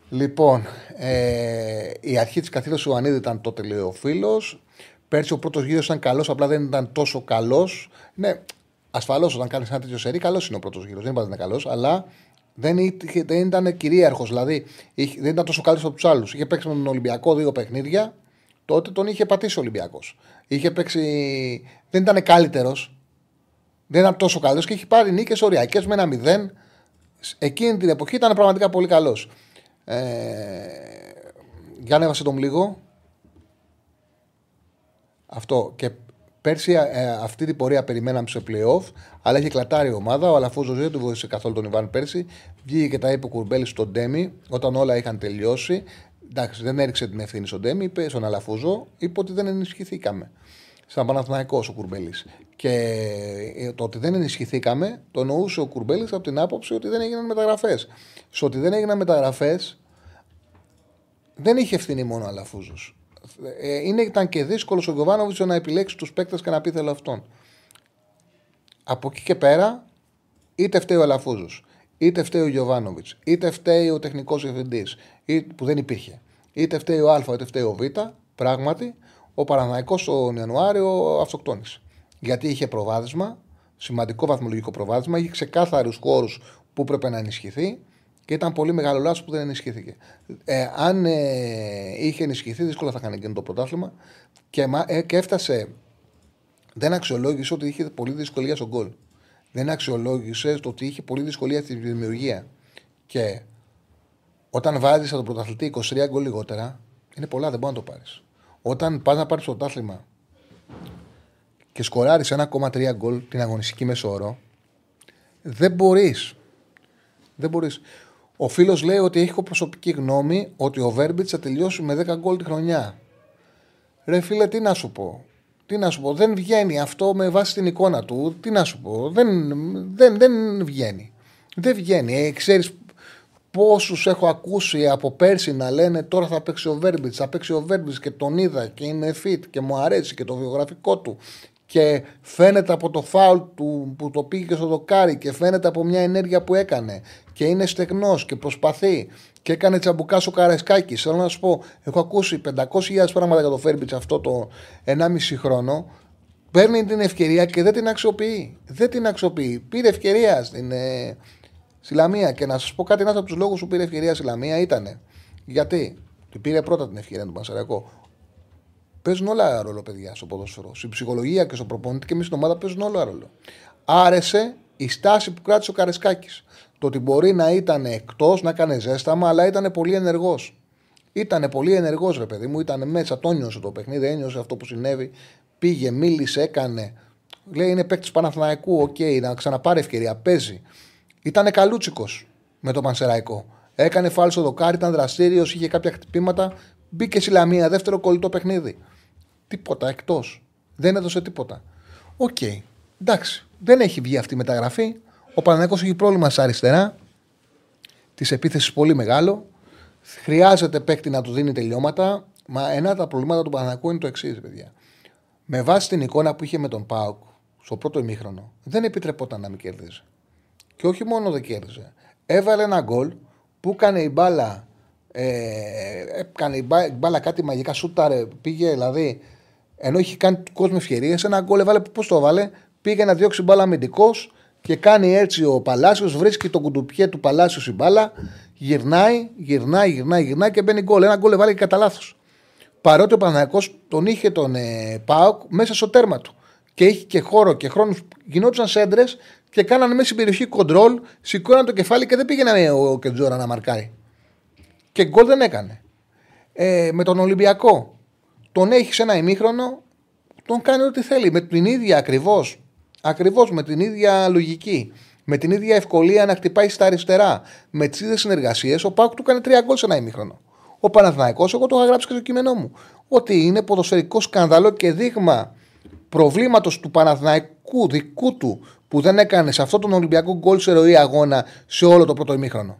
Λοιπόν, ε, η αρχή της καθήλωση του Ανίδη ήταν τότε, λέει ο φίλος. Πέρσι ο πρώτος γύρος ήταν καλός, απλά δεν ήταν τόσο καλός. Ναι, ασφαλώς όταν κάνεις ένα τέτοιο σερί, καλός είναι ο πρώτος γύρος. Δεν είπα ότι είναι καλός, αλλά δεν, είχε, δεν ήταν κυρίαρχος. Δηλαδή δεν ήταν τόσο καλός από τους άλλους. Είχε παίξει με τον Ολυμπιακό δύο παιχνίδια. Τότε τον είχε πατήσει ο Ολυμπιακός. Είχε παίξει. Δεν ήταν καλύτερος. Δεν ήταν τόσο καλός και έχει πάρει νίκες οριακές με ένα μηδέν. Εκείνη την εποχή ήταν πραγματικά πολύ καλός. Ε, για ανέβασε τον λίγο. Αυτό. Και πέρσι ε, αυτή την πορεία περιμέναμε σε playoff, αλλά έχει κλατάρει η ομάδα. Ο Αλαφούζος δεν του βοήθησε καθόλου τον Ιβάν πέρσι. Βγήκε και τα είπε ο Κουρμπέλης στον Ντέμι όταν όλα είχαν τελειώσει. Εντάξει, δεν έριξε την ευθύνη στον Ντέμι, είπε στον Αλαφούζο, είπε ότι δεν ενισχυθήκαμε σαν Παναθηναϊκός ο Κουρμπέλης. Και ε, το ότι δεν ενισχυθήκαμε το εννοούσε ο Κουρμπέλης από την άποψη ότι δεν έγιναν μεταγραφές. Στο ότι δεν έγιναν μεταγραφές, δεν είχε ευθύνη μόνο ο Αλαφούζος. Ε, είναι, ήταν και δύσκολο ο Γιωβάνοβιτς να επιλέξει τους παίκτες και να πει θέλω αυτόν. Από εκεί και πέρα, είτε φταίει ο Αλαφούζος, είτε φταίει ο Γιωβάνοβιτς, είτε φταίει ο τεχνικός διευθυντής, που δεν υπήρχε, είτε φταίει ο Α, είτε φταίει ο Β, πράγματι ο Παναναναϊκό τον Ιανουάριο αυτοκτόνησε. Γιατί είχε προβάδισμα, σημαντικό βαθμολογικό προβάδισμα, είχε ξεκάθαρους χώρους που έπρεπε να ενισχυθεί και ήταν πολύ μεγάλο λάθος που δεν ενισχύθηκε. Ε, αν ε, είχε ενισχυθεί, δύσκολα θα έκανε εκείνο το πρωτάθλημα και, ε, και έφτασε. Δεν αξιολόγησε ότι είχε πολύ δυσκολία στον γκολ. Δεν αξιολόγησε το ότι είχε πολύ δυσκολία στη δημιουργία. Και όταν βάζεις τον πρωταθλητή 23 γκολ λιγότερα, είναι πολλά, δεν μπορεί να το πάρεις. Όταν πας να πάρεις το πρωτάθλημα και σκοράρεις 1,3 γκολ την αγωνιστική μεσόωρο, δεν μπορείς. Δεν μπορείς. Ο φίλος λέει ότι έχει προσωπική γνώμη ότι ο Βέρμπιτς θα τελειώσει με 10 γκολ τη χρονιά. Ρε φίλε, τι να σου πω. Τι να σου πω, δεν βγαίνει αυτό με βάση την εικόνα του. Τι να σου πω, δεν, δεν, δεν βγαίνει. Δεν βγαίνει. Ε, ξέρεις πόσους έχω ακούσει από πέρσι να λένε τώρα θα παίξει ο Βέρμπιτς, θα παίξει ο Βέρμπιτς και τον είδα και είναι fit και μου αρέσει και το βιογραφικό του και φαίνεται από το φάουλ του που το πήγε στο δοκάρι και φαίνεται από μια ενέργεια που έκανε και είναι στεγνός και προσπαθεί και έκανε τσαμπουκά ο Καρεσκάκη. Θέλω να σου πω, έχω ακούσει 500.000 πράγματα για το Φέρμπιτς αυτό το 1,5 χρόνο. Παίρνει την ευκαιρία και δεν την αξιοποιεί. Δεν την αξιοποιεί. Πήρε ευκαιρία στην, ε, στη Λαμία. Και να σας πω κάτι, ένας από τους λόγους που πήρε ευκαιρία στη Λαμία ήταν. Γιατί; Του πήρε πρώτα την ευκαιρία του Πανσεραϊκό. Παίζουν όλα ρόλο, παιδιά, στο ποδόσφαιρο. Στην ψυχολογία και στο προπονητή και εμείς στην ομάδα παίζουν όλα ρόλο. Άρεσε η στάση που κράτησε ο Καρεσκάκη. Το ότι μπορεί να ήταν εκτός, να έκανε ζέσταμα, αλλά ήταν πολύ ενεργός. Ήταν πολύ ενεργός, ρε παιδί μου, ήταν μέσα, το νιώσε το παιχνίδι, ένιωσε αυτό που συνέβη. Πήγε, μίλησε, έκανε. Λέει είναι παίκτης Παναθηναϊκού, OK, okay, να ξαναπάρει ευκαιρία, παίζει. Ήταν καλούτσικος με το Πανσεραϊκό. Έκανε φάλσο δοκάρι, ήταν δραστήριος, είχε κάποια χτυπήματα. Μπήκε στη Λαμία, δεύτερο κολλητό παιχνίδι. Τίποτα εκτός. Δεν έδωσε τίποτα. OK. Okay. Εντάξει. Δεν έχει βγει αυτή η μεταγραφή. Ο Παναθηναϊκός έχει πρόβλημα στα αριστερά. Της επίθεσης πολύ μεγάλο. Χρειάζεται παίκτη να του δίνει τελειώματα. Μα ένα από τα προβλήματα του Παναθηναϊκού είναι το εξής, παιδιά. Με βάση την εικόνα που είχε με τον ΠΑΟΚ στο πρώτο ημίχρονο, δεν επιτρεπόταν να μην κερδίζει. Και όχι μόνο δεν κέρδιζε. Έβαλε ένα γκολ που έκανε η μπάλα. Ε, έκανε η μπάλα κάτι μαγικά, σούταρε, πήγε δηλαδή. Ενώ είχε κάνει του κόσμου ευκαιρίες, ένα γκολ έβαλε. Πώς το έβαλε, πήγε να διώξει μπάλα αμυντικός και κάνει έτσι ο Παλάσιος, βρίσκει το κουντουπιέ του Παλάσιο στην μπάλα, γυρνάει, γυρνάει, γυρνάει, γυρνάει και μπαίνει γκολ. Ένα γκολ έβαλε και κατά λάθος. Παρότι ο Παναγιακός τον είχε τον ε, Πάοκ μέσα στο τέρμα του. Και είχε και χώρο και χρόνο. Γινόντουσαν σέντρε και κάνανε μέσα στην περιοχή κοντρόλ, σηκώναν το κεφάλι και δεν πήγαινε ο Κεντζόρα να μαρκάρει. Και γκολ δεν έκανε. Ε, με τον Ολυμπιακό. Τον έχεις σε ένα ημίχρονο, τον κάνει ό,τι θέλει. Με την ίδια ακριβώς. Ακριβώς με την ίδια λογική. Με την ίδια ευκολία να χτυπάει στα αριστερά. Με τις ίδιες συνεργασίες, ο Πάουκ του κάνει τρία γκολ σε ένα ημίχρονο. Ο Παναθηναϊκός, εγώ το είχα γράψει και στο κείμενό μου. Ότι είναι ποδοσφαιρικό σκανδαλό και δείγμα προβλήματος του Παναθηναϊκού δικού του που δεν έκανε σε αυτόν τον Ολυμπιακό γκολ σε ροή αγώνα σε όλο το πρώτο ημίχρονο.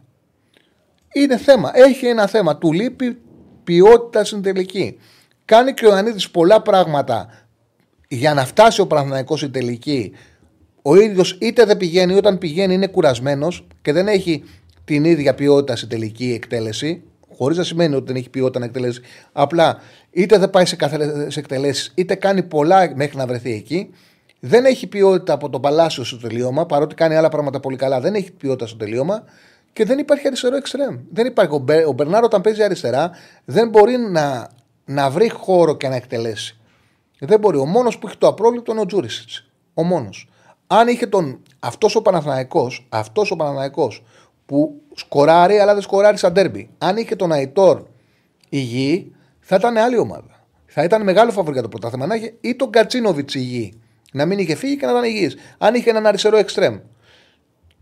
Είναι θέμα. Έχει ένα θέμα. Του λείπει ποιότητα στην τελική. Κάνει και ο Ανίδη πολλά πράγματα για να φτάσει ο Παναθυναϊκό στην τελική. Ο ίδιος είτε δεν πηγαίνει, όταν πηγαίνει είναι κουρασμένος και δεν έχει την ίδια ποιότητα στην τελική εκτέλεση. Χωρίς να σημαίνει ότι δεν έχει ποιότητα να εκτελέσει. Απλά είτε δεν πάει σε καθαρές εκτελέσεις, είτε κάνει πολλά μέχρι να βρεθεί εκεί. Δεν έχει ποιότητα από το Παλάσιο στο τελείωμα, παρότι κάνει άλλα πράγματα πολύ καλά. Δεν έχει ποιότητα στο τελείωμα και δεν υπάρχει αριστερό εξτρέμ. Δεν υπάρχει. Ο, Μπε, ο Μπερνάρο, όταν παίζει αριστερά, δεν μπορεί να, να βρει χώρο και να εκτελέσει. Δεν μπορεί. Ο μόνος που έχει το απρόβλητο είναι ο Τζούρισιτς. Ο μόνος. Αν είχε τον. Αυτός ο Παναθναϊκό, αυτός ο Παναθναϊκό που σκοράρει, αλλά δεν σκοράρει σαν τέρμπι. Αν είχε τον Αϊτόρ υγιή, θα ήταν άλλη ομάδα. Θα ήταν μεγάλο φαβορ για το πρωτάθλημα. Να είχε ή τον Κατσίνοβιτς υγιή. Να μην είχε φύγει και να ήταν υγιής. Αν είχε έναν αριστερό εξτρέμ.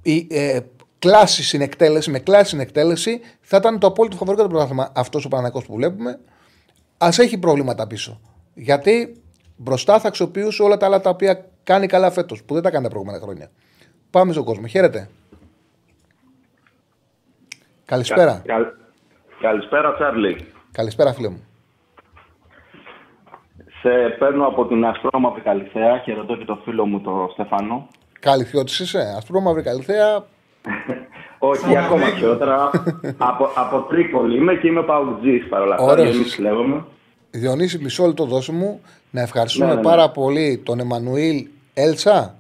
Η, ε, κλάση στην εκτέλεση, με κλάση στην εκτέλεση, θα ήταν το απόλυτο φαβορ για το πρωτάθλημα. Αυτός ο Παναθναϊκό που βλέπουμε. Α έχει προβλήματα πίσω. Γιατί μπροστά θα αξιοποιούσε όλα τα άλλα τα οποία κάνει καλά φέτος, που δεν τα κάνει τα προηγούμενα χρόνια. Πάμε στον κόσμο. Χαίρετε. Καλησπέρα. Καλησπέρα, Τσάρλι. Καλησπέρα, φίλε μου. Σε παίρνω από την Ασπρόμαυρη Καλυθέα και ρωτώ και το φίλο μου το Στεφανό. Καλυθιώτης είσαι, Ασπρόμαυρη Καλυθέα. Όχι, ακόμα χειρότερα. από, από Τρίκολη είμαι και είμαι παουτζής παρόλα αυτά. Ωραίος. Διονύση λέγομαι. Διονύση, μισό λεπτό δώσου μου να ευχαριστούμε Ναι, ναι, ναι. πάρα πολύ τον Εμμανουήλ Έλτσα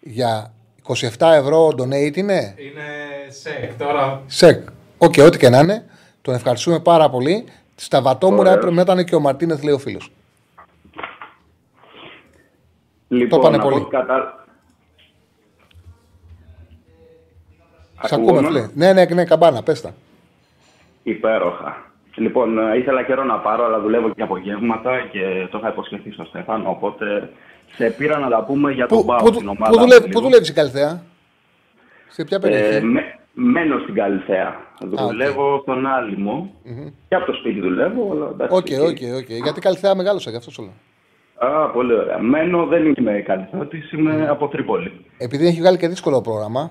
για 27 ευρώ donate είναι; Είναι σε τώρα. Σεκ. Οκ, ό,τι και να είναι. Τον ευχαριστούμε πάρα πολύ. Στα βατόμουρα Ωραίος. έπρεπε να ήταν και ο Μαρτίνεθ, λέει ο φίλος. Λοιπόν, πάνε από πολύ. ό,τι Κατα... Σ' ακούμε, Ακούγομαι; φίλε. Ναι, ναι, ναι, καμπάνα, πες τα. Υπέροχα. Λοιπόν, ε, ήθελα καιρό να πάρω, αλλά δουλεύω και απογεύματα και το είχα υποσχεθεί στον Στέφαν. Οπότε σε πήρα να τα πούμε για τον Πού, Πάο πού, στην πού, ομάδα. πού δουλεύει, μου πού λίγο. δουλεύεις η Καλυθέα; Σε ποια περιοχή; Ε, με, μένω στην Καλυθέα. Δουλεύω στον Άλυμο. Και από το σπίτι δουλεύω. αλλά εντάξει, Οκ, εκεί. οκ, οκ. Γιατί η Καλυθέα μεγάλωσα, γι' αυτό σου λέω. Α, πολύ ωραία. Μένω, δεν είμαι Καλυθέωτης, είμαι από Τρίπολη. Επειδή έχει βγάλει και δύσκολο πρόγραμμα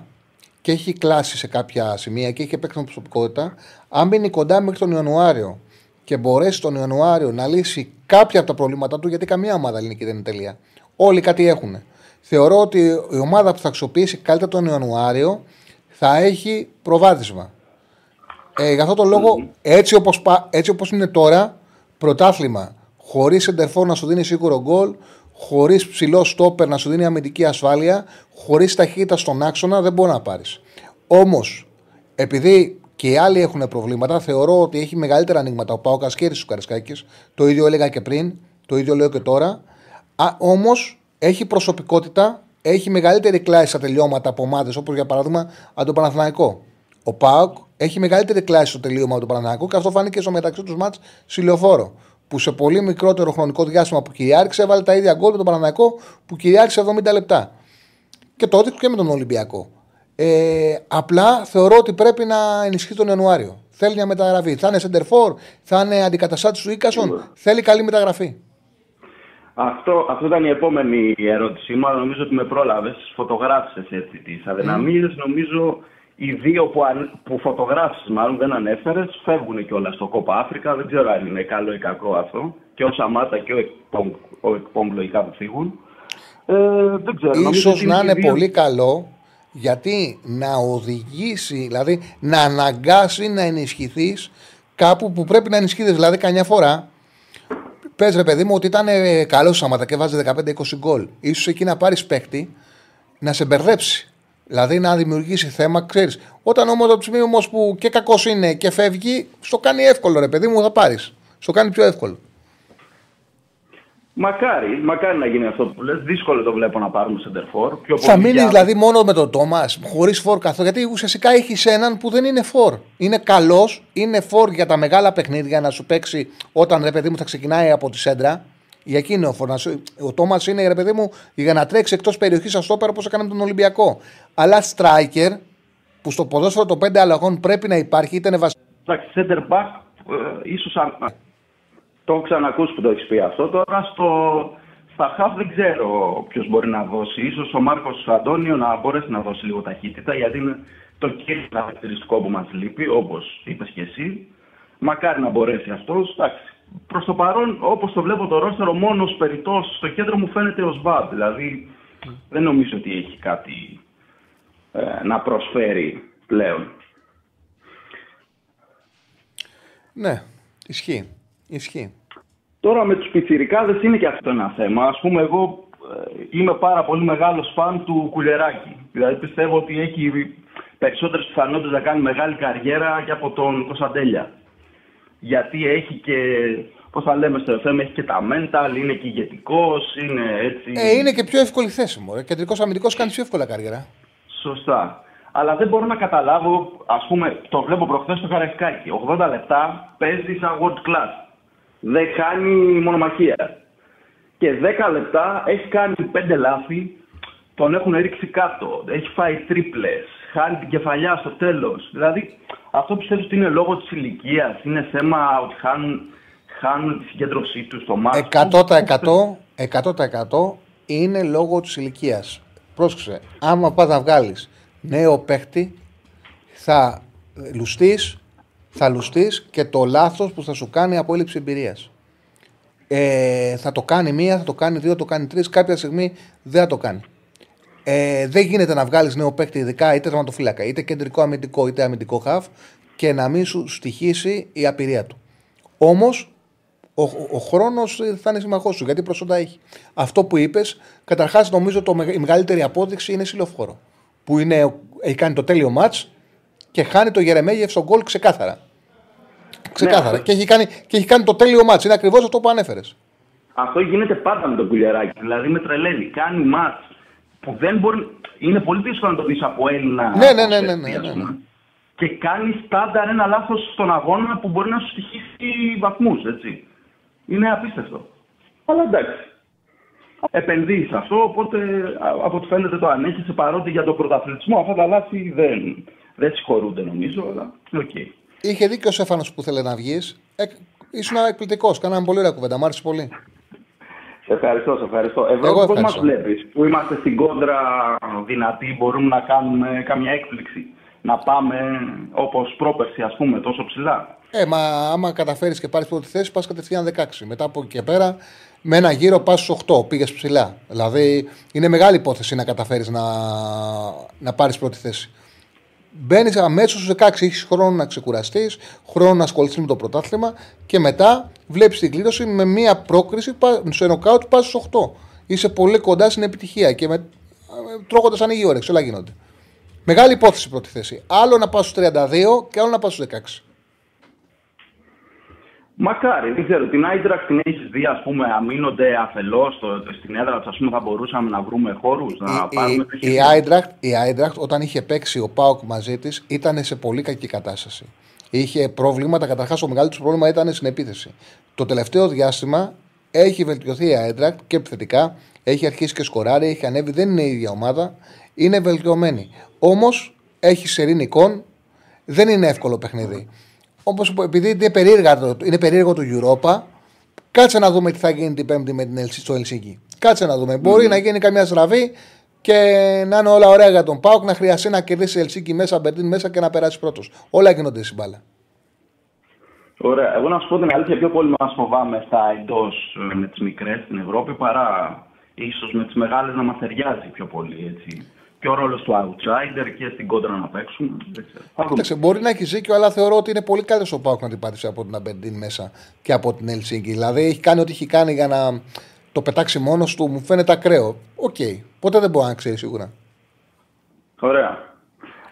και έχει κλάσει σε κάποια σημεία και έχει και παίξει με προσωπικότητα, αν μείνει κοντά μέχρι τον Ιανουάριο και μπορέσει τον Ιανουάριο να λύσει κάποια από τα προβλήματά του, γιατί καμία ομάδα ελληνική δεν είναι τελεία. Όλοι κάτι έχουν. Θεωρώ ότι η ομάδα που θα αξιοποιήσει καλύτερα τον Ιανουάριο θα έχει προβάδισμα. Ε, για αυτόν τον λόγο, έτσι όπως, πα- έτσι όπως είναι τώρα, πρωτάθλημα, χωρίς σεντερφόρ να σου δίνει σίγουρο γκολ, χωρίς ψηλό στόπερ να σου δίνει αμυντική ασφάλεια, χωρίς ταχύτητα στον άξονα, δεν μπορεί να πάρεις. Όμως, επειδή και οι άλλοι έχουν προβλήματα, θεωρώ ότι έχει μεγαλύτερα ανοίγματα ο Πάο Κασκέρη του Καρασκάκη. Το ίδιο έλεγα και πριν, το ίδιο λέω και τώρα. Όμως έχει προσωπικότητα, έχει μεγαλύτερη κλάση στα τελειώματα από ομάδες όπως για παράδειγμα από τον Παναθηναϊκό. Ο Πάοκ έχει μεγαλύτερη κλάση στο τελείωμα από τον Παναθηναϊκό και αυτό φάνηκε στο μεταξύ τους μάτς στη Λεωφόρο. Που σε πολύ μικρότερο χρονικό διάστημα που κυριάρχησε έβαλε τα ίδια γκολ με τον Παναθηναϊκό που κυριάρχησε 70 λεπτά. Και το έδειξε και με τον Ολυμπιακό. Ε, απλά θεωρώ ότι πρέπει να ενισχύει τον Ιανουάριο. Θέλει μια μεταγραφή. Θα είναι center for, θα είναι αντικαταστάτης του Ίκασον. Θέλει καλή μεταγραφή. Αυτό, αυτό ήταν η επόμενη ερώτησή μου, αλλά νομίζω ότι με πρόλαβες. Φωτογράφησες έτσι τις αδυναμίες. Νομίζω οι δύο που, αν, που φωτογράφησες, μάλλον δεν ανέφερες, φεύγουν και όλα στο κόπα Αφρικα. Δεν ξέρω αν είναι καλό ή κακό αυτό. Και ο Σαμάτα και ο Εκπομ, ο Εκπομ λογικά που φύγουν. Ε, δεν ξέρω. νομίζω Ίσως ότι να και είναι οι δύο- πολύ καλό γιατί να οδηγήσει, δηλαδή να αναγκάσει να ενισχυθείς κάπου που πρέπει να ενισχύει. Δηλαδή, καμιά φορά πες ρε παιδί μου ότι ήταν καλό Σαμάτα και βάζει 15-20 γκολ. Ίσως εκεί να πάρεις παίκτη να σε μπερδέψει. Δηλαδή να δημιουργήσει θέμα, ξέρεις. Όταν όμω το σημείο όμως που και κακός είναι και φεύγει, στο κάνει εύκολο ρε παιδί μου, θα πάρεις. Στο κάνει πιο εύκολο. Μακάρι, μακάρι να γίνει αυτό που λες. Δύσκολο το βλέπω να πάρουμε σεντερφόρ. Πιο Θα πολύ μείνεις για- δηλαδή μόνο με τον Τόμας, χωρίς φόρ καθόλου. Γιατί ουσιαστικά έχεις έναν που δεν είναι φόρ. Είναι καλός, είναι φόρ για τα μεγάλα παιχνίδια να σου παίξει όταν ρε παιδί μου θα ξεκινάει από τη σέντρα. Για εκεί είναι ο φόρ. Να σου- Ο Τόμας είναι ρε παιδί μου για να τρέξει εκτός περιοχής σαν στόπερ όπως έκανε με τον Ολυμπιακό. Αλλά striker που στο ποδόσφαιρο των πέντε αλλαγών πρέπει να υπάρχει, είτε είναι βασικό. Εντάξει, center back, ε, ίσως αν- το έχω ξανακούσει που το έχεις πει αυτό. Τώρα στο, στα half δεν ξέρω ποιος μπορεί να δώσει. Ίσως ο Μάρκος Αντώνιο να μπορέσει να δώσει λίγο ταχύτητα, γιατί είναι το κύριο χαρακτηριστικό που μας λείπει, όπως είπες και εσύ. Μακάρι να μπορέσει αυτός. Προς το παρόν, όπως το βλέπω το ρόστερο, μόνος περιττός στο κέντρο μου φαίνεται ο Σβάμπ. Δηλαδή δεν νομίζω ότι έχει κάτι ε, να προσφέρει πλέον. Ναι, ισχύει. Ισχύει. Τώρα με τους πιτσιρικάδες είναι και αυτό ένα θέμα. Ας πούμε εγώ ε, είμαι πάρα πολύ μεγάλος φαν του Κουλεράκη. Δηλαδή πιστεύω ότι έχει περισσότερες πιθανότητες να κάνει μεγάλη καριέρα και από τον Κωνσταντέλια. Γιατί έχει και, πώς θα λέμε στο FM, έχει και τα mental, είναι και ηγετικός, είναι έτσι... Ε, είναι και πιο εύκολη θέση μου. Κεντρικός αμυντικός κάνεις πιο εύκολα καριέρα. Σωστά. Αλλά δεν μπορώ να καταλάβω, ας πούμε, το βλέπω προχθές στο Καραϊσκάκι. 80 λεπτά παίζει σαν world class. Δεν χάνει μονομαχία. Και 10 λεπτά έχει κάνει 5 λάθη, τον έχουν ρίξει κάτω. Έχει φάει τρίπλες, χάνει την κεφαλιά στο τέλος. Δηλαδή, αυτό πιστεύω ότι είναι λόγω της ηλικίας, είναι θέμα ότι χάνουν, χάνουν τη συγκέντρωσή τους στο μάτι. 100%, 100% είναι λόγω της ηλικίας. Πρόσεξε, άμα πας να βγάλεις νέο παίχτη, θα λουστείς, θα λουστείς και το λάθος που θα σου κάνει από έλλειψη εμπειρίας. Ε, θα το κάνει μία, θα το κάνει δύο, θα το κάνει τρεις. Κάποια στιγμή δεν θα το κάνει. Ε, δεν γίνεται να βγάλεις νέο παίκτη, ειδικά είτε τερματοφύλακα, είτε κεντρικό αμυντικό, είτε αμυντικό χαφ και να μην σου στοιχήσει η απειρία του. Όμως ο, ο χρόνος θα είναι συμμαχός σου γιατί προσόντα έχει. Αυτό που είπες, καταρχάς νομίζω το, η μεγαλύτερη απόδειξη είναι συλλοφόρο. Που είναι, έχει κάνει το τέλειο ματ και χάνει το Γερεμέγεφ στον γκολ ξεκάθαρα. Ξεκάθαρα. Ναι, και, έχει κάνει, και έχει κάνει το τέλειο μάτς. Είναι ακριβώς αυτό που ανέφερες. Αυτό γίνεται πάντα με τον κουλιαράκι. Δηλαδή με τρελαίνει. Κάνει μάτς που δεν μπορεί. Είναι πολύ δύσκολο να το δεις από Έλληνα. Ναι, ναι, ναι, ναι, ναι, ναι, ναι. Και κάνει στάνταρ ένα λάθος στον αγώνα που μπορεί να σου στοιχήσει βαθμούς, έτσι. Είναι απίστευτο. Αλλά εντάξει. Επενδύεις σε αυτό, οπότε α- από ό,τι φαίνεται το ανέχεσαι παρότι για τον πρωταθλητισμό αυτά τα λάθη δεν, δεν συγχωρούνται νομίζω, αλλά οκ. Είχε δίκιο ο Στέφανος που θέλει να βγεις. Ε, ήσουν εκπληκτικός. Κάναμε πολύ ωραία κουβέντα. Μ' άρεσε πολύ. Σε ευχαριστώ, σε ευχαριστώ. Ευρώπη, Εγώ πώς μας ευχαριστώ. βλέπεις, που είμαστε στην κόντρα δυνατοί, μπορούμε να κάνουμε καμιά έκπληξη. Να πάμε όπως πρόπερση, ας πούμε, τόσο ψηλά. Ε, μα άμα καταφέρεις και πάρεις πρώτη θέση, πας κατευθείαν 16. Μετά από εκεί και πέρα, με ένα γύρο πας στους 8. Πήγες ψηλά. Δηλαδή, είναι μεγάλη υπόθεση να καταφέρεις να, να πάρεις πρώτη θέση. Μπαίνεις αμέσως στου 16. Έχεις χρόνο να ξεκουραστείς, χρόνο να ασχοληθεί με το πρωτάθλημα και μετά βλέπεις την κλήρωση με μία πρόκριση πα- σε νοκάουτ πας στους 8. Είσαι πολύ κοντά στην επιτυχία και με, τρώγοντας ανοίγει η όρεξη. Όλα γίνονται. Μεγάλη υπόθεση η πρώτη θέση. Άλλο να πας στους 32 και άλλο να πας στους 16. Μακάρι, δεν ξέρω. Την Άιντρακτ την έχεις δει, ας πούμε, αμήνονται αφελώς στην έδρα τους, ας πούμε, θα μπορούσαμε να βρούμε χώρους, να πάρουμε. η, η, Άιντραχτ, η Άιντραχτ, όταν είχε παίξει ο Πάοκ μαζί της, ήταν σε πολύ κακή κατάσταση. Είχε προβλήματα. Καταρχάς, το μεγαλύτερο πρόβλημα ήταν στην επίθεση. Το τελευταίο διάστημα έχει βελτιωθεί η Άιντραχτ και επιθετικά. Έχει αρχίσει και σκοράρει, έχει ανέβει. Δεν είναι η ίδια ομάδα. Είναι βελτιωμένη. Όμως έχει σερήν εικόν. Δεν είναι εύκολο παιχνίδι. Όπως επειδή είναι, περίεργα το- είναι περίεργο το Europa, κάτσε να δούμε τι θα γίνει την Πέμπτη με την Ελσί, στο Ελσίνκι. Κάτσε να δούμε. Μπορεί να γίνει καμιά στραβή και να είναι όλα ωραία για τον Πάουκ, να χρειαστεί να κερδίσει η Ελσίνκι μέσα, Μπερντίν μέσα και να περάσει πρώτος. Όλα γίνονται στην μπάλα. Ωραία. Εγώ να σου πω την αλήθεια, πιο πολύ μας φοβάμαι στα εντός με τις μικρές στην Ευρώπη παρά ίσως με τις μεγάλες να μας ταιριάζει πιο πολύ. Έτσι. Και ο ρόλο του outsider και στην κόντρα να παίξουμε. Δεν ξέρω. Θα δούμε. Κοίταξε, μπορεί να έχει δίκιο, αλλά θεωρώ ότι είναι πολύ καλύτερο ο ΠΑΟΚ να την πάτησε από την Αμπερντίν μέσα και από την Ελσίνκι. Δηλαδή έχει κάνει ό,τι έχει κάνει για να το πετάξει μόνος του. Μου φαίνεται ακραίο. Οκ. Ποτέ δεν μπορεί να ξέρει σίγουρα. Ωραία.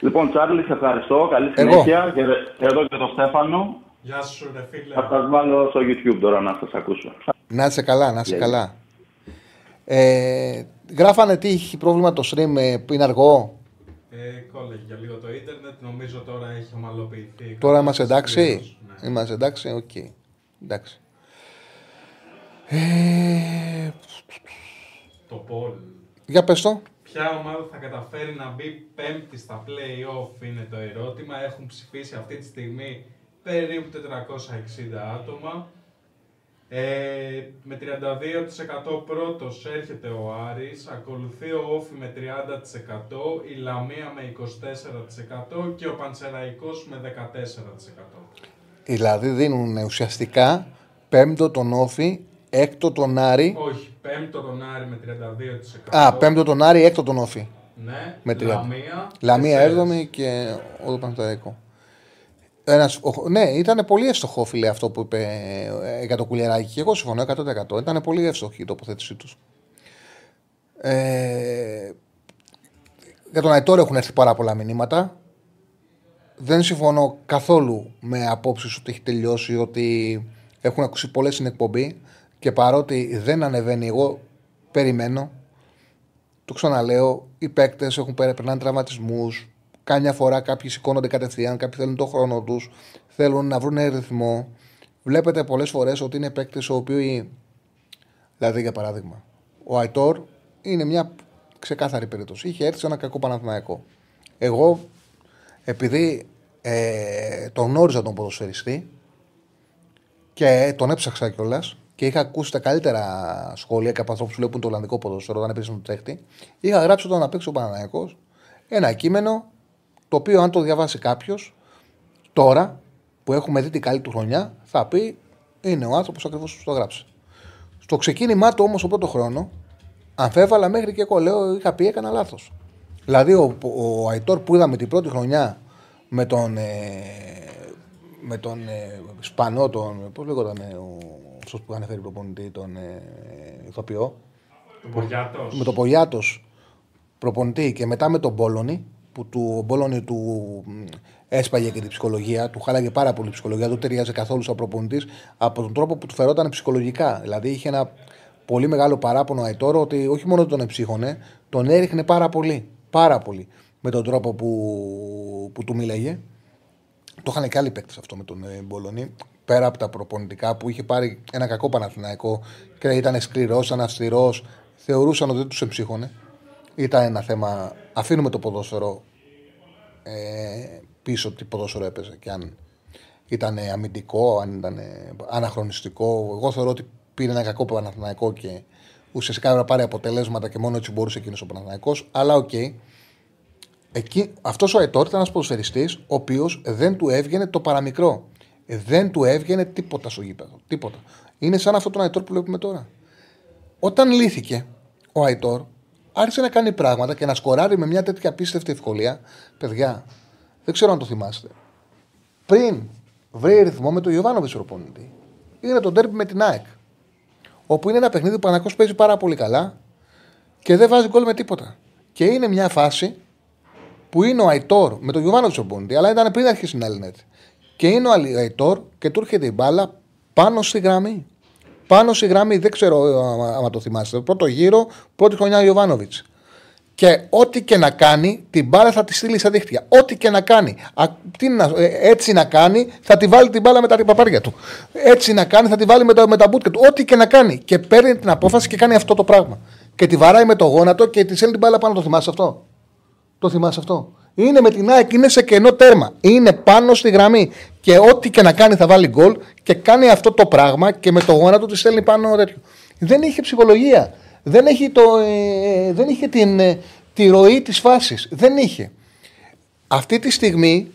Λοιπόν, Τσάρλι, σε ευχαριστώ. Καλή Εγώ. συνέχεια. Και εδώ και τον Στέφανο. Γεια σου, ρε φίλε. Θα σας βάλω στο YouTube τώρα να σας ακούσω. Να είσαι καλά, να είσαι Γεια, καλά. Ε, γράφανε τι έχει πρόβλημα το stream ε, που είναι αργό; Ε, κόλλαγε για λίγο το ίντερνετ, νομίζω τώρα έχει ομαλοποιηθεί. Τώρα είμαστε εντάξει; Πλήρως, ναι. Είμαστε εντάξει, οκ. Εντάξει. Ε, Το poll. για πες το. Ποια ομάδα θα καταφέρει να μπει πέμπτη στα play-off είναι το ερώτημα. Έχουν ψηφίσει αυτή τη στιγμή περίπου 460 άτομα. Ε, με 32% πρώτος έρχεται ο Άρης, ακολουθεί ο Όφη με 30%, η Λαμία με 24% και ο Πανσεραϊκός με 14%. Δηλαδή δίνουν ουσιαστικά πέμπτο τον Όφη, έκτο τον Άρη. Όχι, πέμπτο τον Άρη με 32%. Α, πέμπτο τον Άρη, έκτο τον Όφη. Ναι, Με 30. Λαμία. Λαμία τέσσερις. 7η και ο Παναθηναϊκό. Ένας, ο- ναι, ήταν πολύ εύστοχο φίλε αυτό που είπε ε, για το κουλιαράκι. Και εγώ συμφωνώ 100%. Ήταν πολύ εύστοχη η τοποθέτησή τους. Ε, για τον Αϊτόρ έχουν έρθει πάρα πολλά μηνύματα. Δεν συμφωνώ καθόλου με απόψεις ότι έχει τελειώσει, ότι έχουν ακούσει πολλές στην εκπομπή και παρότι δεν ανεβαίνει, εγώ περιμένω το ξαναλέω, οι παίκτες έχουν πέρα- περνάνε τραυματισμούς. Κάμια φορά κάποιοι σηκώνονται κατευθείαν, κάποιοι θέλουν τον χρόνο τους, θέλουν να βρουν ρυθμό. Βλέπετε πολλές φορές ότι είναι παίκτες οι οποίοι. Δηλαδή, για παράδειγμα, ο Αϊτόρ είναι μια ξεκάθαρη περίπτωση. Είχε έρθει σε ένα κακό Παναθηναϊκό. Εγώ, επειδή ε, τον γνώριζα τον ποδοσφαιριστή και τον έψαξα κιόλας και είχα ακούσει τα καλύτερα σχόλια και από ανθρώπους που βλέπουν το Ολλανδικό ποδόσφαιρο όταν έπαιζε τον τρέχτη. Είχα γράψει όταν να παίξει ο Παναναναϊκό ένα κείμενο το οποίο, αν το διαβάσει κάποιος τώρα, που έχουμε δει την καλή του χρονιά θα πει είναι ο άνθρωπος ακριβώς που το γράψει. Στο ξεκίνημά του όμως ο πρώτο χρόνο, αμφέβαλα μέχρι και εγώ λέω είχα πει έκανα λάθος. Δηλαδή ο, ο Αϊτόρ που είδαμε την πρώτη χρονιά με τον, ε, με τον ε, Σπανό, τον, πώς λέγονταν ε, ο, αυτός που είχαν φέρει προπονητή, τον ε, ηθοποιό. Με τον Πογιάτος προπονητή και μετά με τον Μπόλωνη, που του, ο Μπόλωνη του έσπαγε και την ψυχολογία, του χάλαγε πάρα πολύ η ψυχολογία, δεν ταιριάζει καθόλου σαν προπονητής από τον τρόπο που του φερόταν ψυχολογικά. Δηλαδή είχε ένα πολύ μεγάλο παράπονο Αϊτόρο ότι όχι μόνο τον εψύχωνε, τον έριχνε πάρα πολύ. Πάρα πολύ με τον τρόπο που, που του μίλαγε. Το είχαν και άλλοι παίκτες αυτό με τον ε, Μπολονί. Πέρα από τα προπονητικά που είχε πάρει ένα κακό Παναθηναϊκό και ήταν σκληρός, ήταν αυστηρό, θεωρούσαν ότι δεν τους εμψύχωνε. Ήταν ένα θέμα. Αφήνουμε το ποδόσφαιρο ε, πίσω τι ποδόσφαιρο έπαιζε και αν ήταν αμυντικό, αν ήταν αναχρονιστικό. Εγώ θεωρώ ότι πήρε ένα κακό Παναθηναϊκό και ουσιαστικά να πάρει αποτελέσματα και μόνο έτσι μπορούσε εκείνος ο Παναθηναϊκός. Αλλά OK. Okay. Αυτός ο Αιτόρ ήταν ένας ποδοσφαιριστής ο οποίος δεν του έβγαινε το παραμικρό. Δεν του έβγαινε τίποτα στο γήπεδο. Τίποτα. Είναι σαν αυτό τον Αϊτόρ που βλέπουμε τώρα. Όταν λύθηκε ο Αϊτόρ, άρχισε να κάνει πράγματα και να σκοράρει με μια τέτοια απίστευτη ευκολία. Παιδιά, δεν ξέρω αν το θυμάστε. Πριν βρει ρυθμό με τον Ιωβάνοβιτς προπονητή, είναι τον τέρπι με την ΑΕΚ. Όπου είναι ένα παιχνίδι που ο Πανακό παίζει πάρα πολύ καλά και δεν βάζει γκολ με τίποτα. Και είναι μια φάση που είναι ο Αϊτόρ με τον Γιωβάνο προπονητή, αλλά ήταν πριν αρχίσει την Ελληνέτ. Και είναι ο Αϊτόρ και του έρχεται η μπάλα πάνω στη γραμμή. Πάνω στη γραμμή, δεν ξέρω αν το θυμάστε. Πρώτο γύρο, πρώτη χρονιά ο Ιωβάνοβιτς. Και ό,τι και να κάνει, την μπάλα θα τη στείλει στα δίχτυα. Ό,τι και να κάνει. Α, τι να, ε, έτσι να κάνει, θα τη βάλει την μπάλα με τα παπάρια του. Έτσι να κάνει, θα τη βάλει με, το, με τα μπούτια του. Ό,τι και να κάνει. Και παίρνει την απόφαση και κάνει αυτό το πράγμα. Και τη βαράει με το γόνατο και τη στέλνει την μπάλα πάνω. Το θυμάσαι αυτό; Το θυμάσαι αυτό; Είναι με την ΑΕΚ, είναι σε κενό τέρμα. Είναι πάνω στη γραμμή. Και ό,τι και να κάνει θα βάλει γκολ και κάνει αυτό το πράγμα και με το γόνατο της στέλνει πάνω τέτοιο. Δεν είχε ψυχολογία. Δεν, έχει το, ε, δεν είχε την, ε, τη ροή της φάσης. Δεν είχε. Αυτή τη στιγμή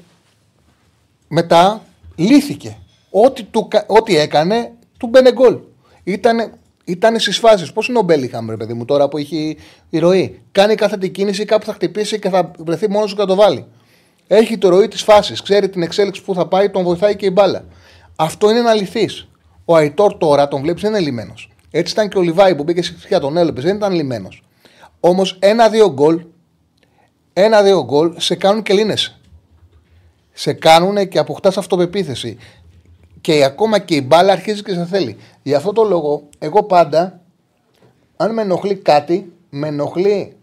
μετά λύθηκε. Ό,τι, του, ό,τι έκανε του μπαινε γκολ. Ήταν, ήταν στις φάσεις. Πώς είναι ο Μπέλιχαμ, ρε παιδί μου, τώρα που έχει η ροή; Κάνει κάθε την κίνηση, κάπου θα χτυπήσει και θα βρεθεί μόνος σου και θα το βάλει. Έχει τη ροή της φάσης. Ξέρει την εξέλιξη που θα πάει, τον βοηθάει και η μπάλα. Αυτό είναι να λυθείς. Ο Αϊτόρ τώρα τον βλέπεις, δεν είναι λυμένο. Έτσι ήταν και ο Λιβάη που μπήκε στη τον έλεπες, δεν ήταν λυμένο. Όμως ένα-δύο γκολ, ένα-δύο γκολ σε κάνουν και λύνεσαι. Σε κάνουν και αποκτάς αυτοπεποίθηση. Και ακόμα και η μπάλα αρχίζει και σε θέλει. Γι' αυτό το λόγο, εγώ πάντα, αν με ενοχλεί κάτι, με ενοχλεί.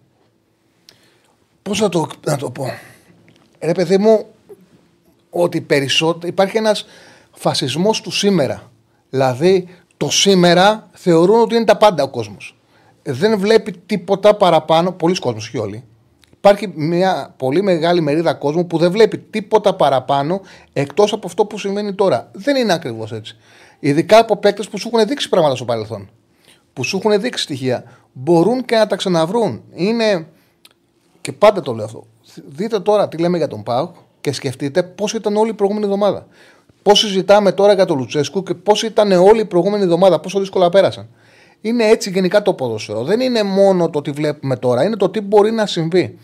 Πώς να το, να το πω. Ρε παιδί μου, ότι περισσότερο υπάρχει ένας φασισμός του σήμερα. Δηλαδή, το σήμερα θεωρούν ότι είναι τα πάντα ο κόσμος. Δεν βλέπει τίποτα παραπάνω, πολλοί κόσμος, όχι όλοι. Υπάρχει μια πολύ μεγάλη μερίδα κόσμου που δεν βλέπει τίποτα παραπάνω εκτός από αυτό που συμβαίνει τώρα. Δεν είναι ακριβώς έτσι. Ειδικά από παίκτες που σου έχουν δείξει πράγματα στο παρελθόν. Που σου έχουν δείξει στοιχεία. Μπορούν και να τα ξαναβρούν. Είναι. Και πάντα το λέω αυτό. Δείτε τώρα τι λέμε για τον Πάουκ και σκεφτείτε πώς ήταν όλη η προηγούμενη εβδομάδα. Πώς συζητάμε τώρα για τον Λουτσέσκου και πώς ήταν όλη η προηγούμενη εβδομάδα, πόσο δύσκολα πέρασαν. Είναι έτσι γενικά το ποδόσφαιρο. Δεν είναι μόνο το τι βλέπουμε τώρα, είναι το τι μπορεί να συμβεί.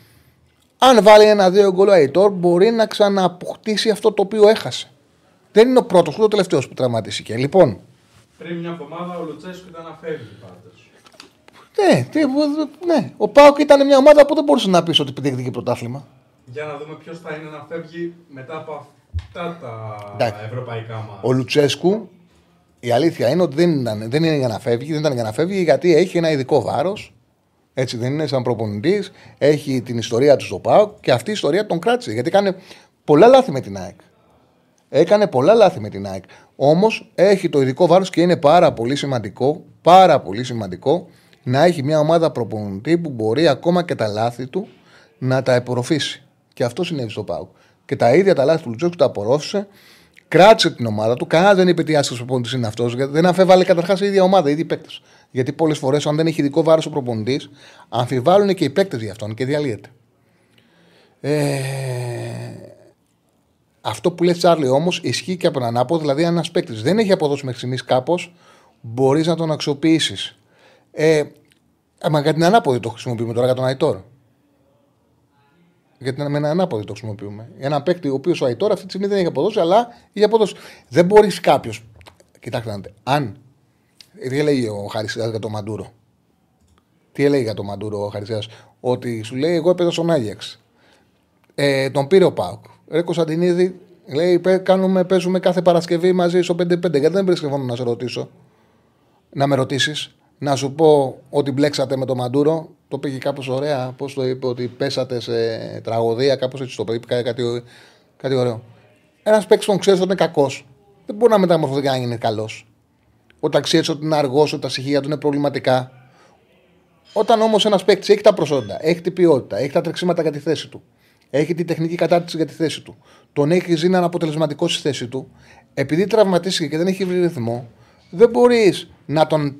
Αν βάλει ένα-δύο γκολ ο μπορεί να ξαναποκτήσει αυτό το οποίο έχασε. Δεν είναι ο πρώτος, ούτε ο τελευταίος που τραυματίστηκε. Λοιπόν. Πριν μια εβδομάδα ο Λουτσέσκου ήταν να φεύγει πάντως. Ναι, ναι, ο Πάοκ ήταν μια ομάδα που δεν μπορούσε να πεις ότι διεκδικεί πρωτάθλημα. Για να δούμε ποιος θα είναι να φεύγει μετά από αυτά τα ευρωπαϊκά μα. Ο Λουτσέσκου, η αλήθεια είναι ότι δεν, ήταν, δεν είναι για να φεύγει, δεν ήταν για να φεύγει γιατί έχει ένα ειδικό βάρος έτσι δεν είναι, σαν προπονητής, έχει την ιστορία του στο ΠΑΟΚ και αυτή η ιστορία τον κράτησε. Γιατί έκανε πολλά λάθη με την ΑΕΚ. Έκανε πολλά λάθη με την ΑΕΚ. Όμως έχει το ειδικό βάρος και είναι πάρα πολύ σημαντικό, πάρα πολύ σημαντικό να έχει μια ομάδα προπονητή που μπορεί ακόμα και τα λάθη του να τα απορροφήσει. Και αυτό συνέβη στο ΠΑΟΚ. Και τα ίδια τα λάθη του Λουτσέσκου τα απορρόφησε, κράτησε την ομάδα του. Κανένας δεν είπε τι άσχημο προπονητής είναι αυτός. Δεν αφέβαλε καταρχάς η ίδια ομάδα, οι ίδιοι παίκτες. Γιατί πολλές φορές, αν δεν έχει ειδικό βάρος ο προπονητής, αμφιβάλλουν και οι παίκτες για αυτόν και διαλύεται. Ε... Αυτό που λέει Τσάρλι όμως ισχύει και από τον ανάποδο. Δηλαδή, αν ένας παίκτης δεν έχει αποδώσει μέχρι στιγμής κάπως, μπορείς να τον αξιοποιήσεις. Ε, μα για την ανάποδη το χρησιμοποιούμε τώρα για τον Αϊτόρ. Γιατί με έναν ανάποδη το χρησιμοποιούμε. Ένα παίκτη ο οποίος ο Αϊτόρ αυτή τη στιγμή δεν έχει αποδώσει, αλλά έχει αποδώσει. Δεν μπορείς κάποιος. Κοιτάξτε να δείτε. Αν. Τι έλεγε ο Χαρισίδα για τον Μαντούρο. Τι έλεγε για τον Μαντούρο ο Χαρισίδα. Ότι σου λέει: Εγώ έπαιζα στον Άγιαξ. Ε, τον πήρε ο Πάουκ. Ρε Κωνσταντινίδη, λέει: κάνουμε, Παίζουμε κάθε Παρασκευή μαζί στο 5-5. Γιατί δεν βρίσκεται να σε ρωτήσω. Να με ρωτήσεις. Να σου πω ότι μπλέξατε με τον Μαντούρο. Το πήγε κάπως ωραία. Πώς το είπε, ότι πέσατε σε τραγωδία. Κάπως έτσι το είπε. Κάτι, κάτι ωραίο. Ένας παίκτης τον ξέρεις ότι είναι κακός. Δεν μπορεί να μεταμορφωθεί και να γίνει καλός. Όταν ξέρεις ότι είναι αργός, ότι τα στοιχεία του είναι προβληματικά. Όταν όμως ένας παίκτης έχει τα προσόντα, έχει την ποιότητα, έχει τα τρεξίματα για τη θέση του, έχει την τεχνική κατάρτιση για τη θέση του, τον έχει ζει να είναι αποτελεσματικό στη θέση του, επειδή τραυματίστηκε και δεν έχει βρει ρυθμό, δεν μπορείς να τον.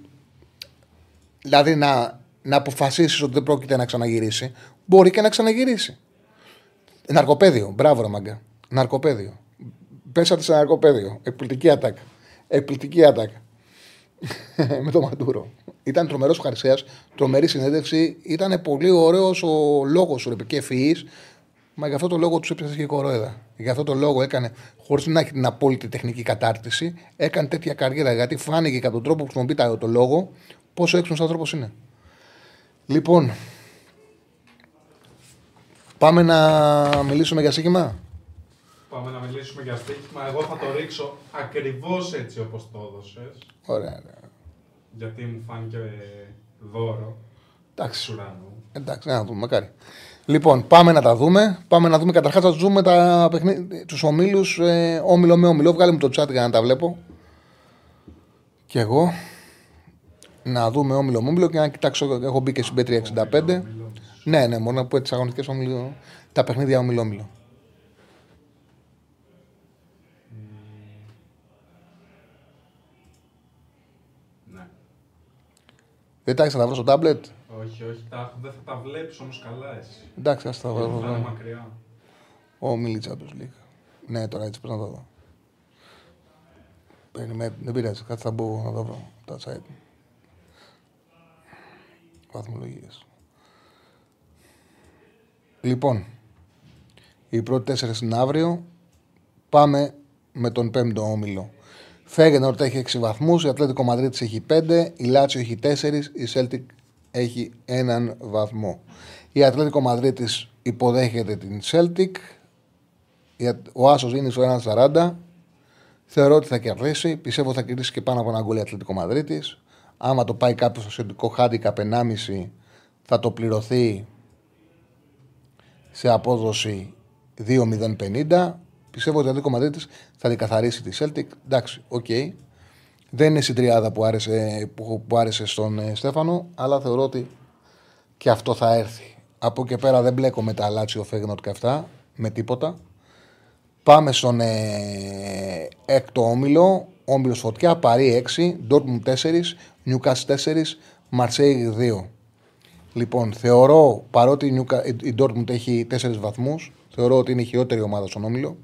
Δηλαδή να, να αποφασίσεις ότι δεν πρόκειται να ξαναγυρίσει. Μπορεί και να ξαναγυρίσει. Ναρκοπέδιο. Μπράβο, ρε μαγκα. Ναρκοπέδιο. Πέσατε σε ναρκοπέδιο. Εκπληκτική ατάκα. Εκπληκτική άτακα. με τον Μαντούρο. Ήταν τρομερός ο Χαρσέα, τρομερή συνέντευξη. Ήταν πολύ ωραίος ο λόγος σου, και ευφυής. Μα για αυτό το λόγο τους έπιασε και κορόεδα. Για αυτό το λόγο έκανε, χωρίς να έχει την απόλυτη τεχνική κατάρτιση, έκανε τέτοια καριέρα. Γιατί φάνηκε κατά τον τρόπο που χρησιμοποιεί το λόγο πόσο έξυπνος άνθρωπος είναι. Λοιπόν, πάμε να μιλήσουμε για σύγχυμα. Πάμε να μιλήσουμε για στοίχημα. Εγώ θα το ρίξω ακριβώς έτσι όπως το έδωσες. Ωραία. Γιατί μου φάνηκε δώρο. Εντάξει. Ουρανού. Εντάξει, να δούμε, μακάρι. Λοιπόν, πάμε να τα δούμε. Πάμε να δούμε καταρχάς να δούμε τα τους ομίλους ε, όμιλο με όμιλο. Βγάλε μου το chat για να τα βλέπω. Και εγώ. Να δούμε όμιλο με όμιλο και να κοιτάξω. Έχω μπει και στην B365. Ναι, ναι, μόνο να πω τι αγωνιστικές όμιλο. Τα παιχνίδια όμιλο-όμιλο. Δεν τα έχεις να τα βρω στο τάμπλετ. Όχι, όχι, τα, δεν θα τα βλέπεις όμως καλά εσύ. Εντάξει, ας τα βρω. Θα είναι μακριά. Ο Μίλιτσα του λίγα. Ναι, τώρα έτσι πρέπει να τα δω. Περιμένε, δεν πειράζει, κάτι θα μπω να τα βρω. Τα site. Βαθμολογίες. Λοιπόν, οι πρώτοι τέσσερις είναι αύριο. Πάμε με τον πέμπτο όμιλο. Φέγενορντ έχει 6 βαθμούς, η Ατλέτικο Μαδρίτης έχει 5, η Λάτσιο έχει 4, η Σέλτικ έχει έναν βαθμό. Η Ατλέτικο Μαδρίτης υποδέχεται την Σέλτικ. Ο Άσος είναι στο 1,40. Θεωρώ ότι θα κερδίσει. Πιστεύω ότι θα κερδίσει και πάνω από ένα γκολ η Ατλέτικο Μαδρίτης. Άμα το πάει κάποιος στο σχετικό handicap 1,5 θα το πληρωθεί σε απόδοση 2,050. Πιστεύω ότι ο Ατλέτικο Μαδρίτης θα τη καθαρίσει τη Celtic. Εντάξει, OK. Okay. Δεν είναι στην τριάδα που άρεσε, που, που άρεσε στον ε, Στέφανο, αλλά θεωρώ ότι και αυτό θα έρθει. Από εκεί πέρα δεν μπλέκω με τα Λάτσιο Φέγενορντ και αυτά, με τίποτα. Πάμε στον ε, έκτο όμιλο. Όμιλος Φωτιά, Παρί 6, Ντόρτμουν 4, Νιούκαστλ 4, Μαρσέιγ 2. Λοιπόν, θεωρώ παρότι η Ντόρτμουντ έχει 4 βαθμούς, θεωρώ ότι είναι η χειρότερη ομάδα στον όμιλο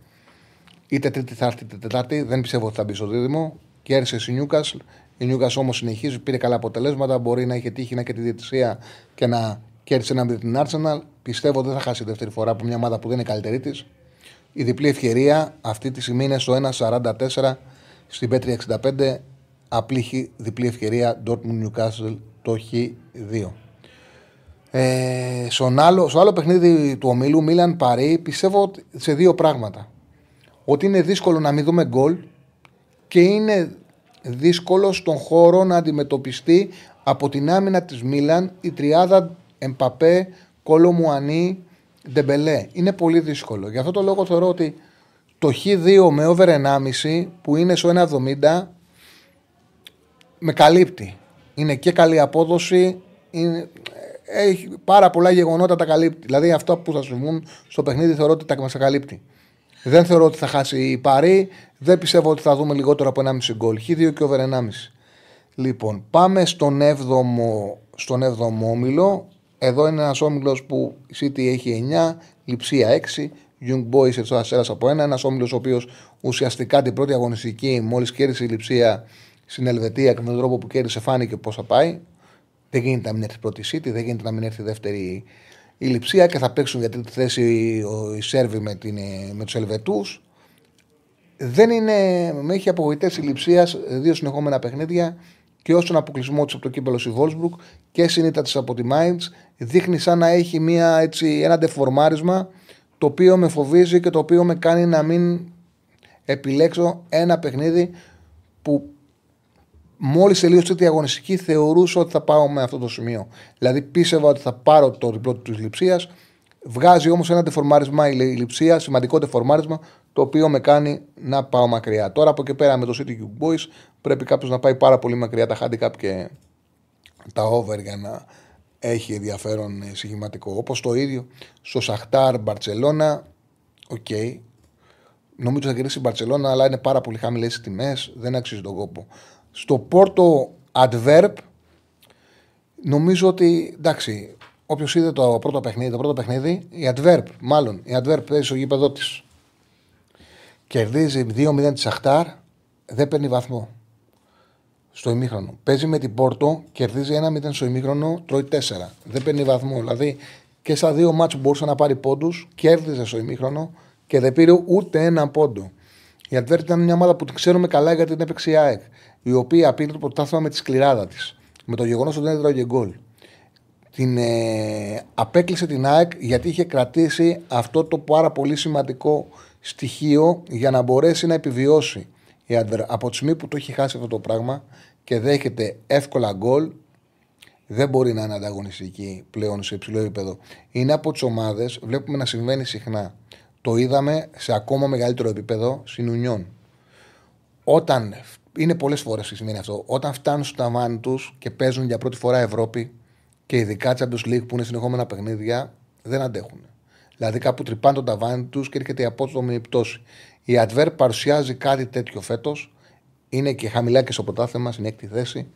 είτε τρίτη θα έρθει είτε τετάρτη. Δεν πιστεύω ότι θα μπει στο δίδυμο. Κέρδισε η Νιούκασλ. Η Νιούκασλ όμως συνεχίζει, πήρε καλά αποτελέσματα. Μπορεί να είχε τύχει να και τη διαιτησία και να κέρδισε ένα με την Arsenal. Πιστεύω ότι δεν θα χάσει δεύτερη φορά από μια ομάδα που δεν είναι καλύτερη της. Η διπλή ευκαιρία αυτή τη στιγμή είναι στο 1,44 στην Πέτρια 65. Απλή διπλή ευκαιρία Dortmund Newcastle το Χ2. Ε, άλλο, στο άλλο παιχνίδι του ομίλου Μίλαν Παρή πιστεύω σε δύο πράγματα ότι είναι δύσκολο να μην δούμε γκολ και είναι δύσκολο στον χώρο να αντιμετωπιστεί από την άμυνα της Μίλαν η τριάδα Εμπαπέ, Κόλο Μουανί, Ντεμπελέ. Είναι πολύ δύσκολο. Γι' αυτό το λόγο θεωρώ ότι το Χ2 με over 1,5 που είναι στο 1,70 με καλύπτει. Είναι και καλή απόδοση, είναι, έχει πάρα πολλά γεγονότα τα καλύπτει. Δηλαδή αυτά που θα συμβούν στο παιχνίδι θεωρώ ότι τα μας καλύπτει. Δεν θεωρώ ότι θα χάσει η Παρή. Δεν πιστεύω ότι θα δούμε λιγότερο από 1,5 γκολ. Χ2 και over 1,5. Λοιπόν, πάμε στον 7ο, στον 7ο όμιλο. Εδώ είναι ένας όμιλος που η City έχει 9, Λιψία 6, Young Boys έτσι αστέρας από ένα. Ένας όμιλος ο οποίος ουσιαστικά την πρώτη αγωνιστική, μόλις κέρδισε η λειψία στην Ελβετία και με τον τρόπο που κέρδισε, φάνηκε πώς θα πάει. Δεν γίνεται να μην έρθει πρώτη City, δεν γίνεται να μην έρθει δεύτερη η λειψία και θα παίξουν για τρίτη θέση οι Σέρβοι με, την, με τους Ελβετούς. Δεν είναι. Με έχει απογοητεύσει η λειψία δύο συνεχόμενα παιχνίδια και όσον αποκλεισμό της από το κύπελο στη Βόλσμπρουκ και συνήθω της από τη Μάιντ, δείχνει σαν να έχει μια, έτσι, ένα ντεφορμάρισμα το οποίο με φοβίζει και το οποίο με κάνει να μην επιλέξω ένα παιχνίδι που μόλις τελείωσε τη αγωνιστική θεωρούσα ότι θα πάω με αυτό το σημείο. Δηλαδή πίστευα ότι θα πάρω το διπλό της λειψίας. Βγάζει όμως ένα τεφορμάρισμα η λειψία, σημαντικό τεφορμάρισμα, το οποίο με κάνει να πάω μακριά. Τώρα από εκεί πέρα με το City Cube Boys πρέπει κάποιος να πάει πάρα πολύ μακριά τα handicap και τα over για να έχει ενδιαφέρον στοιχηματικό. Όπως το ίδιο στο Σαχτάρ Μπαρσελόνα, OK. Okay. Νομίζω θα κερδίσει η Μπαρσελόνα, αλλά είναι πάρα πολύ χαμηλές οι τιμές, δεν αξίζει τον κόπο. Στο Πόρτο Αντβέρπ, νομίζω ότι εντάξει, όποιος είδε το πρώτο παιχνίδι, το πρώτο παιχνίδι, η Αντβέρπ, μάλλον η Αντβέρπ παίζει στο γήπεδο της. Κερδίζει 2-0 της Σαχτάρ, δεν παίρνει βαθμό στο ημίχρονο. Παίζει με την Πόρτο, κερδίζει 1-0 στο ημίχρονο, τρώει 4. Δεν παίρνει βαθμό. Δηλαδή και στα δύο μάτς που μπορούσε να πάρει πόντους, κέρδιζε στο ημίχρονο και δεν πήρε ούτε ένα πόντο. Η Αντβέρτη ήταν μια ομάδα που την ξέρουμε καλά γιατί την έπαιξε η ΑΕΚ, η οποία πήρε το πρωτάθλημα με τη σκληράδα της. Με το γεγονός ότι δεν έδραγε γκολ. Την ε, απέκλεισε την ΑΕΚ γιατί είχε κρατήσει αυτό το πάρα πολύ σημαντικό στοιχείο για να μπορέσει να επιβιώσει η Adver, από τη στιγμή που το έχει χάσει αυτό το πράγμα και δέχεται εύκολα γκολ, δεν μπορεί να είναι ανταγωνιστική πλέον σε υψηλό επίπεδο. Είναι από τις ομάδες, βλέπουμε να συμβαίνει συχνά. Το είδαμε σε ακόμα μεγαλύτερο επίπεδο στην Ουνιόν. Όταν είναι πολλές φορές που σημαίνει αυτό. Όταν φτάνουν στο ταβάνι τους και παίζουν για πρώτη φορά Ευρώπη και ειδικά Champions League που είναι συνεχόμενα παιχνίδια, δεν αντέχουν. Δηλαδή κάπου τρυπάνε το ταβάνι τους και έρχεται η απότομη πτώση. Η Adver παρουσιάζει κάτι τέτοιο φέτος. Είναι και χαμηλά και στο πρωτάθλημα, στην έκτη θέση.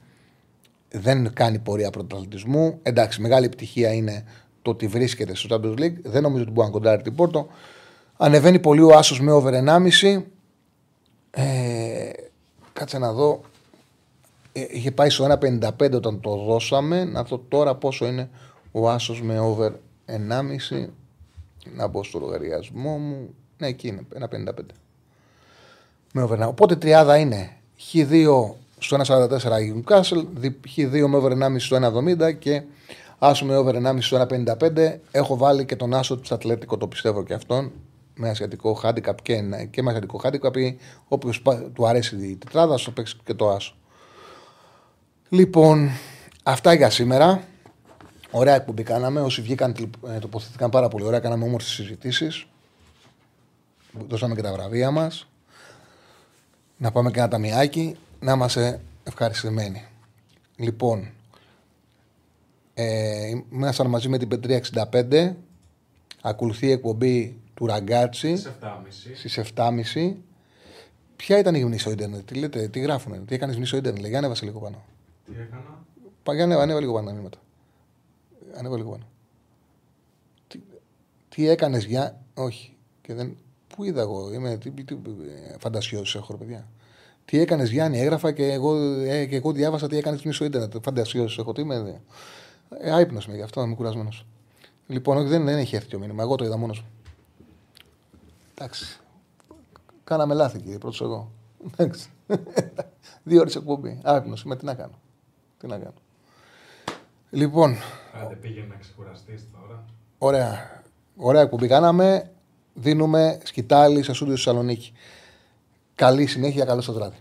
Δεν κάνει πορεία πρωταθλητισμού. Εντάξει, μεγάλη επιτυχία είναι το ότι βρίσκεται στο Champions League. Δεν νομίζω ότι μπορεί να κοντάρει την Πόρτο. Ανεβαίνει πολύ ο Άσος με over 1,5. Ε, κάτσε να δω. Ε, είχε πάει στο 1,55 όταν το δώσαμε. Να δω τώρα πόσο είναι ο Άσος με over 1,5. Να μπω στο λογαριασμό μου. Ναι, εκεί είναι. 1,55 με over Οπότε τριάδα είναι Χ2 στο 1,44 η Newcastle, Χ2 με over 1,5 στο 1,70 και Άσο με over 1,5 στο 1,55. Έχω βάλει και τον Άσο της Ατλέτικο, το πιστεύω και αυτόν. Με ασιατικό handicap και, και με ασιατικό handicap. Όποιος του αρέσει η τετράδα, θα παίξει και το Άσο. Λοιπόν, αυτά για σήμερα. Ωραία εκπομπή κάναμε. Όσοι βγήκαν, ε, τοποθετήθηκαν πάρα πολύ ωραία. Κάναμε όμορφες συζητήσεις. Δώσαμε και τα βραβεία μας να πάμε και ένα ταμιάκι να είμαστε ευχαριστημένοι. Λοιπόν, ε, ήμασταν μαζί με την Πετρία 65. Ακολουθεί η εκπομπή του Ραγκάτσι στις 7.30. Ποια ήταν η γνώμη στο Ιντερνετ, τι λέτε, τι γράφουνε, τι έκανες γνώμη στο Ιντερνετ, για ανέβασε λίγο πάνω. Τι έκανα; Πα, για ανέβα, ανέβα λίγο πάνω τα μήματα. Ανέβα λίγο πάνω. Τι, τι έκανες για. Όχι. Και δεν, Πού είδα εγώ, είμαι τι, τι, φαντασιώσει έχω, παιδιά. Τι έκανες, Γιάννη, έγραφα και εγώ, ε, και εγώ διάβασα τι έκανες στο Ιντερνετ. Φαντασιώσει έχω, τι είμαι. Ε, Άϊπνος με γι' αυτό, είμαι κουρασμένος. Λοιπόν, δεν, δεν έχει έρθει το μήνυμα. Εγώ το είδα μόνος μου. Εντάξει. Κάναμε λάθη, κύριε, πρώτος εγώ. Εντάξει. Δύο ώρες εκπομπή. Άϊπνο είμαι, τι να κάνω. Τι να κάνω. Λοιπόν. Άντε πήγαινε να ξεκουραστείς τώρα. Ωραία. Ωραία εκπομπή κάναμε δίνουμε σκητάλη σε σούδιο Θεσσαλονίκη. Καλή συνέχεια, καλό το βράδυ.